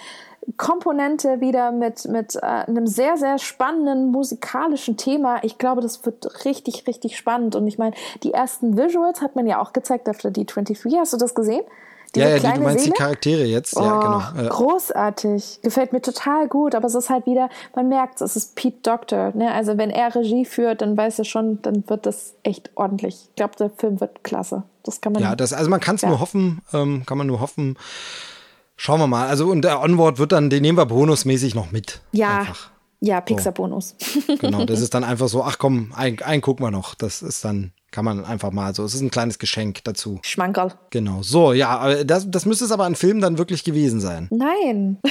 Komponente wieder mit, mit äh, einem sehr, sehr spannenden musikalischen Thema. Ich glaube, das wird richtig, richtig spannend. Und ich meine, die ersten Visuals hat man ja auch gezeigt auf der D23. Hast du das gesehen? Diese ja, ja, die, du meinst Seele? die Charaktere jetzt. Oh, ja, genau. Ja. Großartig. Gefällt mir total gut, aber es ist halt wieder, man merkt es, ist Pete Doctor. Ne? Also wenn er Regie führt, dann weiß er schon, dann wird das echt ordentlich. Ich glaube, der Film wird klasse. Das kann man. Ja, das, also man kann es ja. nur hoffen, ähm, kann man nur hoffen. Schauen wir mal. Also und der Onward wird dann, den nehmen wir bonusmäßig noch mit. Ja. Einfach. Ja, Pixar-Bonus. So. genau, das ist dann einfach so, ach komm, einen, einen gucken wir noch. Das ist dann kann man einfach mal so. Es ist ein kleines Geschenk dazu. Schmankerl. Genau. So, ja, das, das müsste es aber ein Film dann wirklich gewesen sein. Nein.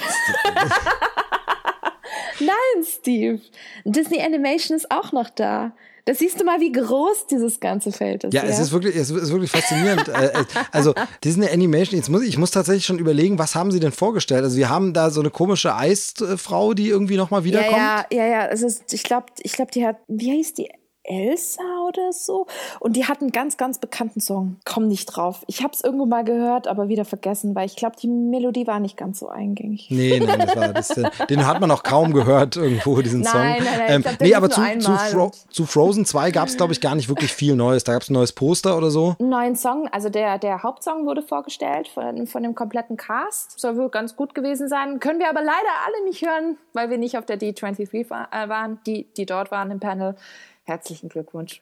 Nein, Steve. Disney Animation ist auch noch da. Da siehst du mal, wie groß dieses ganze Feld ist. Ja, ja? es ist wirklich, es ist wirklich faszinierend. Äh, äh, also Disney Animation, jetzt muss ich, ich muss tatsächlich schon überlegen, was haben sie denn vorgestellt? Also wir haben da so eine komische Eisfrau, die irgendwie nochmal wiederkommt. Ja, ja, ja, ja. Also ich glaube, ich glaube, die hat, wie heißt die? Elsa oder so. Und die hat einen ganz, ganz bekannten Song. Komm nicht drauf. Ich habe es irgendwo mal gehört, aber wieder vergessen, weil ich glaube, die Melodie war nicht ganz so eingängig. Nee, nein, das war, das, den hat man auch kaum gehört irgendwo, diesen Song. Nein, nein, nein. Ähm, glaub, nee, aber zu, zu, Fro zu, Frozen 2 gab es, glaube ich, gar nicht wirklich viel Neues. Da gab es ein neues Poster oder so. Einen neuen Song, also der, der Hauptsong wurde vorgestellt von, von dem kompletten Cast. Soll wohl ganz gut gewesen sein. Können wir aber leider alle nicht hören, weil wir nicht auf der D23 äh, waren, die, die dort waren im Panel. Herzlichen Glückwunsch.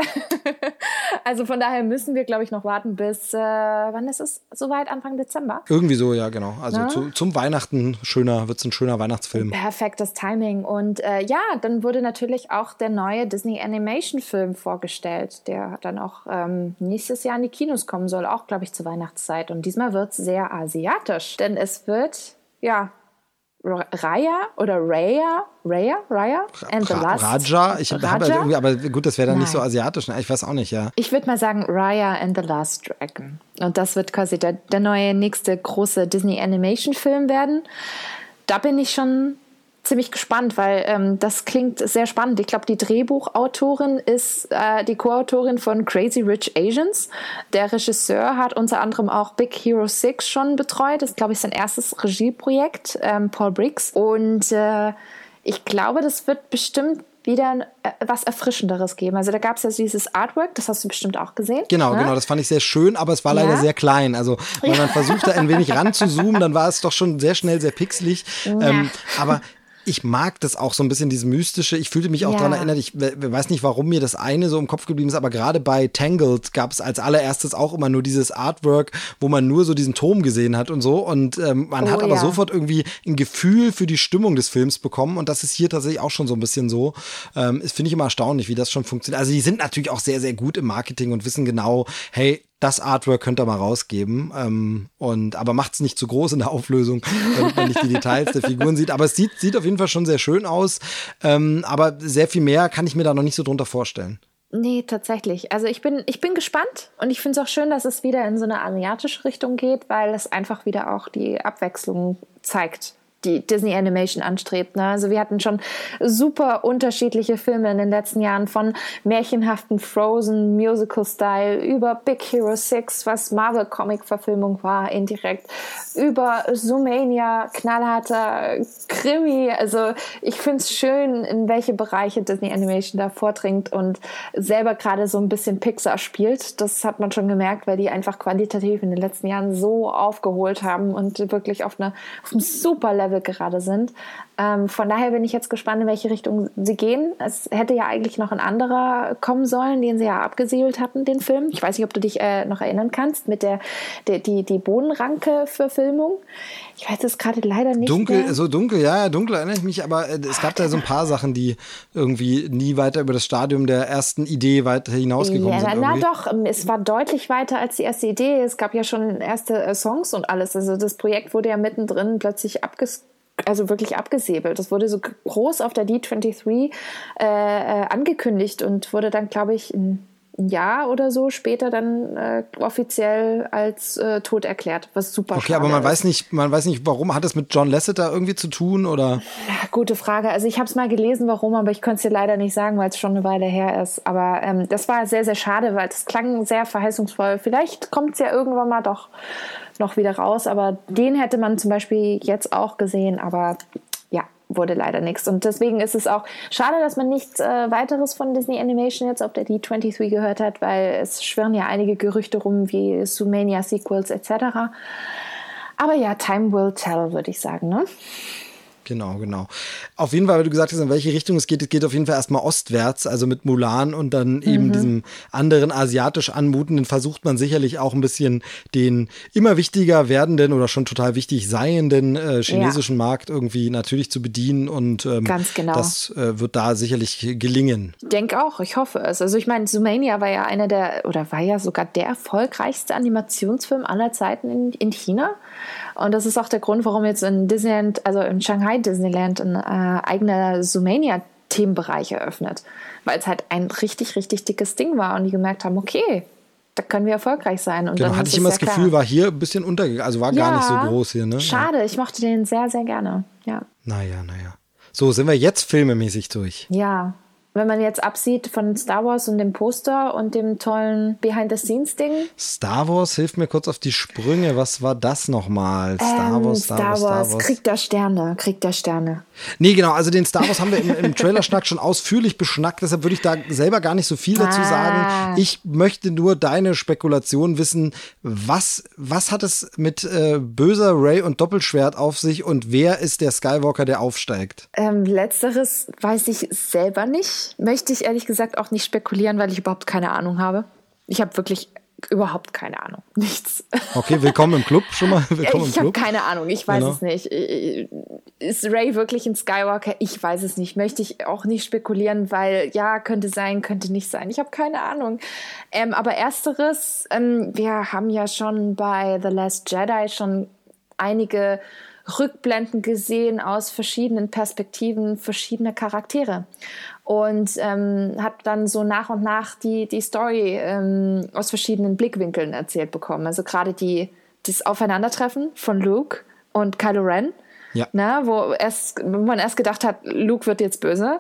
also von daher müssen wir, glaube ich, noch warten bis, äh, wann ist es soweit? Anfang Dezember? Irgendwie so, ja, genau. Also zu, zum Weihnachten schöner, wird es ein schöner Weihnachtsfilm. Perfektes Timing. Und äh, ja, dann wurde natürlich auch der neue Disney Animation Film vorgestellt, der dann auch ähm, nächstes Jahr in die Kinos kommen soll, auch, glaube ich, zur Weihnachtszeit. Und diesmal wird es sehr asiatisch, denn es wird ja, Raya oder Raya, Raya, Raya and the Last Raja, ich habe halt irgendwie, aber gut, das wäre dann Nein. nicht so asiatisch, ne? ich weiß auch nicht, ja. Ich würde mal sagen Raya and the Last Dragon und das wird quasi der, der neue nächste große Disney Animation Film werden. Da bin ich schon ziemlich gespannt, weil ähm, das klingt sehr spannend. Ich glaube, die Drehbuchautorin ist äh, die Co-Autorin von Crazy Rich Asians. Der Regisseur hat unter anderem auch Big Hero 6 schon betreut. Das ist, glaube ich, sein erstes Regieprojekt, ähm, Paul Briggs. Und äh, ich glaube, das wird bestimmt wieder äh, was Erfrischenderes geben. Also da gab es ja dieses Artwork, das hast du bestimmt auch gesehen. Genau, ne? genau, das fand ich sehr schön, aber es war leider ja? sehr klein. Also wenn man versuchte, ein wenig ranzuzoomen, dann war es doch schon sehr schnell sehr pixelig. Ja. Ähm, aber ich mag das auch so ein bisschen, dieses Mystische. Ich fühlte mich auch ja. daran erinnert, ich weiß nicht, warum mir das eine so im Kopf geblieben ist, aber gerade bei Tangled gab es als allererstes auch immer nur dieses Artwork, wo man nur so diesen Turm gesehen hat und so. Und ähm, man oh, hat aber ja. sofort irgendwie ein Gefühl für die Stimmung des Films bekommen. Und das ist hier tatsächlich auch schon so ein bisschen so. Ähm, Finde ich immer erstaunlich, wie das schon funktioniert. Also die sind natürlich auch sehr, sehr gut im Marketing und wissen genau, hey, das Artwork könnt ihr mal rausgeben. Ähm, und aber macht's nicht zu groß in der Auflösung, damit man nicht die Details der Figuren sieht. Aber es sieht, sieht auf jeden Fall schon sehr schön aus. Ähm, aber sehr viel mehr kann ich mir da noch nicht so drunter vorstellen. Nee, tatsächlich. Also ich bin, ich bin gespannt und ich finde es auch schön, dass es wieder in so eine asiatische Richtung geht, weil es einfach wieder auch die Abwechslung zeigt die Disney Animation anstrebt. Ne? Also wir hatten schon super unterschiedliche Filme in den letzten Jahren von märchenhaften Frozen Musical Style über Big Hero 6, was Marvel Comic Verfilmung war indirekt, über Zoomania, knallharter Krimi. Also ich finde es schön, in welche Bereiche Disney Animation da vordringt und selber gerade so ein bisschen Pixar spielt. Das hat man schon gemerkt, weil die einfach qualitativ in den letzten Jahren so aufgeholt haben und wirklich auf, eine, auf einem super Level Level gerade sind. Ähm, von daher bin ich jetzt gespannt, in welche Richtung sie gehen. Es hätte ja eigentlich noch ein anderer kommen sollen, den sie ja abgesiedelt hatten, den Film. Ich weiß nicht, ob du dich äh, noch erinnern kannst, mit der, der die, die Bodenranke-Verfilmung. Ich weiß es gerade leider nicht. Dunkel, mehr. so dunkel, ja, ja, dunkel erinnere ich mich, aber äh, es gab da so ein paar Sachen, die irgendwie nie weiter über das Stadium der ersten Idee weiter hinausgekommen ja, sind. Na, na doch, ähm, es war deutlich weiter als die erste Idee. Es gab ja schon erste äh, Songs und alles. Also das Projekt wurde ja mittendrin plötzlich abges also wirklich abgesäbelt. Das wurde so groß auf der D23 äh, äh, angekündigt und wurde dann, glaube ich, in ein Jahr oder so später dann äh, offiziell als äh, tot erklärt, was super Okay, aber man ist. weiß nicht, man weiß nicht, warum hat es mit John Lasseter irgendwie zu tun oder? Ja, gute Frage. Also ich habe es mal gelesen, warum, aber ich könnte es dir leider nicht sagen, weil es schon eine Weile her ist. Aber ähm, das war sehr, sehr schade, weil es klang sehr verheißungsvoll. Vielleicht kommt es ja irgendwann mal doch noch wieder raus, aber den hätte man zum Beispiel jetzt auch gesehen, aber wurde leider nichts. Und deswegen ist es auch schade, dass man nichts äh, weiteres von Disney Animation jetzt auf der D23 gehört hat, weil es schwirren ja einige Gerüchte rum wie Sumania Sequels etc. Aber ja, time will tell, würde ich sagen, ne? Genau, genau. Auf jeden Fall, weil du gesagt hast, in welche Richtung es geht, es geht auf jeden Fall erstmal ostwärts, also mit Mulan und dann eben mhm. diesem anderen asiatisch anmutenden versucht man sicherlich auch ein bisschen den immer wichtiger werdenden oder schon total wichtig seienden äh, chinesischen ja. Markt irgendwie natürlich zu bedienen und ähm, Ganz genau. das äh, wird da sicherlich gelingen. Ich denke auch, ich hoffe es. Also ich meine, Zoomania war ja einer der oder war ja sogar der erfolgreichste Animationsfilm aller Zeiten in, in China. Und das ist auch der Grund, warum jetzt in Disneyland, also in Shanghai Disneyland, ein äh, eigener Zoomania Themenbereich eröffnet, weil es halt ein richtig, richtig dickes Ding war und die gemerkt haben, okay, da können wir erfolgreich sein. Und genau, dann hatte ich immer das Gefühl, war hier ein bisschen untergegangen, also war ja, gar nicht so groß hier. Ne? Schade, ich mochte den sehr, sehr gerne. Ja. Naja, naja. So, sind wir jetzt filmemäßig durch? Ja, wenn man jetzt absieht von Star Wars und dem Poster und dem tollen Behind-the-Scenes-Ding. Star Wars, hilft mir kurz auf die Sprünge. Was war das nochmal? Star ähm, Wars, Star, Star Wars, Star Wars. Krieg der Sterne, Krieg der Sterne. Nee, genau. Also den Star Wars haben wir im, im Trailer-Schnack schon ausführlich beschnackt. Deshalb würde ich da selber gar nicht so viel dazu ah. sagen. Ich möchte nur deine Spekulation wissen. Was, was hat es mit äh, böser Ray und Doppelschwert auf sich und wer ist der Skywalker, der aufsteigt? Ähm, letzteres weiß ich selber nicht möchte ich ehrlich gesagt auch nicht spekulieren, weil ich überhaupt keine Ahnung habe. Ich habe wirklich überhaupt keine Ahnung. Nichts. Okay, willkommen im Club schon mal. Willkommen ich habe keine Ahnung, ich weiß genau. es nicht. Ist Ray wirklich ein Skywalker? Ich weiß es nicht. Möchte ich auch nicht spekulieren, weil ja, könnte sein, könnte nicht sein. Ich habe keine Ahnung. Ähm, aber ersteres, ähm, wir haben ja schon bei The Last Jedi schon einige Rückblenden gesehen aus verschiedenen Perspektiven verschiedener Charaktere und ähm, hat dann so nach und nach die, die Story ähm, aus verschiedenen Blickwinkeln erzählt bekommen. Also gerade die, das Aufeinandertreffen von Luke und Kylo Ren, ja. ne, wo, erst, wo man erst gedacht hat, Luke wird jetzt böse.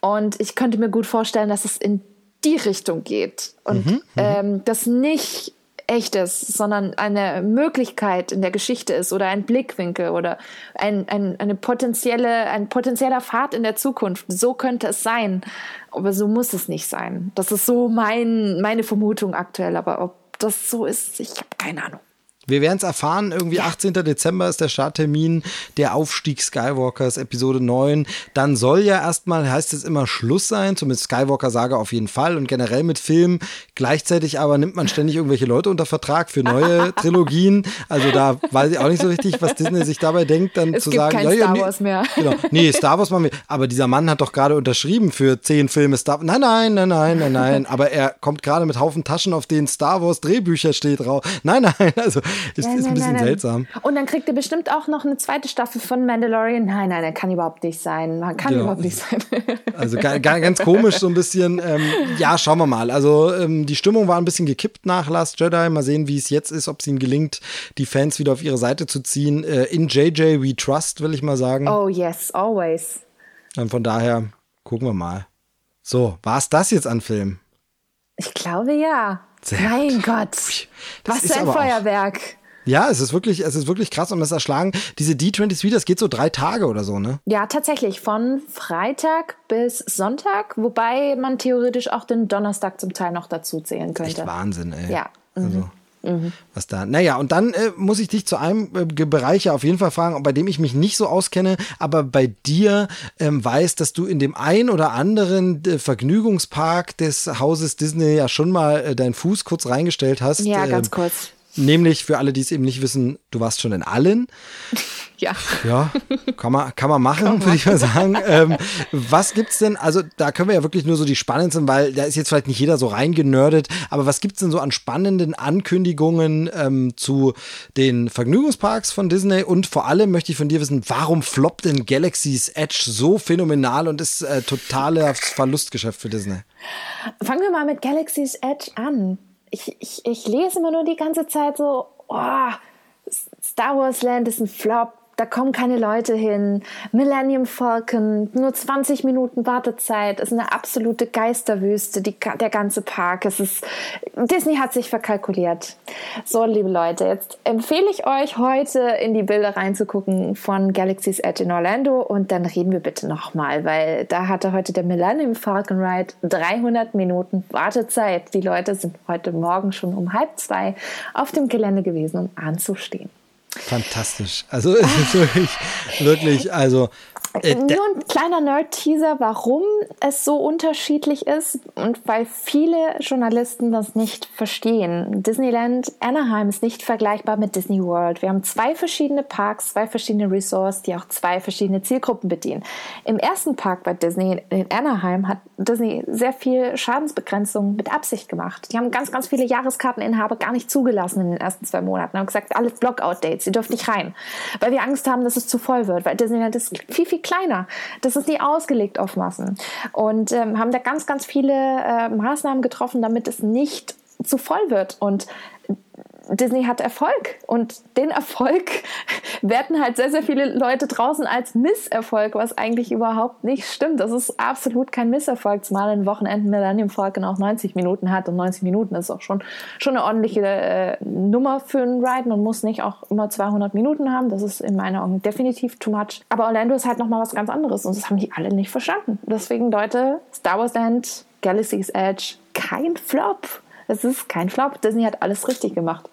Und ich könnte mir gut vorstellen, dass es in die Richtung geht und mhm, mhm. ähm, das nicht echtes, sondern eine Möglichkeit in der Geschichte ist oder ein Blickwinkel oder ein, ein, eine potenzielle, ein potenzieller Pfad in der Zukunft. So könnte es sein, aber so muss es nicht sein. Das ist so mein, meine Vermutung aktuell, aber ob das so ist, ich habe keine Ahnung. Wir werden es erfahren, irgendwie 18. Dezember ist der Starttermin der Aufstieg Skywalkers Episode 9. Dann soll ja erstmal, heißt es immer, Schluss sein, zumindest Skywalker-Sage auf jeden Fall und generell mit Filmen. Gleichzeitig aber nimmt man ständig irgendwelche Leute unter Vertrag für neue Trilogien. Also da weiß ich auch nicht so richtig, was Disney sich dabei denkt, dann es zu gibt sagen, kein ja, Star Wars nee, mehr. Genau. Nee, Star Wars machen wir. Aber dieser Mann hat doch gerade unterschrieben für zehn Filme Star Nein, nein, nein, nein, nein, nein. Aber er kommt gerade mit Haufen Taschen, auf denen Star Wars Drehbücher steht, raus. Nein, nein, also ist, nein, ist ein bisschen nein, seltsam. Und dann kriegt ihr bestimmt auch noch eine zweite Staffel von Mandalorian. Nein, nein, der kann überhaupt nicht sein. Man kann genau. überhaupt nicht sein. also ganz komisch so ein bisschen. Ähm, ja, schauen wir mal. Also ähm, die Stimmung war ein bisschen gekippt nach Last Jedi. Mal sehen, wie es jetzt ist, ob es ihnen gelingt, die Fans wieder auf ihre Seite zu ziehen. Äh, in JJ we trust, will ich mal sagen. Oh yes, always. Und von daher gucken wir mal. So, war es das jetzt an Film? Ich glaube ja. Sehr mein gut. Gott. Das Was für ein Feuerwerk. Auch, ja, es ist wirklich, es ist wirklich krass und das Erschlagen. Diese D23, das geht so drei Tage oder so, ne? Ja, tatsächlich. Von Freitag bis Sonntag, wobei man theoretisch auch den Donnerstag zum Teil noch dazu zählen könnte. Echt Wahnsinn, ey. Ja. Mhm. Also. Mhm. Was da? Naja, und dann äh, muss ich dich zu einem äh, Bereich ja auf jeden Fall fragen, bei dem ich mich nicht so auskenne, aber bei dir ähm, weiß, dass du in dem ein oder anderen äh, Vergnügungspark des Hauses Disney ja schon mal äh, deinen Fuß kurz reingestellt hast. Ja, ganz kurz. Nämlich für alle, die es eben nicht wissen, du warst schon in allen. Ja. Ja, kann man, kann man machen, würde ich mal sagen. ähm, was gibt's denn, also da können wir ja wirklich nur so die spannendsten, weil da ist jetzt vielleicht nicht jeder so reingenördet, aber was gibt's denn so an spannenden Ankündigungen ähm, zu den Vergnügungsparks von Disney und vor allem möchte ich von dir wissen, warum floppt denn Galaxy's Edge so phänomenal und ist äh, totales Verlustgeschäft für Disney? Fangen wir mal mit Galaxy's Edge an ich, ich, ich lese immer nur die ganze Zeit so, oh, Star Wars Land ist ein Flop, da kommen keine Leute hin. Millennium Falcon, nur 20 Minuten Wartezeit, ist eine absolute Geisterwüste, die, der ganze Park. Es ist, Disney hat sich verkalkuliert. So, liebe Leute, jetzt empfehle ich euch heute in die Bilder reinzugucken von Galaxy's Edge in Orlando und dann reden wir bitte nochmal, weil da hatte heute der Millennium Falcon Ride 300 Minuten Wartezeit. Die Leute sind heute Morgen schon um halb zwei auf dem Gelände gewesen, um anzustehen. Fantastisch. Also es ist wirklich, wirklich, also äh, Nur ein kleiner Nerd-Teaser, warum es so unterschiedlich ist und weil viele Journalisten das nicht verstehen. Disneyland Anaheim ist nicht vergleichbar mit Disney World. Wir haben zwei verschiedene Parks, zwei verschiedene Resorts, die auch zwei verschiedene Zielgruppen bedienen. Im ersten Park bei Disney in Anaheim hat Disney sehr viel Schadensbegrenzung mit Absicht gemacht. Die haben ganz, ganz viele Jahreskarteninhaber gar nicht zugelassen in den ersten zwei Monaten. Haben gesagt, alles Blockout-Dates, ihr dürft nicht rein. Weil wir Angst haben, dass es zu voll wird, weil Disneyland ist viel, viel kleiner. Das ist nie ausgelegt auf Massen. Und ähm, haben da ganz, ganz viele äh, Maßnahmen getroffen, damit es nicht zu voll wird. Und Disney hat Erfolg und den Erfolg werten halt sehr, sehr viele Leute draußen als Misserfolg, was eigentlich überhaupt nicht stimmt. Das ist absolut kein Misserfolg, zumal ein Wochenende Millennium Falcon auch 90 Minuten hat und 90 Minuten ist auch schon, schon eine ordentliche äh, Nummer für einen Ride. Man muss nicht auch immer 200 Minuten haben, das ist in meinen Augen definitiv too much. Aber Orlando ist halt nochmal was ganz anderes und das haben die alle nicht verstanden. Deswegen, Leute, Star Wars Land, Galaxy's Edge, kein Flop. Es ist kein Flop. Disney hat alles richtig gemacht.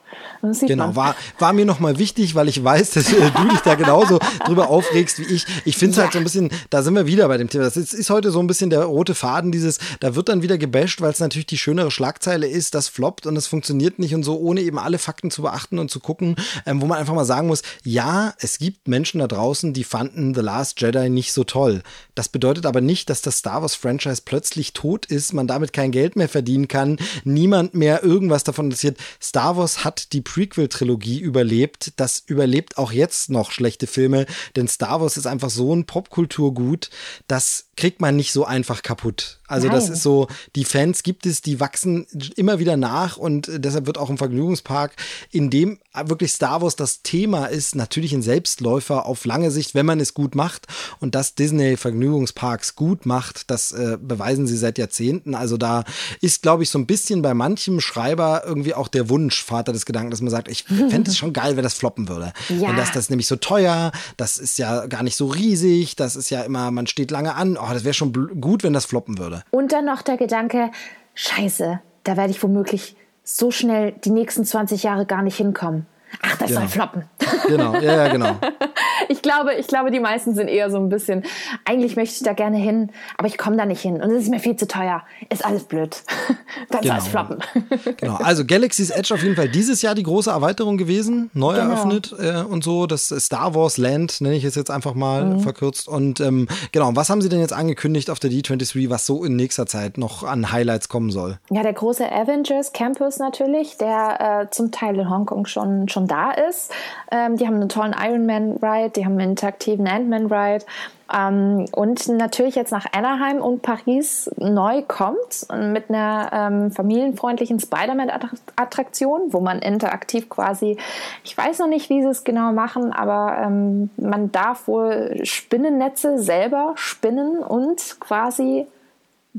genau, war, war mir nochmal wichtig, weil ich weiß, dass äh, du dich da genauso drüber aufregst wie ich. Ich finde es ja. halt so ein bisschen, da sind wir wieder bei dem Thema. Das ist, ist, heute so ein bisschen der rote Faden dieses, da wird dann wieder gebasht, weil es natürlich die schönere Schlagzeile ist, das floppt und es funktioniert nicht und so, ohne eben alle Fakten zu beachten und zu gucken, ähm, wo man einfach mal sagen muss, ja, es gibt Menschen da draußen, die fanden The Last Jedi nicht so toll. Das bedeutet aber nicht, dass das Star Wars Franchise plötzlich tot ist, man damit kein Geld mehr verdienen kann, niemand mehr irgendwas davon interessiert. Star Wars hat die Prequel-Trilogie überlebt. Das überlebt auch jetzt noch schlechte Filme, denn Star Wars ist einfach so ein Popkulturgut, das kriegt man nicht so einfach kaputt. Also Nein. das ist so, die Fans gibt es, die wachsen immer wieder nach und deshalb wird auch im Vergnügungspark, in dem wirklich Star Wars das Thema ist, natürlich ein Selbstläufer auf lange Sicht, wenn man es gut macht und dass Disney Vergnügungsparks gut macht, das äh, beweisen sie seit Jahrzehnten. Also da ist, glaube ich, so ein bisschen bei manchem Schreiber irgendwie auch der Wunsch, Vater des Gedanken, dass man sagt, ich fände es schon geil, wenn das floppen würde. Ja. Wenn das, das nämlich so teuer, das ist ja gar nicht so riesig, das ist ja immer, man steht lange an, oh, das wäre schon gut, wenn das floppen würde. Und dann noch der Gedanke, scheiße, da werde ich womöglich so schnell die nächsten 20 Jahre gar nicht hinkommen. Ach, das genau. soll floppen. Genau, ja, ja, genau. ich glaube, ich glaube, die meisten sind eher so ein bisschen, eigentlich möchte ich da gerne hin, aber ich komme da nicht hin und es ist mir viel zu teuer. Ist alles blöd. Dann genau. soll es floppen. genau, also Galaxy's Edge auf jeden Fall dieses Jahr die große Erweiterung gewesen, neu genau. eröffnet äh, und so. Das Star Wars Land, nenne ich es jetzt einfach mal mhm. verkürzt. Und ähm, genau, was haben Sie denn jetzt angekündigt auf der D23, was so in nächster Zeit noch an Highlights kommen soll? Ja, der große Avengers Campus natürlich, der äh, zum Teil in Hongkong schon, schon da ist. Ähm, die haben einen tollen Iron Man Ride, die haben einen interaktiven Ant-Man Ride. Ähm, und natürlich jetzt nach Anaheim und Paris neu kommt mit einer ähm, familienfreundlichen Spider-Man-Attraktion, wo man interaktiv quasi, ich weiß noch nicht, wie sie es genau machen, aber ähm, man darf wohl Spinnennetze selber spinnen und quasi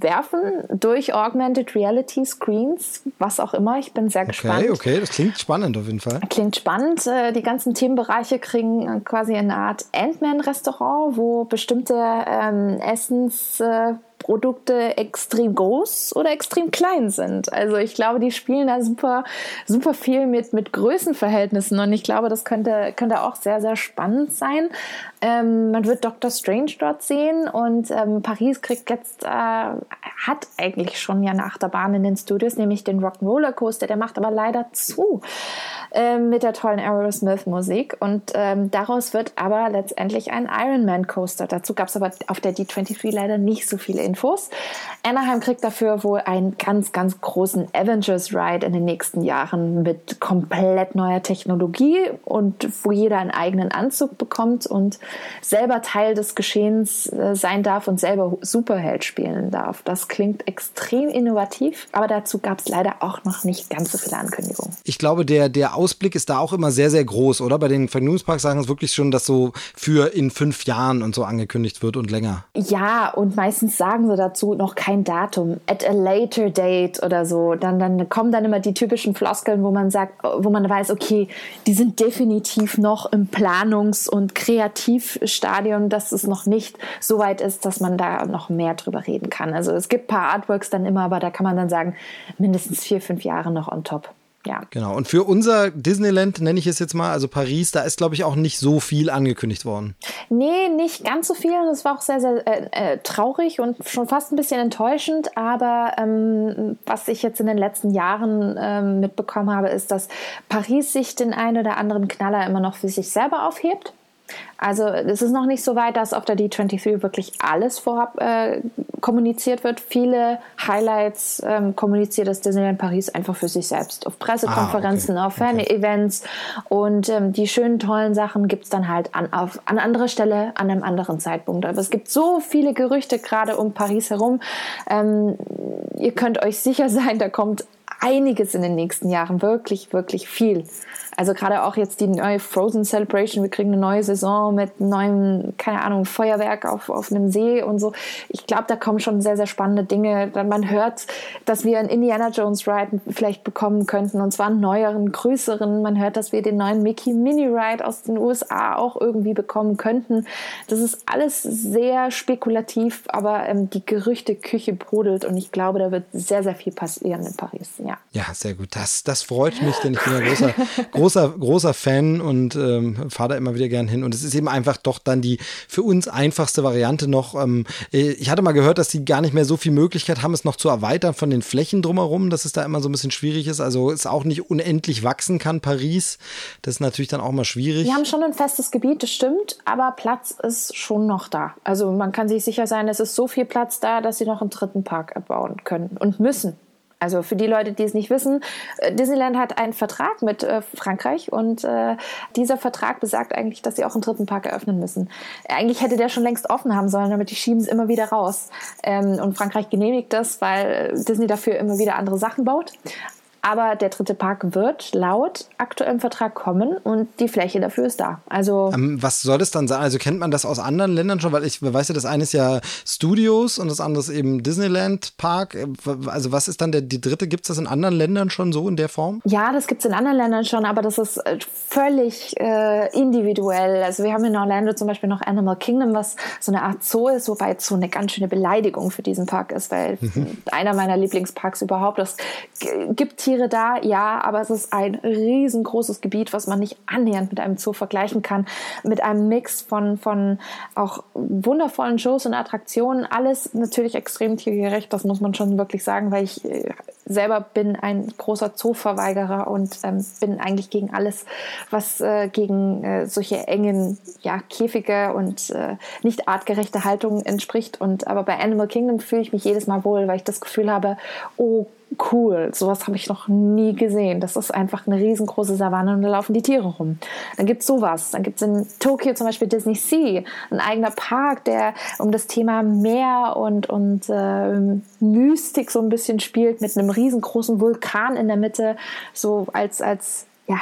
werfen durch Augmented Reality Screens, was auch immer. Ich bin sehr okay, gespannt. Okay, okay, das klingt spannend auf jeden Fall. Klingt spannend. Äh, die ganzen Themenbereiche kriegen quasi eine Art Ant-Man-Restaurant, wo bestimmte ähm, Essens. Äh, Produkte extrem groß oder extrem klein sind. Also ich glaube, die spielen da super, super viel mit, mit Größenverhältnissen und ich glaube, das könnte, könnte auch sehr, sehr spannend sein. Ähm, man wird Doctor Strange dort sehen und ähm, Paris kriegt jetzt, äh, hat eigentlich schon ja eine Achterbahn in den Studios, nämlich den Rock'n'Roller Coaster, der macht aber leider zu äh, mit der tollen Aerosmith Musik und ähm, daraus wird aber letztendlich ein Ironman Coaster. Dazu gab es aber auf der D23 leider nicht so viele Infos. Anaheim kriegt dafür wohl einen ganz, ganz großen Avengers Ride in den nächsten Jahren mit komplett neuer Technologie und wo jeder einen eigenen Anzug bekommt und selber Teil des Geschehens äh, sein darf und selber Superheld spielen darf. Das klingt extrem innovativ, aber dazu gab es leider auch noch nicht ganz so viele Ankündigungen. Ich glaube, der, der Ausblick ist da auch immer sehr, sehr groß, oder? Bei den Vergnügungsparks sagen es wirklich schon, dass so für in fünf Jahren und so angekündigt wird und länger. Ja, und meistens sagen sagen sie dazu noch kein Datum, at a later date oder so. Dann, dann kommen dann immer die typischen Floskeln, wo man sagt, wo man weiß, okay, die sind definitiv noch im Planungs- und Kreativstadium, dass es noch nicht so weit ist, dass man da noch mehr drüber reden kann. Also es gibt ein paar Artworks dann immer, aber da kann man dann sagen, mindestens vier, fünf Jahre noch on top ja. Genau. Und für unser Disneyland, nenne ich es jetzt mal, also Paris, da ist, glaube ich, auch nicht so viel angekündigt worden. Nee, nicht ganz so viel. Und es war auch sehr, sehr äh, äh, traurig und schon fast ein bisschen enttäuschend. Aber ähm, was ich jetzt in den letzten Jahren ähm, mitbekommen habe, ist, dass Paris sich den einen oder anderen Knaller immer noch für sich selber aufhebt. Also es ist noch nicht so weit, dass auf der D23 wirklich alles vorab äh, kommuniziert wird. Viele Highlights ähm, kommuniziert das Disneyland Paris einfach für sich selbst. Auf Pressekonferenzen, ah, okay. auf Fan-Events und ähm, die schönen, tollen Sachen gibt es dann halt an, auf, an anderer Stelle, an einem anderen Zeitpunkt. Aber es gibt so viele Gerüchte gerade um Paris herum. Ähm, ihr könnt euch sicher sein, da kommt einiges in den nächsten Jahren, wirklich, wirklich viel. Also gerade auch jetzt die neue Frozen Celebration, wir kriegen eine neue Saison mit neuem, keine Ahnung, Feuerwerk auf, auf einem See und so. Ich glaube, da kommen schon sehr, sehr spannende Dinge. Man hört, dass wir einen Indiana Jones Ride vielleicht bekommen könnten und zwar einen neueren, größeren. Man hört, dass wir den neuen Mickey Mini Ride aus den USA auch irgendwie bekommen könnten. Das ist alles sehr spekulativ, aber ähm, die Gerüchteküche brodelt und ich glaube, da wird sehr, sehr viel passieren in Paris. Ja. ja. Sehr gut. Das, das freut mich, denn ich bin ja großer, großer, großer Fan und ähm, fahre da immer wieder gern hin. Und es ist eben einfach doch dann die für uns einfachste Variante noch. Ähm, äh, ich hatte mal gehört, dass die gar nicht mehr so viel Möglichkeit haben, es noch zu erweitern von den Flächen drumherum, dass es da immer so ein bisschen schwierig ist. Also es auch nicht unendlich wachsen kann, Paris. Das ist natürlich dann auch mal schwierig. Wir haben schon ein festes Gebiet, das stimmt, aber Platz ist schon noch da. Also man kann sich sicher sein, es ist so viel Platz da, dass sie noch einen dritten Park erbauen können und müssen. Also für die Leute, die es nicht wissen, äh, Disneyland hat einen Vertrag mit äh, Frankreich und äh, dieser Vertrag besagt eigentlich, dass sie auch einen dritten Park eröffnen müssen. Eigentlich hätte der schon längst offen haben sollen, damit die schieben es immer wieder raus. Ähm, und Frankreich genehmigt das, weil Disney dafür immer wieder andere Sachen baut. Aber der dritte Park wird laut aktuellem Vertrag kommen und die Fläche dafür ist da. Also ähm, was soll das dann sein? Also kennt man das aus anderen Ländern schon? Weil ich weiß ja, das eine ist ja Studios und das andere ist eben Disneyland Park. Äh, also was ist dann der, die dritte? Gibt es das in anderen Ländern schon so in der Form? Ja, das gibt es in anderen Ländern schon, aber das ist äh, völlig äh, individuell. Also wir haben in Orlando zum Beispiel noch Animal Kingdom, was so eine Art Zoo ist, wobei es so eine ganz schöne Beleidigung für diesen Park ist, weil mhm. einer meiner Lieblingsparks überhaupt. Es gibt Tiere da, ja, aber es ist ein riesengroßes Gebiet, was man nicht annähernd mit einem Zoo vergleichen kann. Mit einem Mix von, von auch wundervollen Shows und Attraktionen. Alles natürlich extrem tiergerecht, das muss man schon wirklich sagen, weil ich äh, selber bin ein großer Zooverweigerer und ähm, bin eigentlich gegen alles, was äh, gegen äh, solche engen ja, Käfige und äh, nicht artgerechte Haltungen entspricht. Und aber bei Animal Kingdom fühle ich mich jedes Mal wohl, weil ich das Gefühl habe, oh cool, sowas habe ich noch nie gesehen. Das ist einfach eine riesengroße Savanne und da laufen die Tiere rum. Dann gibt es sowas. Dann gibt es in Tokio zum Beispiel Disney Sea, ein eigener Park, der um das Thema Meer und, und äh, Mystik so ein bisschen spielt, mit einem riesengroßen Vulkan in der Mitte, so als, als ja,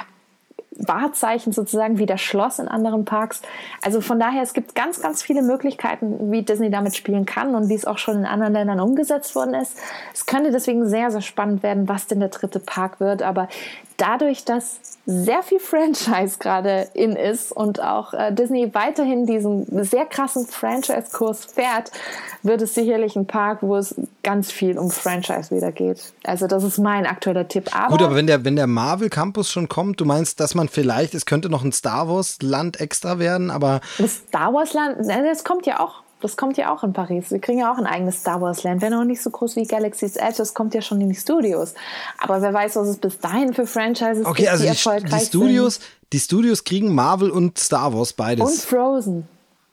Wahrzeichen sozusagen wie das Schloss in anderen Parks. Also von daher, es gibt ganz, ganz viele Möglichkeiten, wie Disney damit spielen kann und wie es auch schon in anderen Ländern umgesetzt worden ist. Es könnte deswegen sehr, sehr spannend werden, was denn der dritte Park wird. Aber dadurch, dass sehr viel Franchise gerade in ist und auch äh, Disney weiterhin diesen sehr krassen Franchise-Kurs fährt, wird es sicherlich ein Park, wo es ganz viel um Franchise wieder geht. Also das ist mein aktueller Tipp. Aber Gut, aber wenn der, wenn der Marvel Campus schon kommt, du meinst, dass man vielleicht, es könnte noch ein Star Wars Land extra werden, aber... Das Star Wars Land, das kommt ja auch das kommt ja auch in Paris. Wir kriegen ja auch ein eigenes Star Wars Land. Wäre noch nicht so groß wie Galaxy's Edge, das kommt ja schon in die Studios. Aber wer weiß, was es bis dahin für Franchises okay, gibt, also die, die erfolgreich die Studios, sind. Die Studios kriegen Marvel und Star Wars beides. Und Frozen.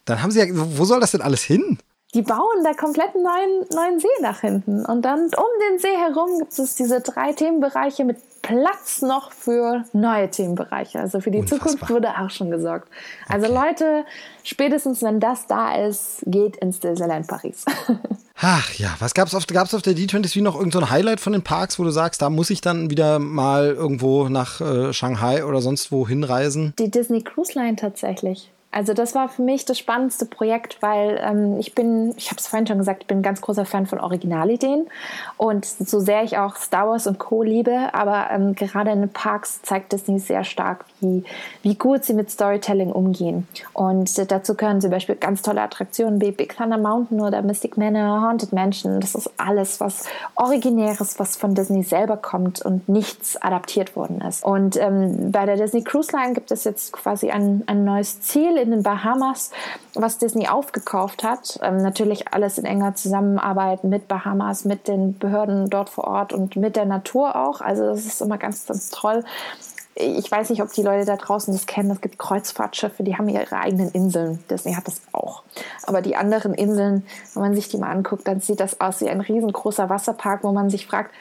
Dann haben sie ja, wo soll das denn alles hin? Die bauen da komplett einen neuen, neuen See nach hinten. Und dann um den See herum gibt es diese drei Themenbereiche mit Platz noch für neue Themenbereiche. Also für die Unfassbar. Zukunft wurde auch schon gesorgt. Also okay. Leute, spätestens wenn das da ist, geht ins Disneyland Paris. Ach ja, was gab's auf, gab's auf der D23 noch irgendein so Highlight von den Parks, wo du sagst, da muss ich dann wieder mal irgendwo nach äh, Shanghai oder sonst wo hinreisen? Die Disney Cruise Line tatsächlich. Also das war für mich das spannendste Projekt, weil ähm, ich bin, ich habe es vorhin schon gesagt, ich bin ein ganz großer Fan von Originalideen und so sehr ich auch Star Wars und Co. liebe, aber ähm, gerade in den Parks zeigt Disney sehr stark, wie, wie gut sie mit Storytelling umgehen. Und äh, dazu gehören zum Beispiel ganz tolle Attraktionen wie Big Thunder Mountain oder Mystic Manor, Haunted Mansion. Das ist alles, was originäres, was von Disney selber kommt und nichts adaptiert worden ist. Und ähm, bei der Disney Cruise Line gibt es jetzt quasi ein, ein neues Ziel in den Bahamas, was Disney aufgekauft hat. Ähm, natürlich alles in enger Zusammenarbeit mit Bahamas, mit den Behörden dort vor Ort und mit der Natur auch. Also das ist immer ganz, ganz toll. Ich weiß nicht, ob die Leute da draußen das kennen. Es gibt Kreuzfahrtschiffe, die haben ihre eigenen Inseln. Disney hat das auch. Aber die anderen Inseln, wenn man sich die mal anguckt, dann sieht das aus wie ein riesengroßer Wasserpark, wo man sich fragt,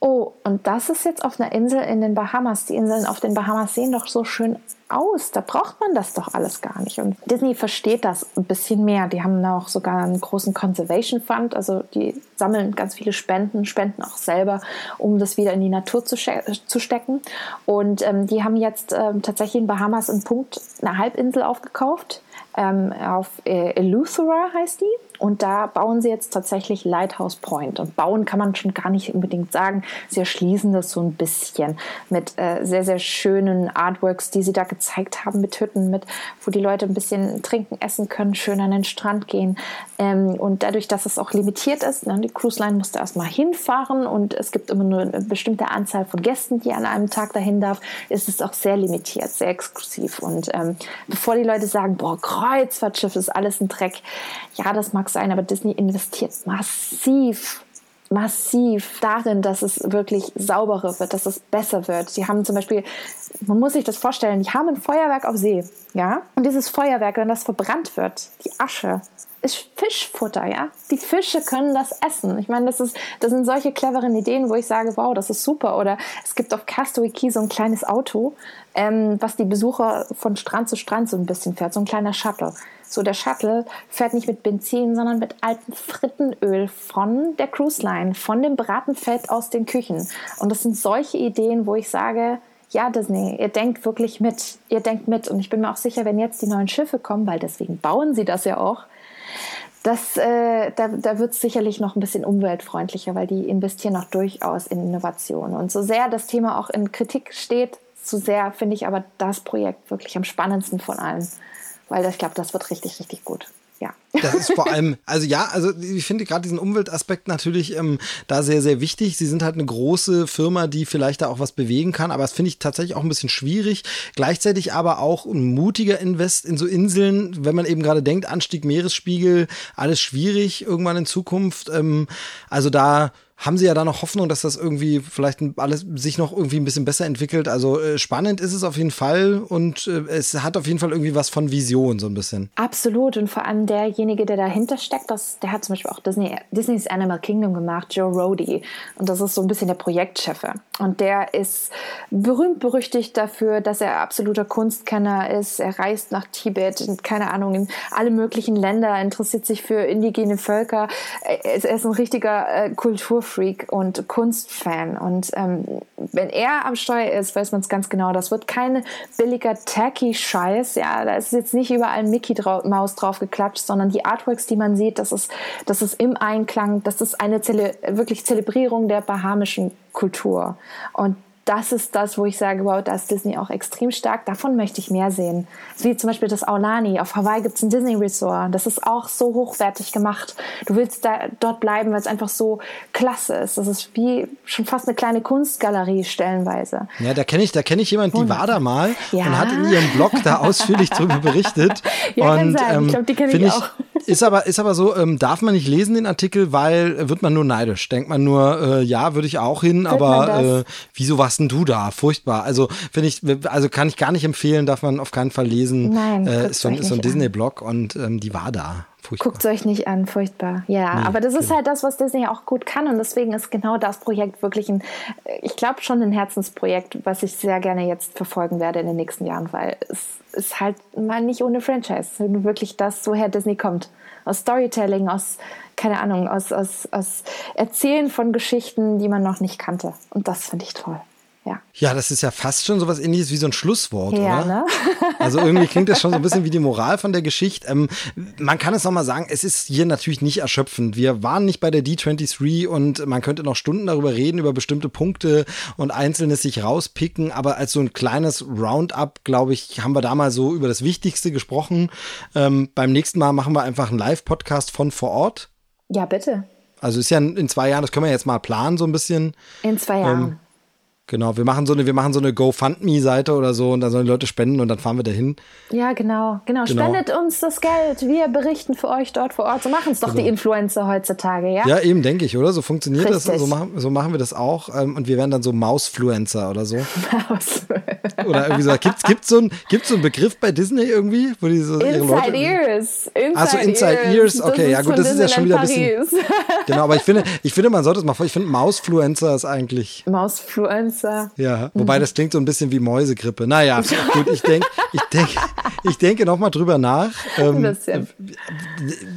oh, und das ist jetzt auf einer Insel in den Bahamas. Die Inseln auf den Bahamas sehen doch so schön aus. Da braucht man das doch alles gar nicht. Und Disney versteht das ein bisschen mehr. Die haben auch sogar einen großen Conservation Fund. Also die sammeln ganz viele Spenden, spenden auch selber, um das wieder in die Natur zu, zu stecken. Und ähm, die haben jetzt ähm, tatsächlich in Bahamas einen Punkt, eine Halbinsel aufgekauft. Ähm, auf äh, Eleuthera heißt die. Und da bauen sie jetzt tatsächlich Lighthouse Point. Und bauen kann man schon gar nicht unbedingt sagen. Sie erschließen das so ein bisschen mit äh, sehr, sehr schönen Artworks, die sie da gezeigt haben, mit Hütten, mit, wo die Leute ein bisschen trinken, essen können, schön an den Strand gehen. Ähm, und dadurch, dass es auch limitiert ist, ne, die Cruise Line musste erstmal hinfahren und es gibt immer nur eine bestimmte Anzahl von Gästen, die an einem Tag dahin darf, ist es auch sehr limitiert, sehr exklusiv. Und ähm, bevor die Leute sagen, boah, Kreuzfahrtschiff ist alles ein Dreck, ja, das mag sein, aber Disney investiert massiv massiv darin, dass es wirklich sauberer wird, dass es besser wird. Sie haben zum Beispiel, man muss sich das vorstellen, die haben ein Feuerwerk auf See, ja, und dieses Feuerwerk, wenn das verbrannt wird, die Asche, ist Fischfutter, ja. Die Fische können das essen. Ich meine, das ist, das sind solche cleveren Ideen, wo ich sage, wow, das ist super. Oder es gibt auf Castaway Key so ein kleines Auto, ähm, was die Besucher von Strand zu Strand so ein bisschen fährt, so ein kleiner Shuttle. So der Shuttle fährt nicht mit Benzin, sondern mit altem Frittenöl von der Cruise Line, von dem Bratenfett aus den Küchen. Und das sind solche Ideen, wo ich sage, ja, Disney, ihr denkt wirklich mit. Ihr denkt mit. Und ich bin mir auch sicher, wenn jetzt die neuen Schiffe kommen, weil deswegen bauen sie das ja auch, das, äh, da, da wird es sicherlich noch ein bisschen umweltfreundlicher, weil die investieren auch durchaus in Innovation. Und so sehr das Thema auch in Kritik steht, so sehr finde ich aber das Projekt wirklich am spannendsten von allen, weil ich glaube, das wird richtig, richtig gut ja. Das ist vor allem, also ja, also ich finde gerade diesen Umweltaspekt natürlich ähm, da sehr, sehr wichtig. Sie sind halt eine große Firma, die vielleicht da auch was bewegen kann, aber das finde ich tatsächlich auch ein bisschen schwierig. Gleichzeitig aber auch ein mutiger Invest in so Inseln, wenn man eben gerade denkt, Anstieg Meeresspiegel, alles schwierig irgendwann in Zukunft. Ähm, also da haben Sie ja da noch Hoffnung, dass das irgendwie vielleicht alles sich noch irgendwie ein bisschen besser entwickelt. Also äh, spannend ist es auf jeden Fall und äh, es hat auf jeden Fall irgendwie was von Vision so ein bisschen. Absolut und vor allem derjenige, der dahinter steckt, das, der hat zum Beispiel auch Disney, Disney's Animal Kingdom gemacht, Joe Rody und das ist so ein bisschen der Projektchef und der ist berühmt berüchtigt dafür, dass er absoluter Kunstkenner ist. Er reist nach Tibet, in, keine Ahnung, in alle möglichen Länder, interessiert sich für indigene Völker. Er ist, er ist ein richtiger äh, Kultur Freak und Kunstfan. Und ähm, wenn er am Steuer ist, weiß man es ganz genau. Das wird kein billiger tacky Scheiß. Ja, da ist jetzt nicht überall Mickey Drau Maus drauf geklatscht, sondern die Artworks, die man sieht, das ist, das ist im Einklang. Das ist eine Zele wirklich Zelebrierung der bahamischen Kultur. Und das ist das, wo ich sage, wow, da ist Disney auch extrem stark. Davon möchte ich mehr sehen. Wie zum Beispiel das Aulani. Auf Hawaii gibt es ein Disney Resort. Das ist auch so hochwertig gemacht. Du willst da dort bleiben, weil es einfach so klasse ist. Das ist wie schon fast eine kleine Kunstgalerie stellenweise. Ja, da kenne ich, da kenne ich jemand, die war da mal ja. und hat in ihrem Blog da ausführlich drüber berichtet. ja, und, kann sein. Ähm, ich glaube, die kenne ich, ich auch. Ist aber, ist aber so, ähm, darf man nicht lesen den Artikel, weil wird man nur neidisch. Denkt man nur, äh, ja, würde ich auch hin, Wird aber äh, wieso warst denn du da? Furchtbar. Also finde ich, also kann ich gar nicht empfehlen, darf man auf keinen Fall lesen. Nein, äh, ist so, ist so ein Disney-Blog und ähm, die war da. Guckt es euch nicht an, furchtbar. Ja, nee, aber das ist halt das, was Disney auch gut kann und deswegen ist genau das Projekt wirklich ein, ich glaube schon ein Herzensprojekt, was ich sehr gerne jetzt verfolgen werde in den nächsten Jahren, weil es ist halt mal nicht ohne Franchise, sondern wirklich das, woher Disney kommt. Aus Storytelling, aus, keine Ahnung, aus, aus, aus Erzählen von Geschichten, die man noch nicht kannte. Und das finde ich toll ja. Ja, das ist ja fast schon so was ähnliches wie so ein Schlusswort, ja, oder? Ne? Also irgendwie klingt das schon so ein bisschen wie die Moral von der Geschichte. Ähm, man kann es nochmal sagen, es ist hier natürlich nicht erschöpfend. Wir waren nicht bei der D23 und man könnte noch Stunden darüber reden, über bestimmte Punkte und Einzelnes sich rauspicken. Aber als so ein kleines Roundup, glaube ich, haben wir da mal so über das Wichtigste gesprochen. Ähm, beim nächsten Mal machen wir einfach einen Live-Podcast von vor Ort. Ja, bitte. Also ist ja in zwei Jahren, das können wir jetzt mal planen, so ein bisschen. In zwei Jahren. Ähm, Genau, wir machen so eine, wir machen so eine GoFundMe-Seite oder so und dann sollen die Leute spenden und dann fahren wir dahin. Ja, genau, genau. genau. Spendet uns das Geld. Wir berichten für euch dort vor Ort. So machen es doch genau. die Influencer heutzutage, ja? Ja, eben, denke ich, oder? So funktioniert Richtig. das. So machen, so machen wir das auch. Ähm, und wir werden dann so Mausfluencer oder so. Maus. oder irgendwie so. Gibt's, gibt's so ein, gibt's so einen Begriff bei Disney irgendwie? Wo die so Inside Leute, Ears. Inside Achso, Inside Ears. Ears. Okay, ja gut, das ist ja schon wieder ein bisschen. genau, aber ich finde, ich finde, man sollte es mal vor. Ich finde, Mausfluencer ist eigentlich. Mausfluencer. Influencer. Ja, wobei mhm. das klingt so ein bisschen wie Mäusegrippe. Naja, gut, ich denke, ich denke, ich denke nochmal drüber nach. Ähm.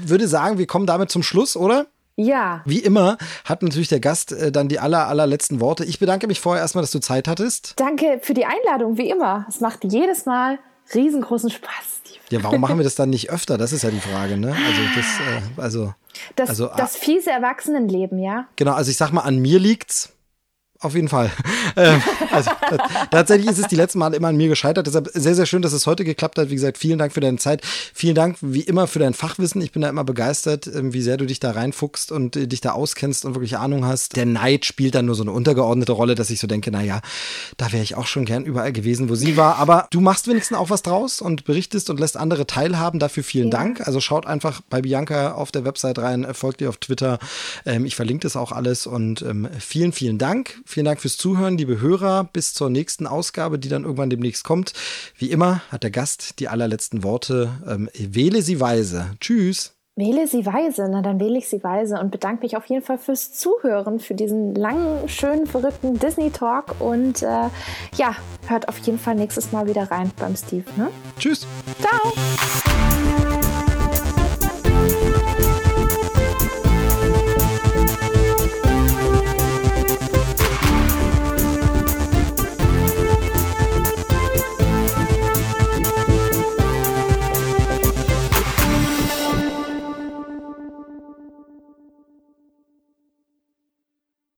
Würde sagen, wir kommen damit zum Schluss, oder? Ja. Wie immer hat natürlich der Gast äh, dann die aller, allerletzten Worte. Ich bedanke mich vorher erstmal, dass du Zeit hattest. Danke für die Einladung, wie immer. Es macht jedes Mal riesengroßen Spaß. Ja, warum machen wir das dann nicht öfter? Das ist ja die Frage, ne? Also das, äh, also, das, also, das fiese Erwachsenenleben, ja. Genau, also ich sag mal, an mir liegt's. Auf jeden Fall. Ähm, also, tatsächlich ist es die letzten Male immer an mir gescheitert. Deshalb sehr, sehr schön, dass es heute geklappt hat. Wie gesagt, vielen Dank für deine Zeit. Vielen Dank, wie immer, für dein Fachwissen. Ich bin da immer begeistert, ähm, wie sehr du dich da reinfuchst und äh, dich da auskennst und wirklich Ahnung hast. Der Neid spielt dann nur so eine untergeordnete Rolle, dass ich so denke, naja, da wäre ich auch schon gern überall gewesen, wo sie war. Aber du machst wenigstens auch was draus und berichtest und lässt andere teilhaben. Dafür vielen ja. Dank. Also schaut einfach bei Bianca auf der Website rein, folgt ihr auf Twitter. Ähm, ich verlinke das auch alles und vielen, vielen Dank. Vielen Dank fürs Zuhören, liebe Hörer. Bis zur nächsten Ausgabe, die dann irgendwann demnächst kommt. Wie immer hat der Gast die allerletzten Worte. Ähm, wähle sie weise. Tschüss. Wähle sie weise, na dann wähle ich sie weise und bedanke mich auf jeden Fall fürs Zuhören, für diesen langen, schönen, verrückten Disney-Talk und äh, ja, hört auf jeden Fall nächstes Mal wieder rein beim Steve. Ne? Tschüss. Ciao.